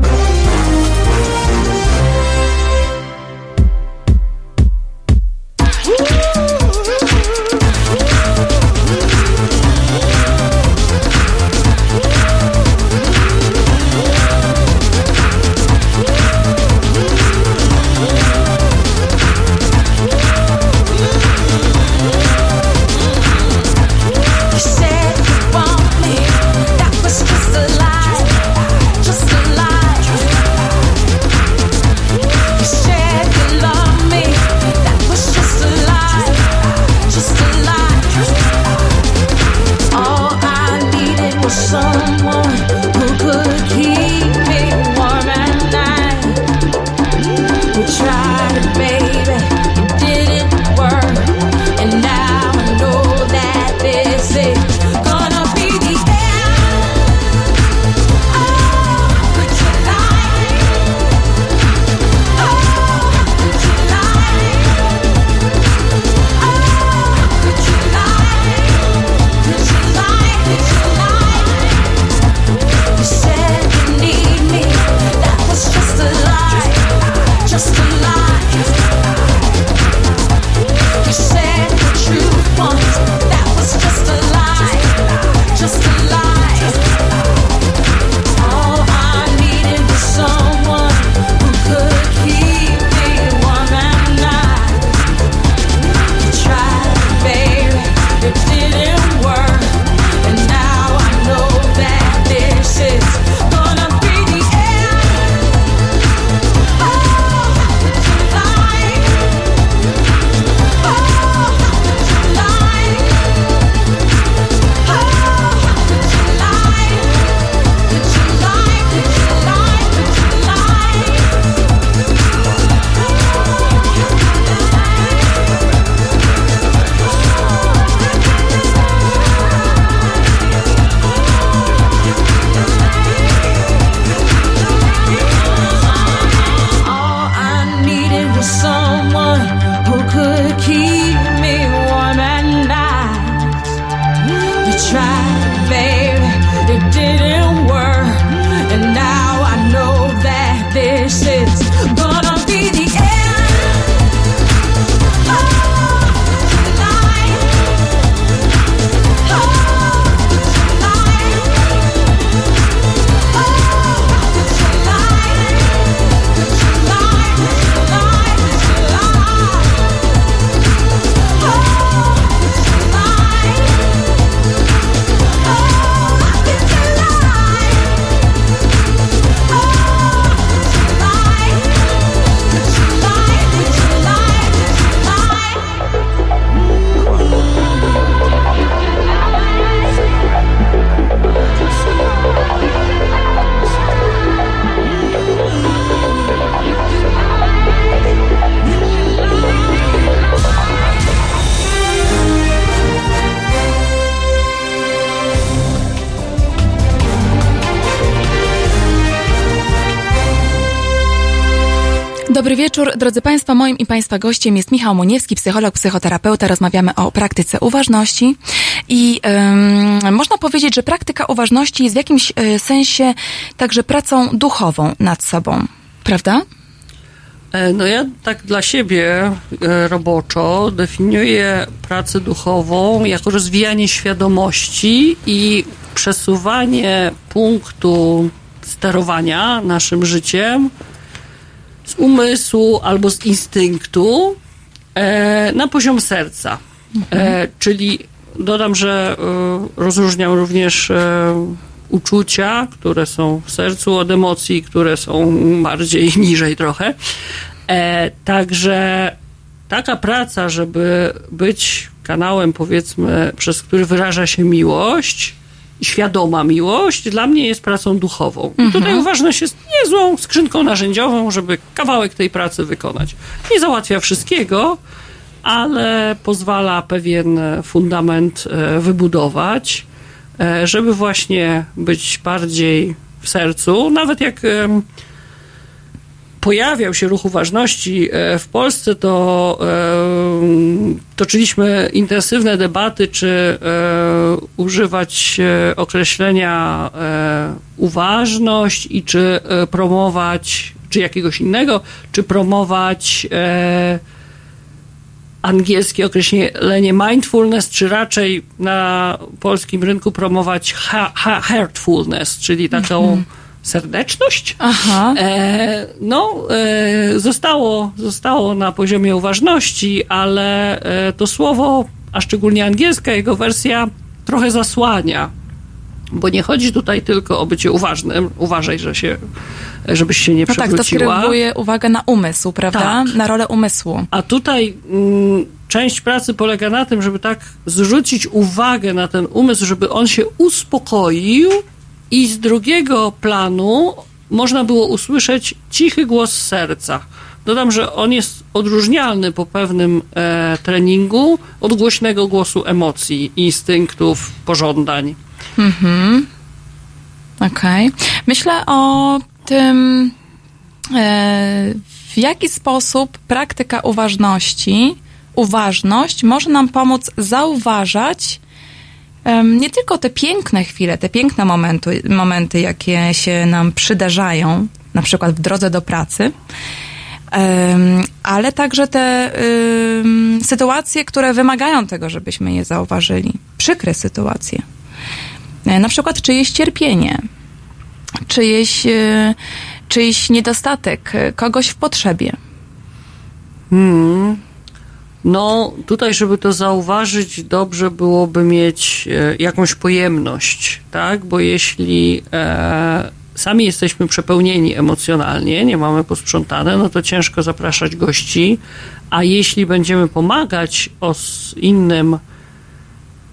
Drodzy Państwo. Moim i Państwa gościem jest Michał Muniewski, psycholog, psychoterapeuta. Rozmawiamy o praktyce uważności i można powiedzieć, że praktyka uważności jest w jakimś y, sensie także pracą duchową nad sobą, prawda? E, No ja tak dla siebie e, roboczo definiuję pracę duchową jako rozwijanie świadomości i przesuwanie punktu sterowania naszym życiem z umysłu albo z instynktu e, na poziom serca. E, czyli dodam, że e, rozróżniam również e, uczucia, które są w sercu od emocji, które są bardziej *laughs* niżej trochę. E, także taka praca, żeby być kanałem, powiedzmy, przez który wyraża się miłość, świadoma miłość, dla mnie jest pracą duchową. I tutaj uważność jest niezłą skrzynką narzędziową, żeby kawałek tej pracy wykonać. Nie załatwia wszystkiego, ale pozwala pewien fundament e, wybudować, e, żeby właśnie być bardziej w sercu. Nawet jak pojawiał się ruch uważności e, w Polsce, to e, toczyliśmy intensywne debaty, czy e, używać określenia uważność i czy promować, czy jakiegoś innego, czy promować angielskie określenie mindfulness, czy raczej na polskim rynku promować heartfulness, czyli taką serdeczność. Aha. E, no, e, zostało, zostało na poziomie uważności, ale e, to słowo, a szczególnie angielska, jego wersja trochę zasłania. Bo nie chodzi tutaj tylko o bycie uważnym. Uważaj, że się, żebyś się nie No tak, to przewróciła. skieruje uwagę na umysł, prawda? Tak. Na rolę umysłu. A tutaj mm, część pracy polega na tym, żeby tak zwrócić uwagę na ten umysł, żeby on się uspokoił i z drugiego planu można było usłyszeć cichy głos serca. Dodam, że on jest odróżnialny po pewnym e, treningu od głośnego głosu emocji, instynktów, pożądań. Okej. Myślę o tym, e, w jaki sposób praktyka uważności, uważność może nam pomóc zauważać nie tylko te piękne chwile, te piękne momenty, momenty, jakie się nam przydarzają, na przykład w drodze do pracy, ale także te sytuacje, które wymagają tego, żebyśmy je zauważyli. Przykre sytuacje. E, Na przykład czyjeś cierpienie, czyjeś, e, czyjś niedostatek, e, kogoś w potrzebie. No, tutaj, żeby to zauważyć, dobrze byłoby mieć e, jakąś pojemność, tak? Bo jeśli e, sami jesteśmy przepełnieni emocjonalnie, nie mamy posprzątane, no to ciężko zapraszać gości, a jeśli będziemy pomagać os innym,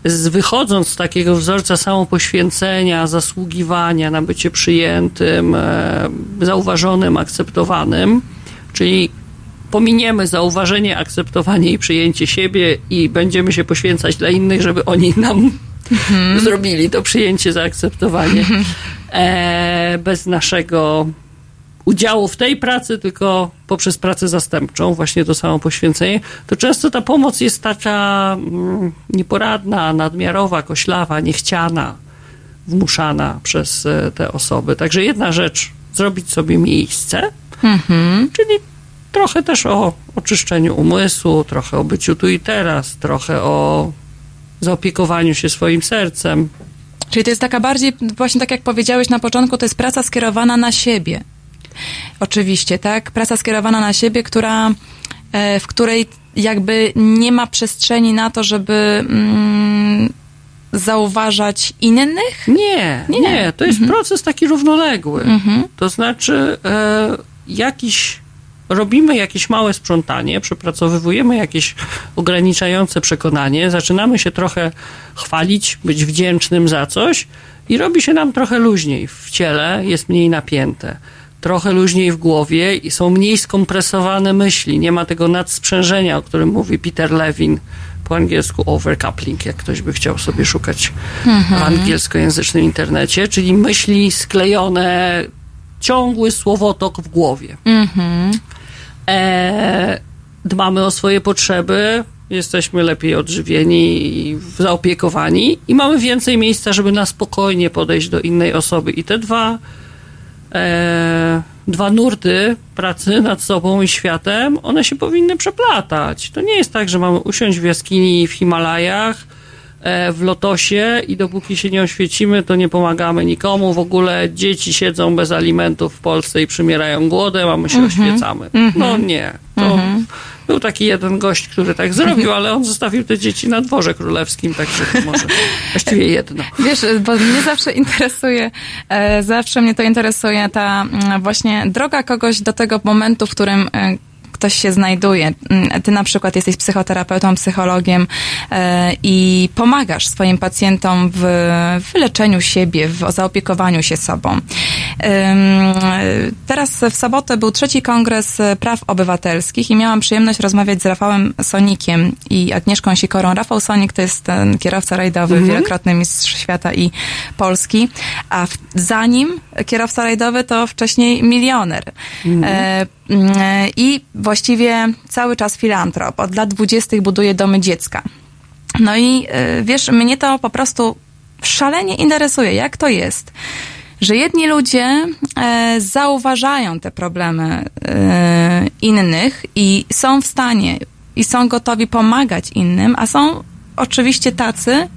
z, wychodząc z takiego wzorca samopoświęcenia, zasługiwania na bycie przyjętym, e, zauważonym, akceptowanym, czyli pominiemy zauważenie, akceptowanie i przyjęcie siebie i będziemy się poświęcać dla innych, żeby oni nam zrobili to przyjęcie, zaakceptowanie. E, bez naszego udziału w tej pracy, tylko poprzez pracę zastępczą, właśnie to samo poświęcenie, to często ta pomoc jest taka mm, nieporadna, nadmiarowa, koślawa, niechciana, wmuszana przez e, te osoby. Także jedna rzecz, zrobić sobie miejsce, czyli trochę też o oczyszczeniu umysłu, trochę o byciu tu i teraz, trochę o zaopiekowaniu się swoim sercem. Czyli to jest taka bardziej, właśnie tak jak powiedziałeś na początku, to jest praca skierowana na siebie. Oczywiście, tak? Praca skierowana na siebie, która, e, w której jakby nie ma przestrzeni na to, żeby mm, zauważać innych. Nie, Nie. nie, to jest proces taki równoległy. To znaczy, e, jakiś robimy jakieś małe sprzątanie, przepracowywujemy jakieś ograniczające przekonanie, zaczynamy się trochę chwalić, być wdzięcznym za coś i robi się nam trochę luźniej w ciele, jest mniej napięte. Trochę luźniej w głowie i są mniej skompresowane myśli. Nie ma tego nadsprzężenia, o którym mówi Peter Levin, po angielsku overcoupling, jak ktoś by chciał sobie szukać w angielskojęzycznym internecie, czyli myśli sklejone, ciągły słowotok w głowie. E, dbamy o swoje potrzeby, jesteśmy lepiej odżywieni i zaopiekowani i mamy więcej miejsca, żeby na spokojnie podejść do innej osoby. I te dwa, e, dwa nurty pracy nad sobą i światem, one się powinny przeplatać. To nie jest tak, że mamy usiąść w jaskini w Himalajach, w lotosie i dopóki się nie oświecimy, to nie pomagamy nikomu. W ogóle dzieci siedzą bez alimentów w Polsce i przymierają głodem, a my się oświecamy. No nie. To Był taki jeden gość, który tak zrobił, ale on zostawił te dzieci na dworze królewskim, także to może *laughs* właściwie jedno. Wiesz, bo mnie zawsze interesuje, e, zawsze mnie to interesuje ta mm, właśnie droga kogoś do tego momentu, w którym e, ktoś się znajduje. Mm, Ty na przykład jesteś psychoterapeutą, psychologiem e, i pomagasz swoim pacjentom w wyleczeniu siebie, w zaopiekowaniu się sobą. Teraz w sobotę był trzeci kongres praw obywatelskich i miałam przyjemność rozmawiać z Rafałem Sonikiem i Agnieszką Sikorą. Rafał Sonik to jest ten kierowca rajdowy, wielokrotny mistrz świata i Polski, a w, za nim kierowca rajdowy to wcześniej milioner. E, mm, I właściwie cały czas filantrop. Od lat dwudziestych buduje domy dziecka. No i e, wiesz, mnie to po prostu szalenie interesuje, jak to jest, że jedni ludzie e, zauważają te problemy e, innych i są w stanie i są gotowi pomagać innym, a są oczywiście tacy,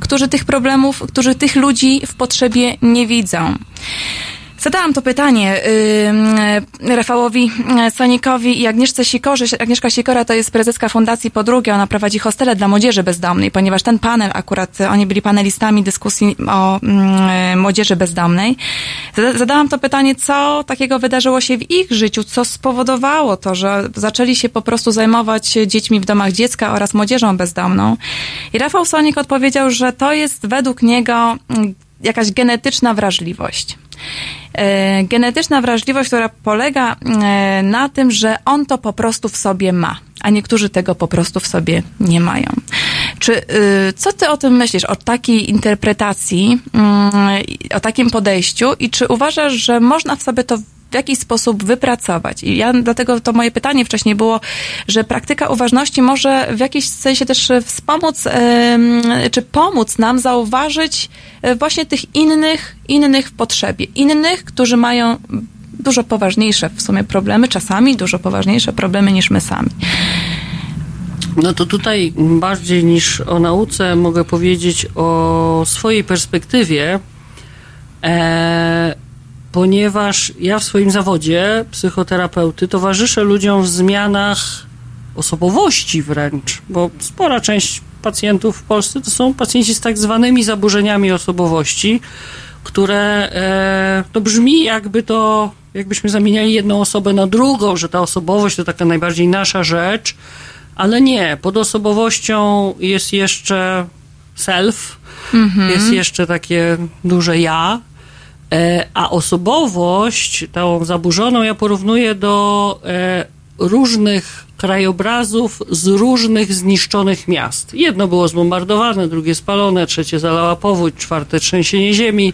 którzy tych problemów, którzy tych ludzi w potrzebie nie widzą. Zadałam to pytanie yy, Rafałowi yy, Sonikowi i Agnieszce Sikorze. Agnieszka Sikora to jest prezeska Fundacji Podrugie. Ona prowadzi hostele dla młodzieży bezdomnej, ponieważ ten panel akurat, y, oni byli panelistami dyskusji o yy, młodzieży bezdomnej. Zada- Zadałam to pytanie, co takiego wydarzyło się w ich życiu, co spowodowało to, że zaczęli się po prostu zajmować dziećmi w domach dziecka oraz młodzieżą bezdomną. I Rafał Sonik odpowiedział, że to jest według niego mm, jakaś genetyczna wrażliwość. E, genetyczna wrażliwość, która polega e, na tym, że on to po prostu w sobie ma, a niektórzy tego po prostu w sobie nie mają. Czy, y, co ty o tym myślisz, o takiej interpretacji, mm, o takim podejściu i czy uważasz, że można w sobie to w jakiś sposób wypracować. I ja dlatego to moje pytanie wcześniej było, że praktyka uważności może w jakiś sensie też wspomóc, em, czy pomóc nam zauważyć e, właśnie tych innych, innych w potrzebie. Innych, którzy mają dużo poważniejsze w sumie problemy, czasami dużo poważniejsze problemy niż my sami. No to tutaj bardziej niż o nauce mogę powiedzieć o swojej perspektywie, e, ponieważ ja w swoim zawodzie psychoterapeuty towarzyszę ludziom w zmianach osobowości wręcz, bo spora część pacjentów w Polsce to są pacjenci z tak zwanymi zaburzeniami osobowości, które e, to brzmi jakby to, jakbyśmy zamieniali jedną osobę na drugą, że ta osobowość to taka najbardziej nasza rzecz, ale nie. Pod osobowością jest jeszcze self, jest jeszcze takie duże ja, a osobowość, tą zaburzoną, ja porównuję do e, różnych krajobrazów z różnych zniszczonych miast. Jedno było zbombardowane, drugie spalone, trzecie zalała powódź, czwarte trzęsienie ziemi.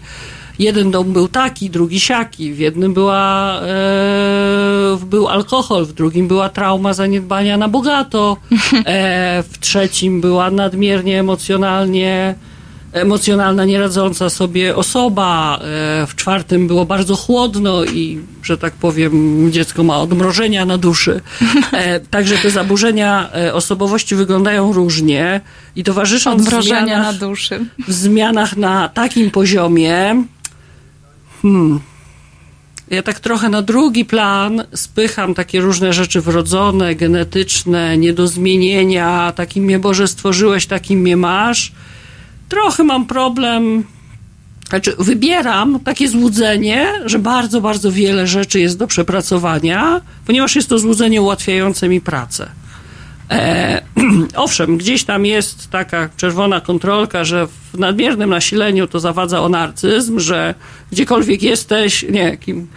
Jeden dom był taki, drugi siaki. W jednym była, e, był alkohol, w drugim była trauma zaniedbania na bogato, e, w trzecim była nadmiernie emocjonalnie emocjonalna, nieradząca sobie osoba. E, W czwartym było bardzo chłodno i, że tak powiem, dziecko ma odmrożenia na duszy. E, Także te zaburzenia e, osobowości wyglądają różnie i towarzyszą w Odmrożenia na zmianach, duszy. w zmianach na takim poziomie. Hmm. Ja tak trochę na drugi plan spycham takie różne rzeczy wrodzone, genetyczne, nie do zmienienia, takim mnie Boże stworzyłeś, takim mnie masz. Trochę mam problem, znaczy wybieram takie złudzenie, że bardzo, bardzo wiele rzeczy jest do przepracowania, ponieważ jest to złudzenie ułatwiające mi pracę. E, *clears throat* owszem, gdzieś tam jest taka czerwona kontrolka, że w nadmiernym nasileniu to zawadza o narcyzm, że gdziekolwiek jesteś, nie, kim,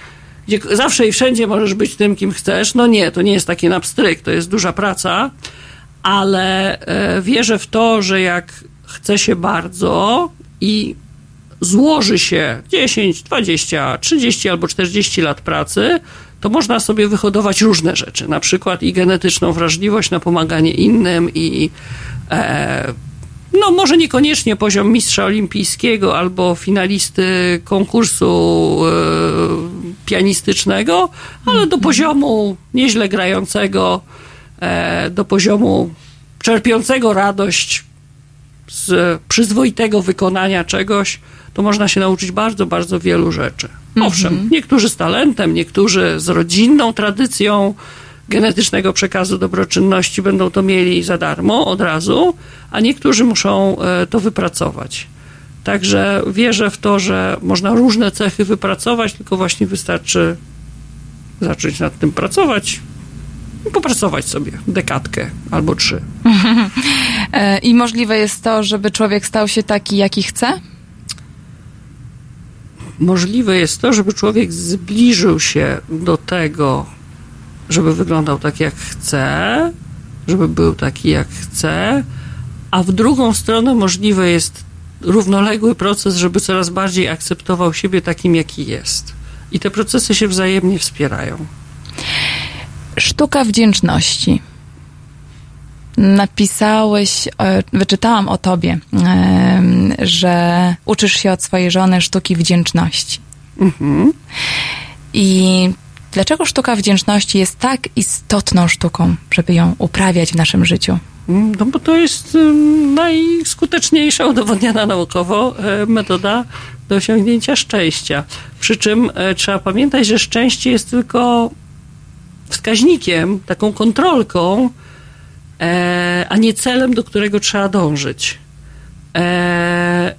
gdzie, zawsze i wszędzie możesz być tym, kim chcesz. No nie, to nie jest taki na pstryk, to jest duża praca, ale e, wierzę w to, że jak chce się bardzo i złoży się 10, 20, 30 albo 40 lat pracy, to można sobie wyhodować różne rzeczy, na przykład i genetyczną wrażliwość na pomaganie innym i e, no może niekoniecznie poziom mistrza olimpijskiego albo finalisty konkursu e, pianistycznego, ale do poziomu nieźle grającego, e, do poziomu czerpiącego radość z przyzwoitego wykonania czegoś, to można się nauczyć bardzo, bardzo wielu rzeczy. Owszem, niektórzy z talentem, niektórzy z rodzinną tradycją genetycznego przekazu dobroczynności będą to mieli za darmo od razu, a niektórzy muszą e, to wypracować. Także wierzę w to, że można różne cechy wypracować, tylko właśnie wystarczy zacząć nad tym pracować popracować sobie dekadkę albo trzy. *laughs* E, I możliwe jest to, żeby człowiek stał się taki, jaki chce? możliwe jest to, żeby człowiek zbliżył się do tego, żeby wyglądał tak jak chce, żeby był taki jak chce, a w drugą stronę możliwe jest równoległy proces, żeby coraz bardziej akceptował siebie takim, jaki jest. I te procesy się wzajemnie wspierają. Sztuka wdzięczności. Napisałeś, e, wyczytałam o tobie, że uczysz się od swojej żony sztuki wdzięczności. I dlaczego sztuka wdzięczności jest tak istotną sztuką, żeby ją uprawiać w naszym życiu? Mm, No bo to jest najskuteczniejsza, udowodniona naukowo e, metoda do osiągnięcia szczęścia. Przy czym e, trzeba pamiętać, że szczęście jest tylko wskaźnikiem, taką kontrolką, e, a nie celem, do którego trzeba dążyć. E,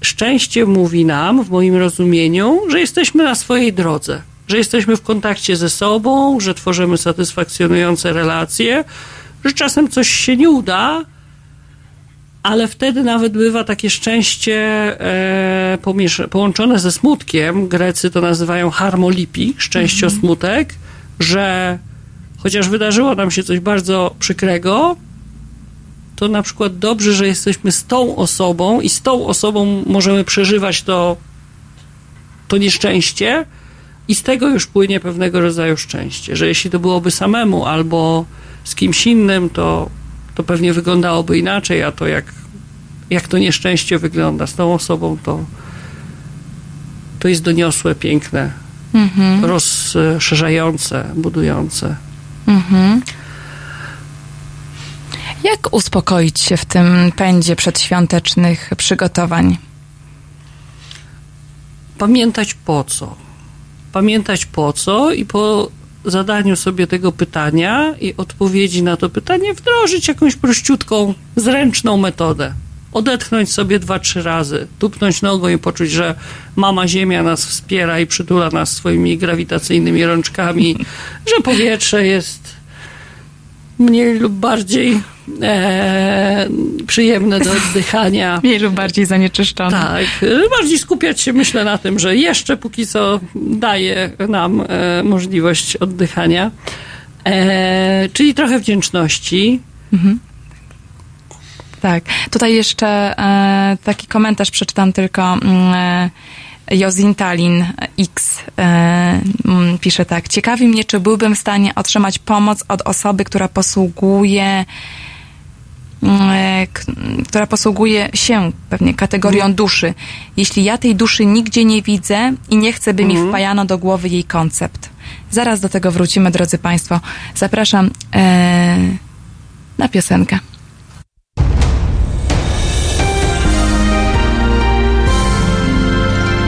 szczęście mówi nam, w moim rozumieniu, że jesteśmy na swojej drodze, że jesteśmy w kontakcie ze sobą, że tworzymy satysfakcjonujące relacje, że czasem coś się nie uda, ale wtedy nawet bywa takie szczęście e, połączone ze smutkiem. Grecy to nazywają harmolipi, szczęścio-smutek, że chociaż wydarzyło nam się coś bardzo przykrego, to na przykład dobrze, że jesteśmy z tą osobą i z tą osobą możemy przeżywać to, to nieszczęście i z tego już płynie pewnego rodzaju szczęście, że jeśli to byłoby samemu albo z kimś innym, to, to pewnie wyglądałoby inaczej, a to jak, jak to nieszczęście wygląda z tą osobą, to, to jest doniosłe, piękne, rozszerzające, budujące. Mhm. Jak uspokoić się w tym pędzie przedświątecznych przygotowań? pamiętać po co. Pamiętać po co i po zadaniu sobie tego pytania i odpowiedzi na to pytanie wdrożyć jakąś prościutką, zręczną metodę. Odetchnąć sobie dwa, trzy razy, tupnąć nogą i poczuć, że mama Ziemia nas wspiera i przytula nas swoimi grawitacyjnymi rączkami, *laughs* że powietrze jest mniej lub bardziej e, przyjemne do oddychania. *laughs* Mniej lub bardziej zanieczyszczone. Tak, bardziej skupiać się myślę na tym, że jeszcze póki co daje nam e, możliwość oddychania. E, czyli trochę wdzięczności. Tak. Tutaj jeszcze e, taki komentarz przeczytam tylko. mm, E, Jozintalin X e, mm, pisze tak. Ciekawi mnie, czy byłbym w stanie otrzymać pomoc od osoby, która posługuje mm, e, która posługuje się pewnie kategorią duszy. Jeśli ja tej duszy nigdzie nie widzę i nie chcę, by mi wpajano do głowy jej koncept. Zaraz do tego wrócimy, drodzy Państwo. Zapraszam e, na piosenkę.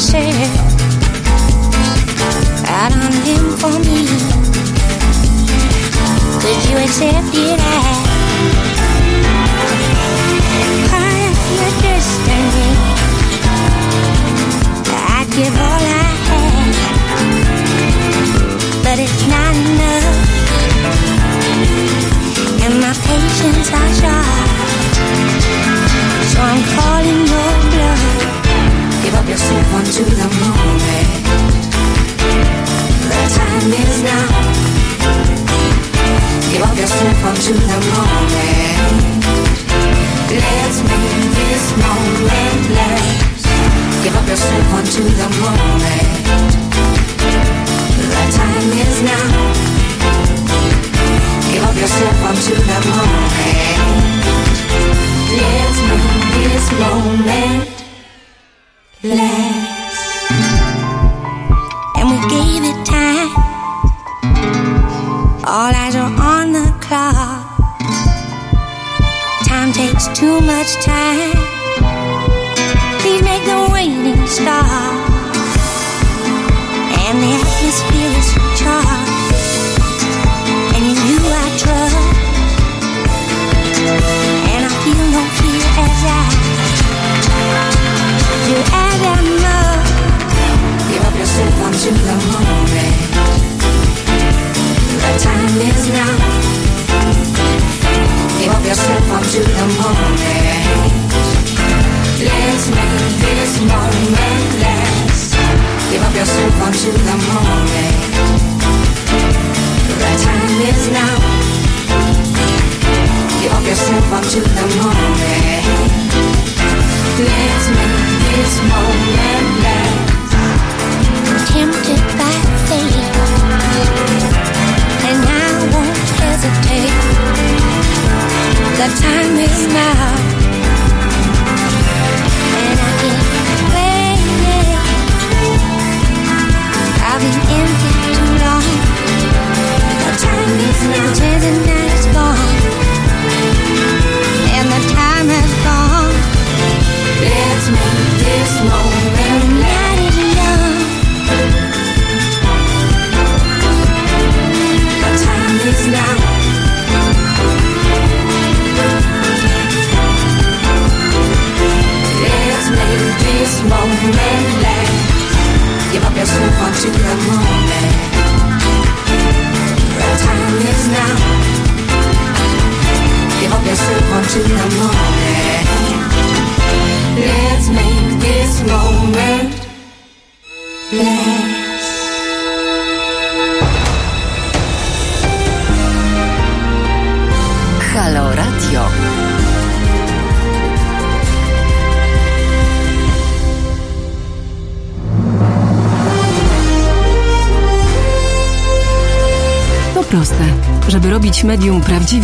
Yourself out on limb for me. Could you accept it part of your destiny? I'd give all I have, but it's not enough. And my patience are short, Yourself onto the moment. The time is now. Give up yourself onto the moment. Let's make this moment last. Give up yourself onto the moment. The time is now. Give up yourself onto the moment. Let's make this moment let